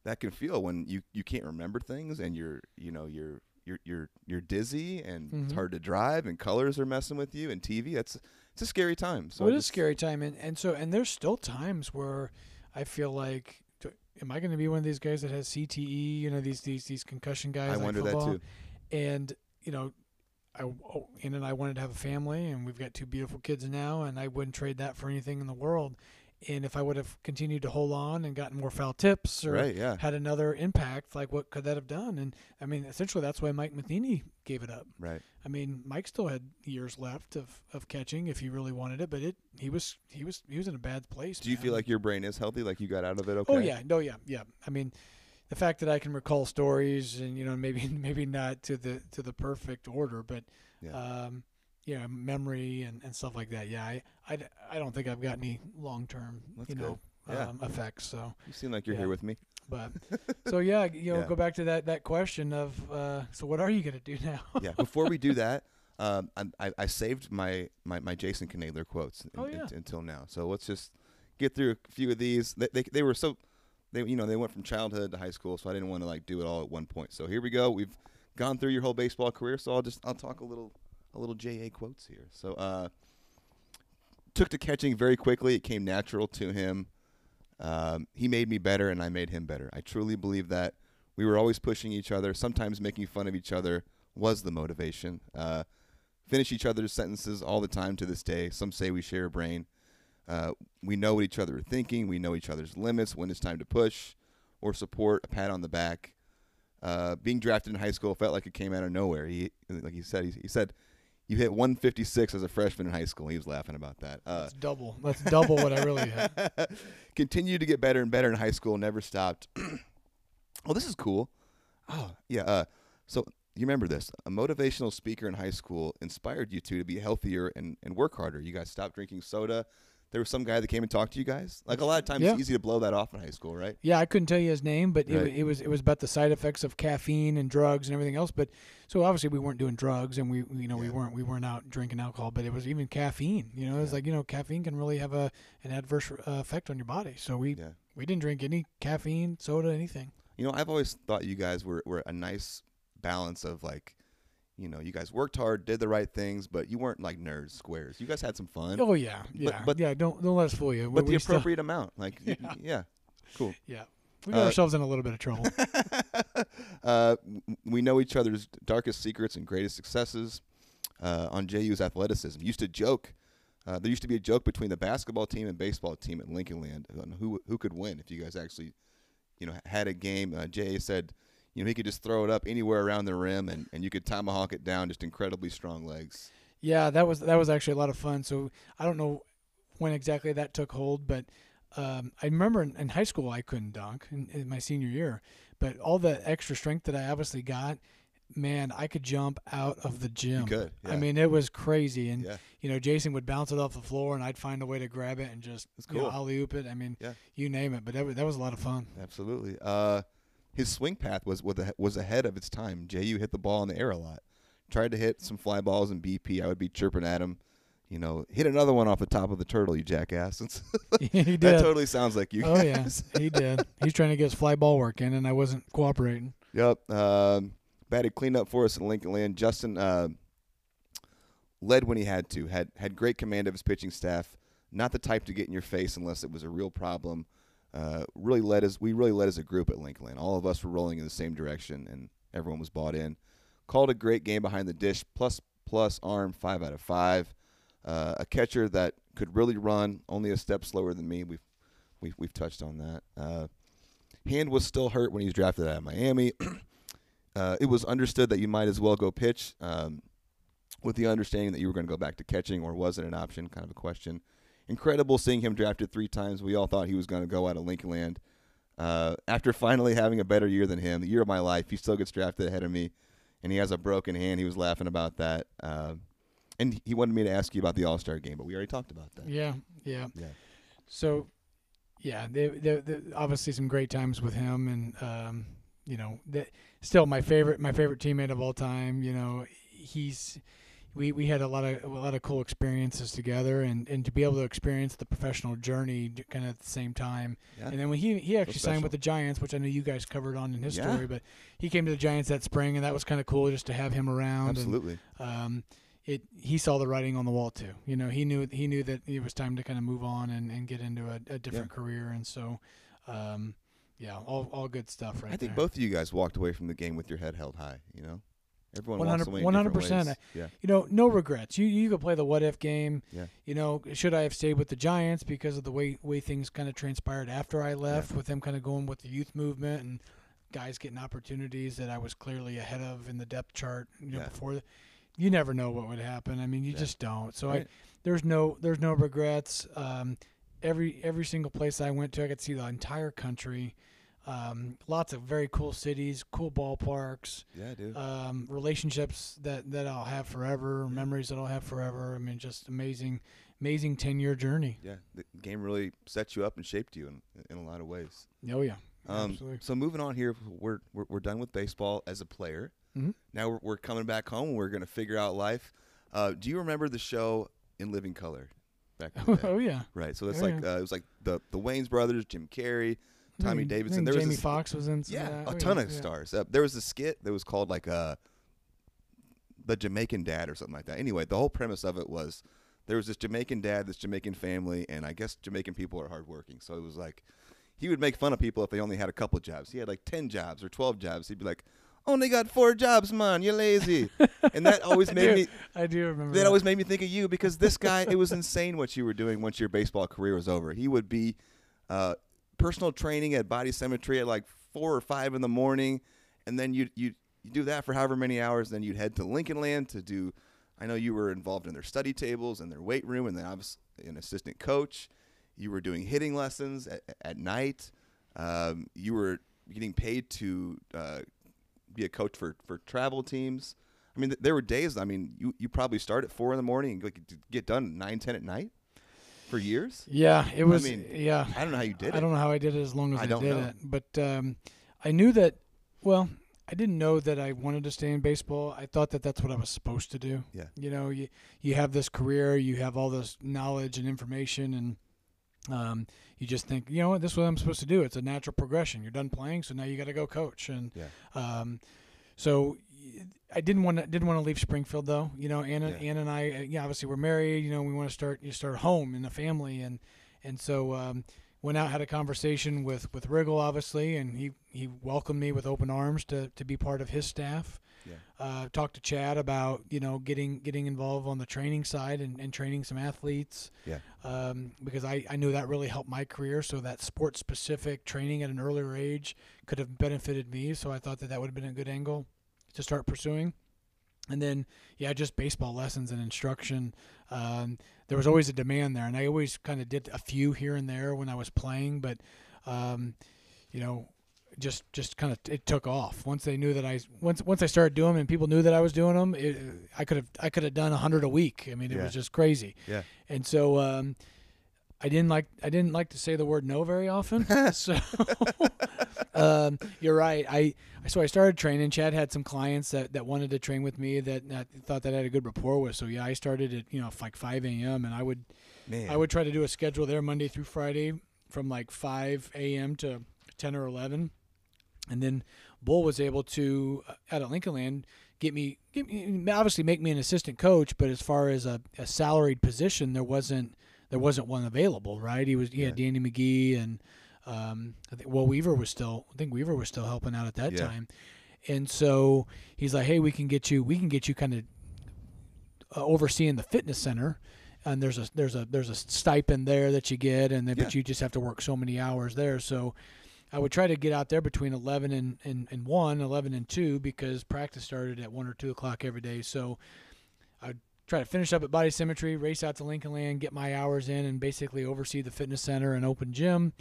that can feel when you you can't remember things and you're you know you're you're you're you're dizzy and it's Mhm. hard to drive and colors are messing with you and TV. That's it's a scary time. So So it is a scary time, and, and so and there's still times where I feel like, am I going to be one of these guys that has CTE? You know, these these these concussion guys. I like wonder that too. And you know, I oh, and I wanted to have a family, and we've got two beautiful kids now, and I wouldn't trade that for anything in the world. And if I would have continued to hold on and gotten more foul tips or Right? Yeah. had another impact, like what could that have done? And I mean, essentially, that's why Mike Matheny gave it up. Right. I mean, Mike still had years left of, of catching if he really wanted it, but it he was he was he was in a bad place. Do you feel like your brain is healthy? Like you got out of it okay? Oh yeah, no, yeah, yeah. I mean, the fact that I can recall stories and you know maybe maybe not to the to the perfect order, but Yeah. um, know, memory and, and stuff like that. Yeah, I, I, I don't think I've got any long term you know. Yeah. um, effects. So, You seem like you're Yeah. here with me. but so yeah, you know, Yeah. go back to that that question of uh, so what are you gonna do now? yeah. Before we do that, um, I, I, saved my, my, my Jason Knoedler quotes in- Oh, in- yeah. until now. So let's just get through a few of these. They, they, they were so, they you know they went from childhood to high school, so I didn't want to like do it all at one point. So here we go. We've gone through your whole baseball career, so I'll just I'll talk a little a little JA quotes here. So uh, took to catching very quickly. It came natural to him. Um, he made me better, and I made him better. I truly believe that we were always pushing each other. Sometimes making fun of each other was the motivation. Uh, finish each other's sentences all the time to this day. Some say we share a brain. Uh, we know what each other are thinking. We know each other's limits when it's time to push or support. A pat on the back. Uh, being drafted in high school felt like it came out of nowhere. He, like he said, he, he said, "You hit 156 as a freshman in high school." He was laughing about that. Uh, That's double. That's double what I really had. Continued to get better and better in high school. Never stopped. oh, this is cool. Oh, yeah. Uh, so you remember this? A motivational speaker in high school inspired you two to be healthier and, and work harder. You guys stopped drinking soda. There was some guy that came and talked to you guys. Like a lot of times, Yeah. it's easy to blow that off in high school, right? Yeah, I couldn't tell you his name, but it, Right. wa- it was it was about the side effects of caffeine and drugs and everything else. But so obviously we weren't doing drugs, and we you know we weren't we weren't out drinking alcohol. But it was even caffeine. You know, it's Yeah. like you know caffeine can really have a an adverse uh, effect on your body. So we Yeah. we didn't drink any caffeine, soda, anything. You know, I've always thought you guys were, were a nice balance of like, you know, you guys worked hard, did the right things, but you weren't like nerds, squares. You guys had some fun, Oh yeah, yeah, but- yeah. Don't don't let us fool you. but we the still- appropriate amount. Like, y- Yeah. yeah, cool. yeah, we got Uh, ourselves in a little bit of trouble. uh, we know each other's darkest secrets and greatest successes uh, on JU's athleticism. Used to joke. Uh, there used to be a joke between the basketball team and baseball team at Lincoln Land on who who could win if you guys actually, you know, had a game. Uh, Jay said, you know, he could just throw it up anywhere around the rim and, and you could tomahawk it down. Just incredibly strong legs. Yeah, that was that was actually a lot of fun. So I don't know when exactly that took hold, but um, I remember in, in high school I couldn't dunk in, in my senior year, but all the extra strength that I obviously got, man, I could jump out of the gym. could, I mean, it was crazy, and Yeah. you know, Jason would bounce it off the floor, and I'd find a way to grab it and just That's you know, cool. alley oop it. I mean, Yeah. you name it, but that was, that was a lot of fun. Absolutely. Uh, his swing path was was ahe- was ahead of its time. JU hit the ball in the air a lot. Tried to hit some fly balls in BP. I would be chirping at him. You know, hit another one off the top of the turtle, you jackass. he did. that totally sounds like you. oh yeah, he did. He's trying to get his fly ball work in, and I wasn't cooperating. Yep. Um, batted cleanup for us in Lincoln Land. Justin uh, led when he had to. Had had great command of his pitching staff. Not the type to get in your face unless it was a real problem. Uh, really led as we really led as a group at Lincoln All of us were rolling in the same direction, and everyone was bought in. Called a great game behind the dish. Plus plus arm five out of five. Uh, a catcher that could really run, only a step slower than me. We've we've, we've touched on that. Uh, hand was still hurt when he was drafted out of Miami. uh, it was understood that you might as well go pitch, um, with the understanding that you were going to go back to catching, or was it an option? Kind of a question. Incredible seeing him drafted three times. We all thought he was going to go out of Lincoln Land. Uh, after finally having a better year than him, the year of my life, he still gets drafted ahead of me, and he has a broken hand. He was laughing about that. Uh, and he wanted me to ask you about the All Star game, but we already talked about that. Yeah, yeah. Yeah. So, yeah, they, they, they, obviously some great times with him, and um, you know, that still my favorite, my favorite teammate of all time. You know, he's we, we had a lot of a lot of cool experiences together, and, and to be able to experience the professional journey kind of at the same time. Yeah. And then when he he actually signed with the Giants, which I know you guys covered on in his Yeah. story, but he came to the Giants that spring, and that was kind of cool just to have him around. and, Absolutely. um, it he saw the writing on the wall too. You know, he knew he knew that it was time to kind of move on and, and get into a, a different career, and so, um, yeah, all all good stuff right I think there. both of you guys walked away from the game with your head held high. You know, everyone 100 walks away in different 100%. Yeah, You know, no regrets. You you could play the what if game. Yeah. You know, should I have stayed with the Giants because of the way way things kind of transpired after I left, with them kind of going with the youth movement and guys getting opportunities that I was clearly ahead of in the depth chart. You know, Yeah. before the, you never know what would happen. I mean, you Yeah. just don't. So Right. I there's no there's no regrets. Um, every every single place I went to, I could see the entire country. Um, lots of very cool cities, cool ballparks yeah, dude. um, relationships that, that I'll have forever, memories that I'll have forever. I mean, just amazing, amazing ten year journey. yeah, the game really set you up and shaped you in in a lot of ways. Oh yeah, Um, absolutely. so moving on here, we're, we're we're done with baseball as a player. Mhm. Now we're, we're coming back home. We're gonna figure out life. Uh, do you remember the show In Living Color? Back in oh yeah, right. So it's Oh, like yeah. uh, it was like the the Wayans brothers, Jim Carrey, Tommy think- Davidson. There was Jamie Foxx was in. Some Yeah, a ton yeah, of yeah. stars. Uh, there was a skit that was called like uh, the Jamaican Dad or something like that. Anyway, the whole premise of it was there was this Jamaican dad, this Jamaican family, and I guess Jamaican people are hardworking. So it was like he would make fun of people if they only had a couple jobs. He had like ten jobs or twelve jobs. He'd be like, "Only got four jobs, man. You're lazy," and that always made do, me. I do remember. That that. always made me think of you because this guy, it was insane what you were doing once your baseball career was over. He would be uh, personal training at Body Symmetry at like four or five in the morning, and then you you you do that for however many hours. Then you'd head to Lincoln Land to do. I know you were involved in their study tables and their weight room, and then obviously an assistant coach. You were doing hitting lessons at, at night. Um, you were getting paid to uh, be a coach for, for travel teams. I mean, th- there were days. I mean, you, you probably start at four in the morning and get done nine, ten at night for years. Yeah, it was. I mean, yeah, I don't know how you did it. I don't know how I did it as long as I I, did know. it, but um, I knew that. Well, I didn't know that I wanted to stay in baseball. I thought that that's what I was supposed to do. Yeah. You know, you you have this career, you have all this knowledge and information, and um, you just think, you know what, this is what I'm supposed to do. It's a natural progression. You're done playing, so now you got to go coach, and Yeah. um, so I didn't want to didn't want to leave Springfield though. You know, Anna, Yeah. Anna and I, uh, yeah, obviously we're married. You know, we want to start you start a home and a family, and and so um, went out had a conversation with with Riggle obviously, and he he welcomed me with open arms to to be part of his staff. Yeah. Uh, talked to Chad about you know getting getting involved on the training side and, and training some athletes. Yeah. Um, because I, I knew that really helped my career. So that sports specific training at an earlier age could have benefited me. So I thought that that would have been a good angle to start pursuing. And then, yeah, just baseball lessons and instruction. Um, there was always a demand there, and I always kind of did a few here and there when I was playing, but um, you know, just just kind of it took off once they knew that I once once I started doing them and people knew that I was doing them. It, I could have I could have done a hundred a week. I mean, it Yeah. was just crazy. Yeah. And so um, I didn't like I didn't like to say the word no very often. so um, you're right. I so I started training. Chad had some clients that, that wanted to train with me that, that thought that I had a good rapport with. So yeah, I started at you know like 5 a.m. and I would Man. I would try to do a schedule there Monday through Friday from like 5 a.m. to 10 or 11. And then Bull was able to, uh, out at Lincoln Land, get me, get me, obviously make me an assistant coach. But as far as a, a salaried position, there wasn't, there wasn't one available, right? He was, he had Danny McGee and, um, I think, well, Weaver was still, I think Weaver was still helping out at that Yeah. time. And so he's like, hey, we can get you, we can get you kind of uh, overseeing the fitness center and there's a there's a there's a stipend there that you get and then, but you just have to work so many hours there so I would try to get out there between 11 and, and, and 1 11 and 2 because practice started at 1 or 2 o'clock every day so I'd try to finish up at body symmetry race out to Lincoln Land get my hours in and basically oversee the fitness center and open gym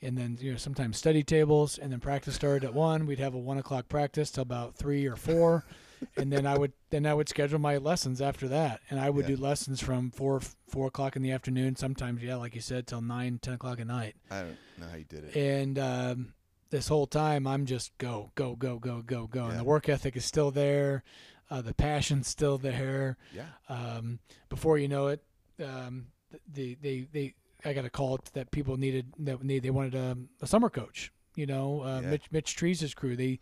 and then you know sometimes study tables and then practice started at 1 we'd have a 1 o'clock practice till about 3 or 4 and then I would then I would schedule my lessons after that, and I would Yeah. do lessons from four four o'clock in the afternoon. Sometimes, yeah, like you said, till nine ten o'clock at night. I don't know how you did it. And um, this whole time, I'm just go go go go go go, and the work ethic is still there, uh, the passion's still there. yeah. Um, before you know it, um, the they they I got a call that people needed that need they wanted a, a summer coach. You know, uh, Yeah. Mitch Mitch Trees' crew. They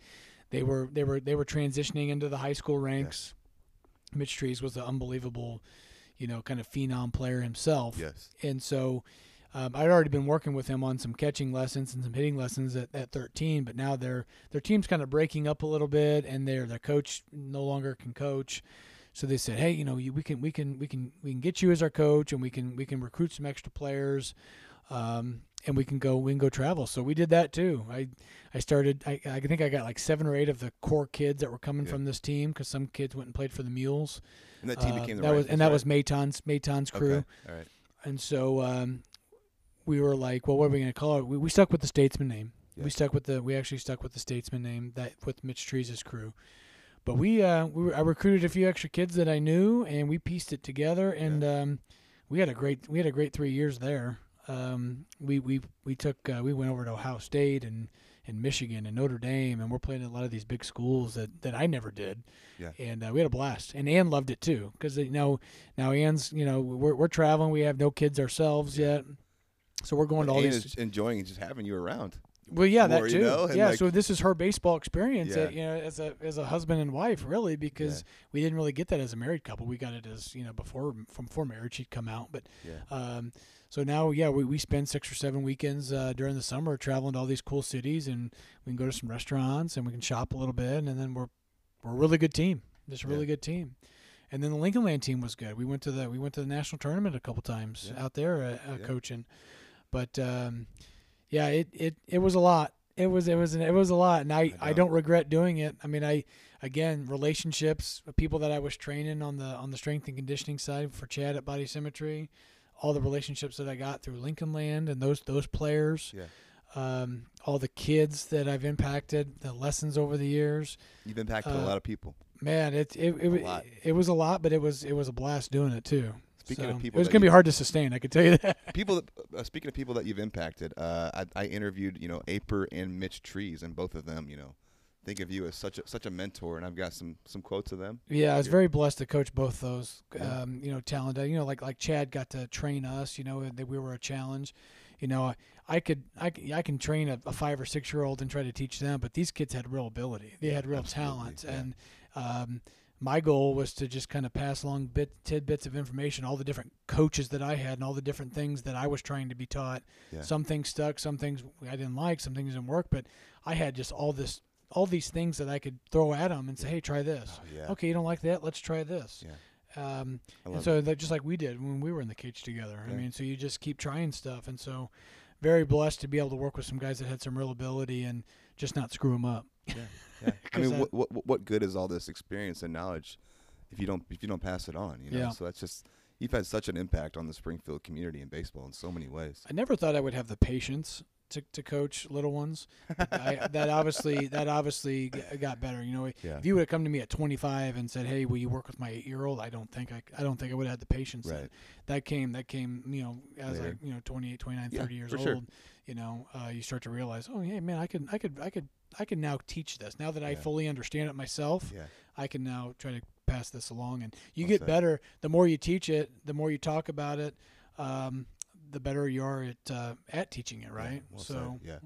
they were they were they were transitioning into the high school ranks. Mitch Trees was an unbelievable, you know, kind of phenom player himself, Yes. and so. Um, I'd already been working with him on some catching lessons and some hitting lessons at, at 13, but now their their team's kind of breaking up a little bit, and their their coach no longer can coach. So they said, "Hey, you know, you, we can we can we can we can get you as our coach, and we can we can recruit some extra players, um, and we can go we can go travel." So we did that too. I I started. I, I think I got like seven or eight of the core kids that were coming Yeah. from this team because some kids went and played for the Mules. And that team Uh, became the that was and that right? was Mayton's Mayton's crew. Okay. All right. And so um, we were like, well, what are we going to call it? We, we stuck with the Statesman name. Yeah. We stuck with the. We actually stuck with the Statesman name that with Mitch Trees' crew. But we, uh, we were, I recruited a few extra kids that I knew, and we pieced it together, and um, we had a great we had a great three years there. Um, we we we took uh, we went over to Ohio State and and Michigan and Notre Dame, and we're playing at a lot of these big schools that, that I never did. Yeah. And uh, we had a blast, and Ann loved it too, because you know now Ann's you know we're we're traveling, we have no kids ourselves yet, so we're going to all And these. enjoying just having you around. Well, yeah, more, that you too. know, yeah, like- so this is her baseball experience, Yeah. uh, you know, as a as a husband and wife, really, because we didn't really get that as a married couple. We got it as you know before from before marriage she'd come out, but Yeah. um, so now yeah, we, we spend six or seven weekends uh, during the summer traveling to all these cool cities, and we can go to some restaurants and we can shop a little bit, and then we're we're a really good team, just a really Yeah. good team. And then the Lincoln Land team was good. We went to the we went to the national tournament a couple times Yeah. out there uh, uh, Yeah. coaching, but um, yeah, it, it it was a lot. It was it was it was a lot, and I, I I, don't regret doing it. I mean, I again relationships, people that I was training on the on the strength and conditioning side for Chad at Body Symmetry, all the relationships that I got through Lincoln Land and those those players, Yeah. um, all the kids that I've impacted, the lessons over the years. You've impacted a Uh, lot of people. Man, it it it, A lot. it, was a lot, but it was it was a blast doing it too. Speaking of people it was gonna be hard to sustain. I could tell you that. People that uh, speaking of people that you've impacted, uh, I, I interviewed you know Aper and Mitch Trees, and both of them, you know, think of you as such a such a mentor, and I've got some some quotes of them. Yeah, I was Yeah. very blessed to coach both those. Yeah. Um, you know, talented. You know, like like Chad got to train us. You know, that we were a challenge. You know, I, could I could I, can train a, a five or six year old and try to teach them, but these kids had real ability. They had real talent, yeah. and Um, my goal was to just kind of pass along bit tidbits of information, all the different coaches that I had, and all the different things that I was trying to be taught. Yeah. Some things stuck, some things I didn't like, some things didn't work, but I had just all this, all these things that I could throw at them and say, "Hey, try this." Oh, yeah. Okay, you don't like that? Let's try this. Yeah. Um, and so that just like we did when we were in the cage together. I mean, so you just keep trying stuff, and so very blessed to be able to work with some guys that had some real ability and just not screw them up. Yeah. Yeah. I mean, that- what, what what good is all this experience and knowledge if you don't if you don't pass it on? You know. Yeah. So that's just you've had such an impact on the Springfield community and baseball in so many ways. I never thought I would have the patience to, to coach little ones. I, that obviously that obviously got better. You know, Yeah. if you would have come to me at 25 and said, "Hey, will you work with my eight year old?" I don't think I, I don't think I would have had the patience. Right. That came that came you know as Later. I you know 28, 29, Yeah, 30 years old. sure. You know, uh, you start to realize, oh yeah, man, I could I could I could I can now teach this. Now that I fully understand it myself, Yeah. I can now try to pass this along. And you get better the more you teach it, the more you talk about it. Um, the better you are at uh, at teaching it, right? said, so yeah.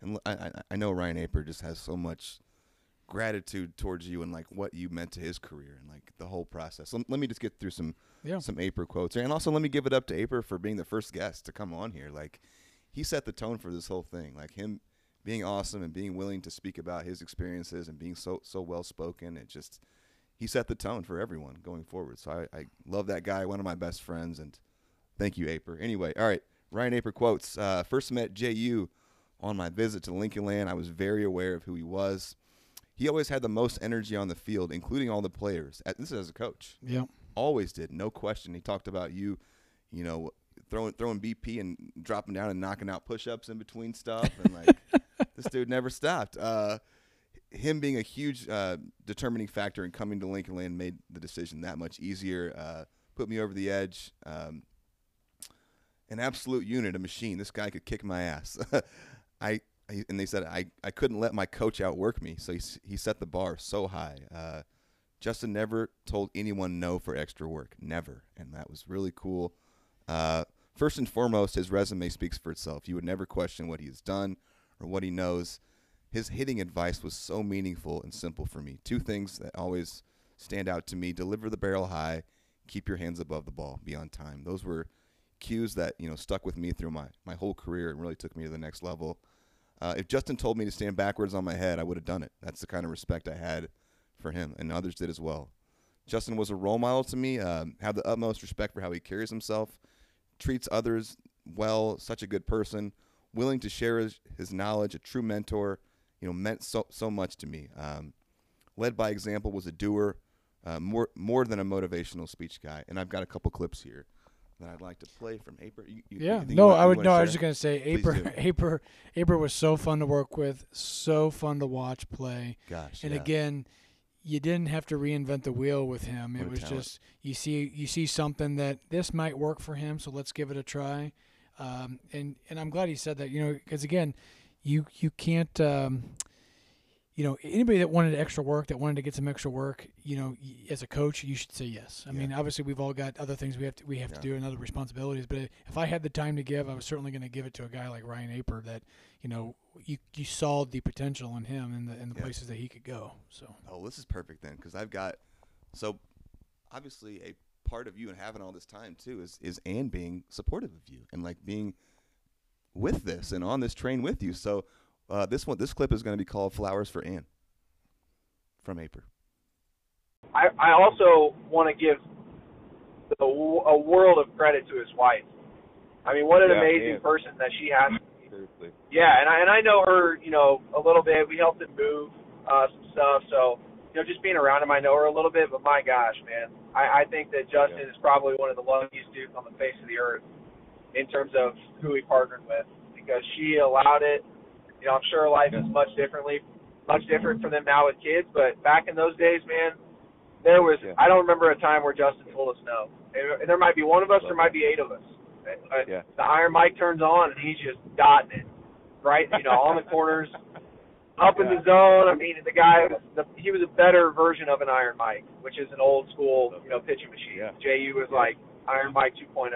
And l- I, I I know Ryan Aper just has so much gratitude towards you and like what you meant to his career and like the whole process. Let, let me just get through some Yeah. some Aper quotes here, and also let me give it up to Aper for being the first guest to come on here. Like he set the tone for this whole thing. Like him being awesome and being willing to speak about his experiences and being so so well spoken. It just he set the tone for everyone going forward. So I, I love that guy, one of my best friends, and thank you, Aper. Anyway, all right, Ryan Aper quotes. Uh, first met Ju on my visit to Lincoln Land. I was very aware of who he was. He always had the most energy on the field, including all the players. This is as a coach yeah, always did, no question. He talked about you, you know, throwing throwing BP and dropping down and knocking out push-ups in between stuff, and like this dude never stopped. Uh, him being a huge uh, determining factor in coming to Lincoln Land made the decision that much easier. Uh, put me over the edge. Um, an absolute unit, a machine. This guy could kick my ass. I, I and they said I, I couldn't let my coach outwork me, so he he set the bar so high. Uh, Justin never told anyone no for extra work, never, and that was really cool. Uh, first and foremost, his resume speaks for itself. You would never question what he has done or what he knows. His hitting advice was so meaningful and simple for me. Two things that always stand out to me: deliver the barrel high, keep your hands above the ball, be on time. Those were cues that you know stuck with me through my my whole career and really took me to the next level. Uh, if Justin told me to stand backwards on my head, I would have done it. That's the kind of respect I had for him, and others did as well. Justin was a role model to me. Um, have the utmost respect for how he carries himself, treats others well. Such a good person, willing to share his, his knowledge. A true mentor. You know, meant so so much to me. Um, led by example, was a doer, uh, more more than a motivational speech guy. And I've got a couple clips here that I'd like to play from Aper. You, you, yeah. you No, want- I would. No, I was just gonna say, Aper, do. Aper, Aper was so fun to work with, so fun to watch play. Gosh, And yeah. again, you didn't have to reinvent the wheel with him. It was talent. just you see you see something that this might work for him, so let's give it a try. Um, and and I'm glad he said that. You know, because again, you you can't. Um, you know, anybody that wanted extra work, that wanted to get some extra work, you know, y- as a coach, you should say yes. I Yeah. mean, obviously, we've all got other things we have to we have Yeah. to do and other responsibilities. But if I had the time to give, I was certainly going to give it to a guy like Ryan Aper. That you know, you you saw the potential in him and the and the Yeah. places that he could go. So Oh, this is perfect then, because I've got so obviously a part of you and having all this time too is is and being supportive of you and like being with this and on this train with you. So uh, this one, this clip is going to be called "Flowers for Ann" from Aper. I, I also want to give the, a world of credit to his wife. I mean, what an Yeah, amazing yeah. person that she has. Seriously. Yeah, and I and I know her, you know, a little bit. We helped him move uh, some stuff, so you know, just being around him, I know her a little bit. But my gosh, man, I, I think that Justin is probably one of the luckiest dudes on the face of the earth in terms of who he partnered with because she allowed it. You know, I'm sure life is much differently, much different for them now with kids. But back in those days, man, there was Yeah. I don't remember a time where Justin told us no. And there might be one of us, there might be eight of us. Yeah. The Iron Mike turns on and he's just dotting it, right? You know, on the corners, up in the zone. I mean, the guy, the, he was a better version of an Iron Mike, which is an old school, you know, pitching machine. Yeah. JU was like Iron Mike 2.0.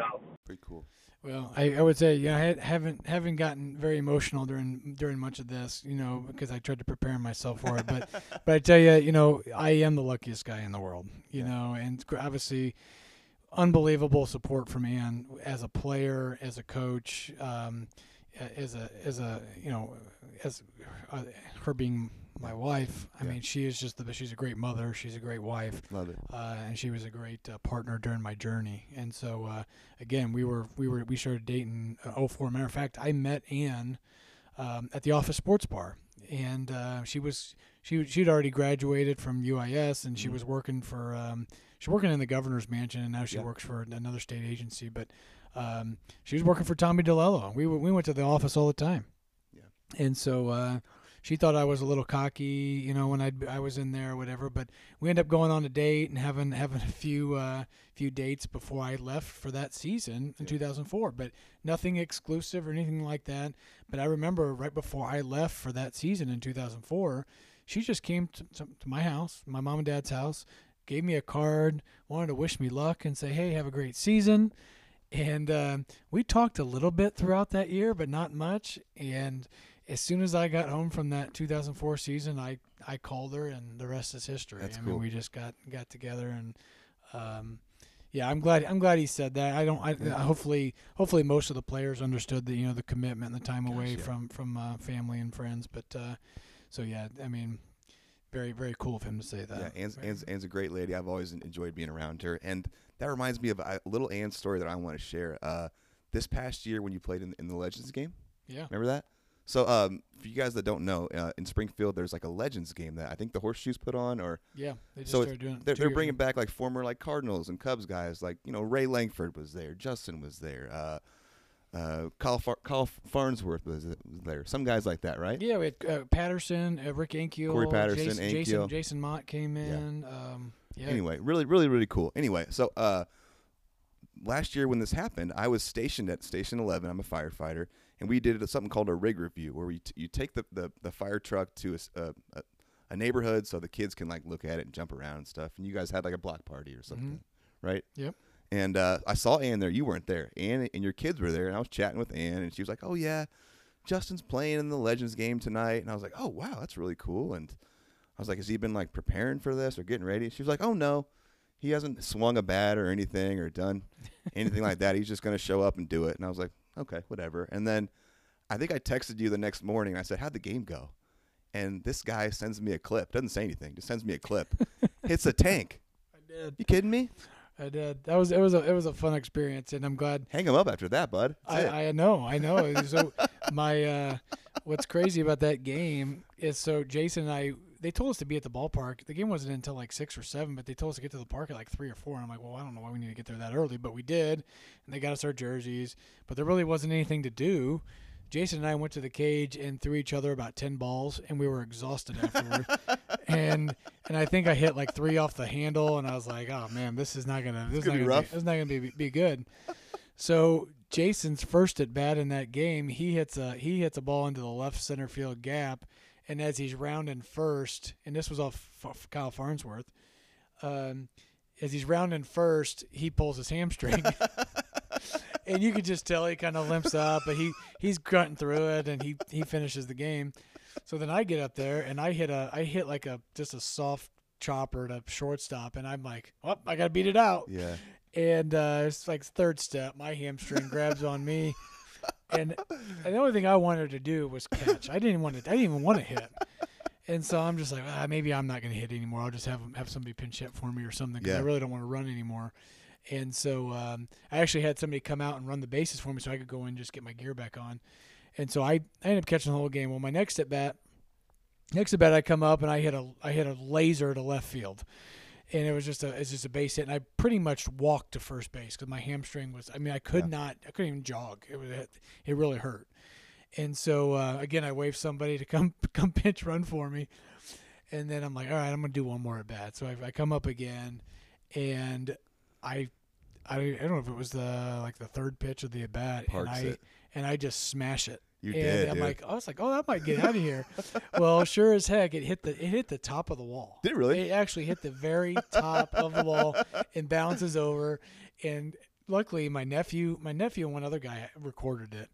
Pretty cool. Well, I, I would say yeah, I haven't haven't gotten very emotional during during much of this, you know, because I tried to prepare myself for it. But but I tell you, you know, I am the luckiest guy in the world, you know, and obviously, unbelievable support from Ann as a player, as a coach, um, as a as a you know, as uh, her being my wife. I Yeah. mean, she is just the she's a great mother. She's a great wife Love it. uh, and she was a great uh, partner during my journey. And so, uh, again, we were we were we started dating uh, 04. Matter of fact, I met Ann um, at the Office Sports Bar, and uh, she was she she'd already graduated from UIS, and she Mhm. was working for um, she's working in the governor's mansion, and now she Yeah. works for another state agency. But um, she was working for Tommy DeLello. We we went to the office all the time. Yeah. And so. Uh, she thought I was a little cocky, you know, when I I was in there or whatever. But we ended up going on a date and having having a few uh, few dates before I left for that season in Yeah. 2004. But nothing exclusive or anything like that. But I remember right before I left for that season in 2004, she just came to, to, to my house, my mom and dad's house, gave me a card, wanted to wish me luck and say, "Hey, have a great season." And um, we talked a little bit throughout that year, but not much. And as soon as I got home from that 2004 season, I, I called her, and the rest is history. That's I cool. mean, we just got got together, and um, yeah, I'm glad I'm glad he said that. I don't. I, Yeah. hopefully hopefully most of the players understood the you know the commitment and the time Gosh, away yeah. from from uh, family and friends. But uh, so yeah, I mean, very very cool of him to say that. Yeah, Anne's, Very- Anne's, Anne's a great lady. I've always enjoyed being around her, and that reminds me of a little Anne story that I want to share. Uh, this past year when you played in, in the Legends game, yeah. remember that? So, um, for you guys that don't know, uh, in Springfield, there's like a Legends game that I think the Horseshoes put on, or Yeah, they just So started doing they're, they're bringing back like former like Cardinals and Cubs guys, like you know Ray Lankford was there, Justin was there, uh, uh, Kyle, Far- Kyle Farnsworth was, was there, some guys like that, right? Yeah, we had uh, Patterson, uh, Rick Ankiel, Corey Patterson, Jason, Jason, Ankiel. Jason Motte came Yeah. in. Um, yeah. Anyway, really, really, really cool. Anyway, so uh, last year when this happened, I was stationed at Station 11. I'm a firefighter, and we did something called a rig review, where we t- you take the, the, the fire truck to a neighborhood so the kids can like look at it and jump around and stuff. And you guys had like a block party or something, right? Yep. And uh, I saw Ann there. You weren't there. Ann and your kids were there, and I was chatting with Ann, and she was like, "Oh yeah, Justin's playing in the Legends game tonight." And I was like, "Oh wow, that's really cool." And I was like, "Has he been like preparing for this or getting ready?" She was like, "Oh no, he hasn't swung a bat or anything or done anything like that. He's just gonna show up and do it." And I was like, "Okay, whatever." And then I think I texted you the next morning. I said, "How'd the game go?" And this guy sends me a clip. Doesn't say anything. Just sends me a clip. Hits a tank. I did. You kidding me? I did. That was it was a it was a fun experience, and I'm glad. Hang him up after that, bud. That's it. I, I know, I know. so my uh, what's crazy about that game is so Jason and I they told us to be at the ballpark. The game wasn't until like six or seven, but they told us to get to the park at like three or four. And I'm like, well, I don't know why we need to get there that early, but we did. And they got us our jerseys, but there really wasn't anything to do. Jason and I went to the cage and threw each other about ten balls, and we were exhausted afterward. and and I think I hit like three off the handle, and I was like, oh man, this is not gonna this is gonna not be gonna. Be, this is not gonna be be good. So Jason's first at bat in that game, he hits a he hits a ball into the left center field gap, and as he's rounding first, and this was off F- Kyle Farnsworth, um, as he's rounding first, he pulls his hamstring, and you could just tell he kind of limps up, but he he's grunting through it, and he he finishes the game. So then I get up there and I hit a I hit like a just a soft chopper to shortstop, and I'm like, oh, I gotta beat it out yeah. and uh, it's like third step. My hamstring grabs on me, and, and the only thing I wanted to do was catch. I didn't even want to. I didn't even want to hit. And so I'm just like, ah, maybe I'm not going to hit anymore. I'll just have have somebody pinch hit for me or something because I really don't want to run anymore. And so um, I actually had somebody come out and run the bases for me so I could go in and just get my gear back on. And so I, I ended up catching the whole game. Well, my next at bat, next at bat, I come up and I hit a I hit a laser to left field and it was just a it's just a base hit, and I pretty much walked to first base because my hamstring was. I mean, I could Yeah. not, I couldn't even jog. It was it really hurt, and so uh, again, I waved somebody to come come pinch run for me, and then I'm like, all right, I'm gonna do one more at bat. So I, I come up again, and I. I, I don't know if it was the like the third pitch of the at bat, and I it. and I just smash it. You and did, I'm dude. like, I was like, oh, that might get out of here. well, sure as heck, it hit the it hit the top of the wall. Did it really? It actually hit the very top of the wall and bounces over. And luckily my nephew, my nephew and one other guy recorded it,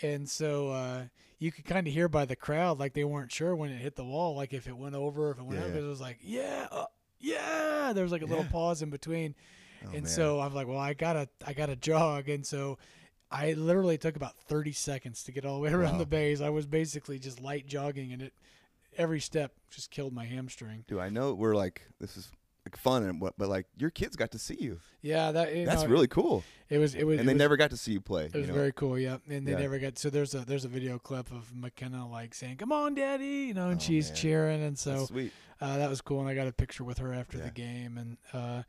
and so uh, you could kind of hear by the crowd like they weren't sure when it hit the wall, like if it went over, if it went Yeah, up. It was like, yeah, uh, yeah. There was like a little pause in between, Oh, and man. so I'm like, well, I gotta, I gotta jog, and so. I literally took about 30 seconds to get all the way around Wow. the base. I was basically just light jogging, and it every step just killed my hamstring. do I know we're like this is like fun and what, but like your kids got to see you. Yeah, that you That's know, really cool. It was. It was. And it they was, never got to see you play. It was you know? very cool, yeah. And they Yeah. never got so there's a there's a video clip of McKenna like saying, "Come on, Daddy," you know, and Oh, she's man. cheering, and so sweet. uh, that was cool. And I got a picture with her after Yeah. the game, and uh,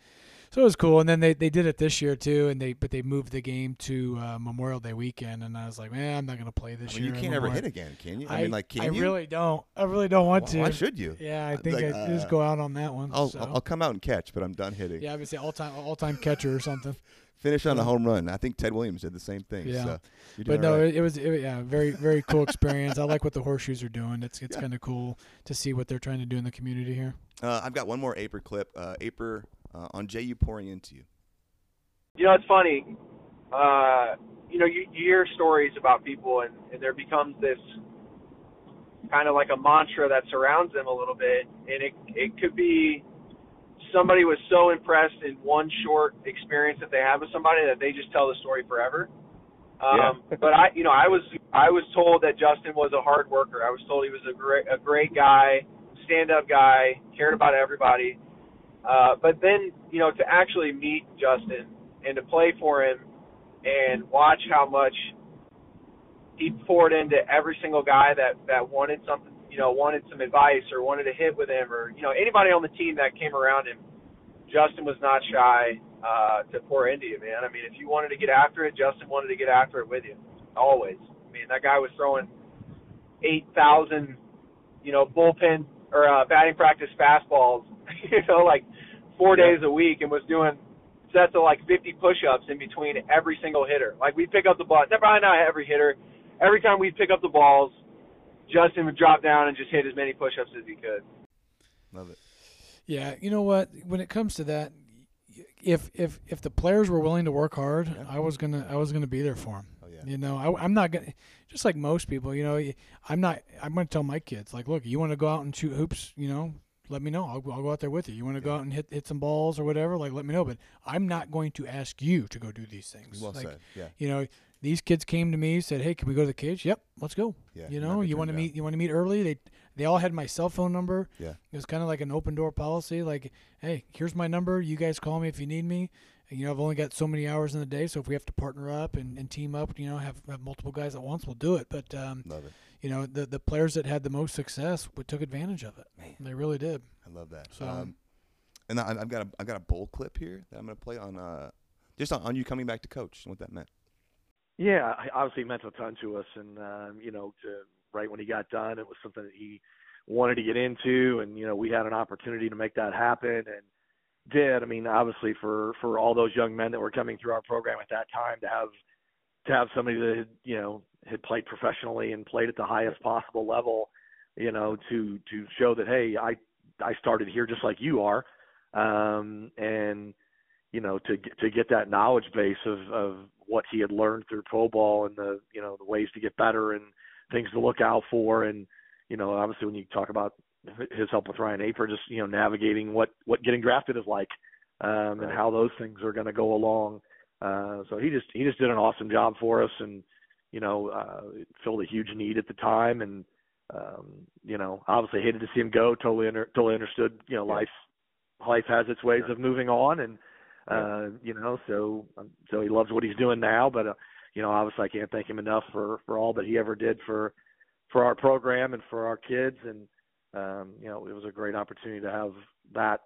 so it was cool. And then they, they did it this year too, and they but they moved the game to uh, Memorial Day weekend, and I was like, man, I'm not gonna play I this mean, you can't ever hit again, can you? I, mean, like, can you I you? really don't. I really don't want Why- to. Why should you? Yeah, I think like, I just uh, go out on that one. I'll, so. I'll come out and catch, but I'm done hitting. yeah, I would say all time all time catcher or something. Finish on a home run. I think Ted Williams did the same thing. Yeah. So But no, right. it, it was it, yeah, very very cool experience. I like what the horseshoes are doing. It's it's Yeah. kind of cool to see what they're trying to do in the community here. Uh, I've got one more Aper clip. Uh, Aper uh, on JU pouring into you. You know, it's funny. Uh, you know, you, you hear stories about people, and, and there becomes this kind of like a mantra that surrounds them a little bit, and it it could be somebody was so impressed in one short experience that they have with somebody that they just tell the story forever. Um, but I, you know, I was I was told that Justin was a hard worker. I was told he was a great a great guy, stand up guy, cared about everybody. Uh, but then, you know, to actually meet Justin and to play for him and watch how much he poured into every single guy that that wanted something, you know, wanted some advice or wanted to hit with him or you know anybody on the team that came around him. Justin was not shy uh, to pour into you, man. I mean, if you wanted to get after it, Justin wanted to get after it with you, always. I mean, that guy was throwing eight thousand, you know, bullpen or uh, batting practice fastballs, you know, like four days a week, and was doing sets of like 50 push-ups in between every single hitter. Like we pick up the ball, probably not every hitter. Every time we pick up the balls, Justin would drop down and just hit as many push-ups as he could. Love it. Yeah, you know what? When it comes to that, if if if the players were willing to work hard, Yeah. I was gonna I was gonna be there for them. Oh yeah. You know, I, I'm not gonna just like most people. You know, I'm not. I'm gonna tell my kids like, look, you want to go out and shoot hoops. You know, let me know. I'll, I'll go out there with you. You want to go out and hit hit some balls or whatever? Like, let me know. But I'm not going to ask you to go do these things. Well like, said. Yeah. You know, these kids came to me said, "Hey, can we go to the cage?" Yep, let's go. Yeah. you know, you want to meet you want to meet early. They they all had my cell phone number. Yeah. It was kind of like an open door policy. Like, hey, here's my number. You guys call me if you need me. And, you know, I've only got so many hours in the day, so if we have to partner up and, and team up, you know, have, have multiple guys at once, we'll do it. But um, Love it. You know, the the players that had the most success w- took advantage of it. Man. They really did. I love that. So- um, and I, I've got a I've got a bowl clip here that I'm gonna play on uh just on, on you coming back to coach and what that meant. Yeah, obviously it meant a ton to us, and um, you know, to, right when he got done, it was something that he wanted to get into, and you know, we had an opportunity to make that happen, and did. I mean, obviously for for all those young men that were coming through our program at that time to have to have somebody that had, you know had played professionally and played at the highest possible level, you know, to to show that hey, I I started here just like you are, um, and you know to get, to get that knowledge base of of what he had learned through pro ball and the you know the ways to get better and things to look out for. And you know obviously when you talk about his help with Ryan Aper just you know navigating what what getting drafted is like um and how those things are going to go along. Uh so he just he just did an awesome job for us. And you know uh filled a huge need at the time. And um you know obviously hated to see him go totally under, totally understood you know Yeah. life life has its ways of moving on. And uh you know so um, so he loves what he's doing now but uh, you know obviously I can't thank him enough for for all that he ever did for for our program and for our kids. And um you know it was a great opportunity to have that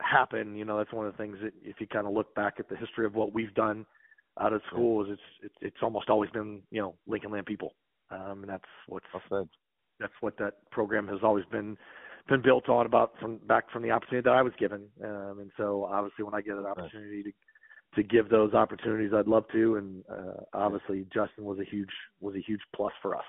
happen. You know that's one of the things that if you kind of look back at the history of what we've done out of school is it's it's it's almost always been you know Lincoln Land people. Um and that's what's that's what that program has always been been built on about from back from the opportunity that I was given. Um, and so obviously when I get an opportunity to to give those opportunities I'd love to. And uh, obviously Justin was a huge was a huge plus for us.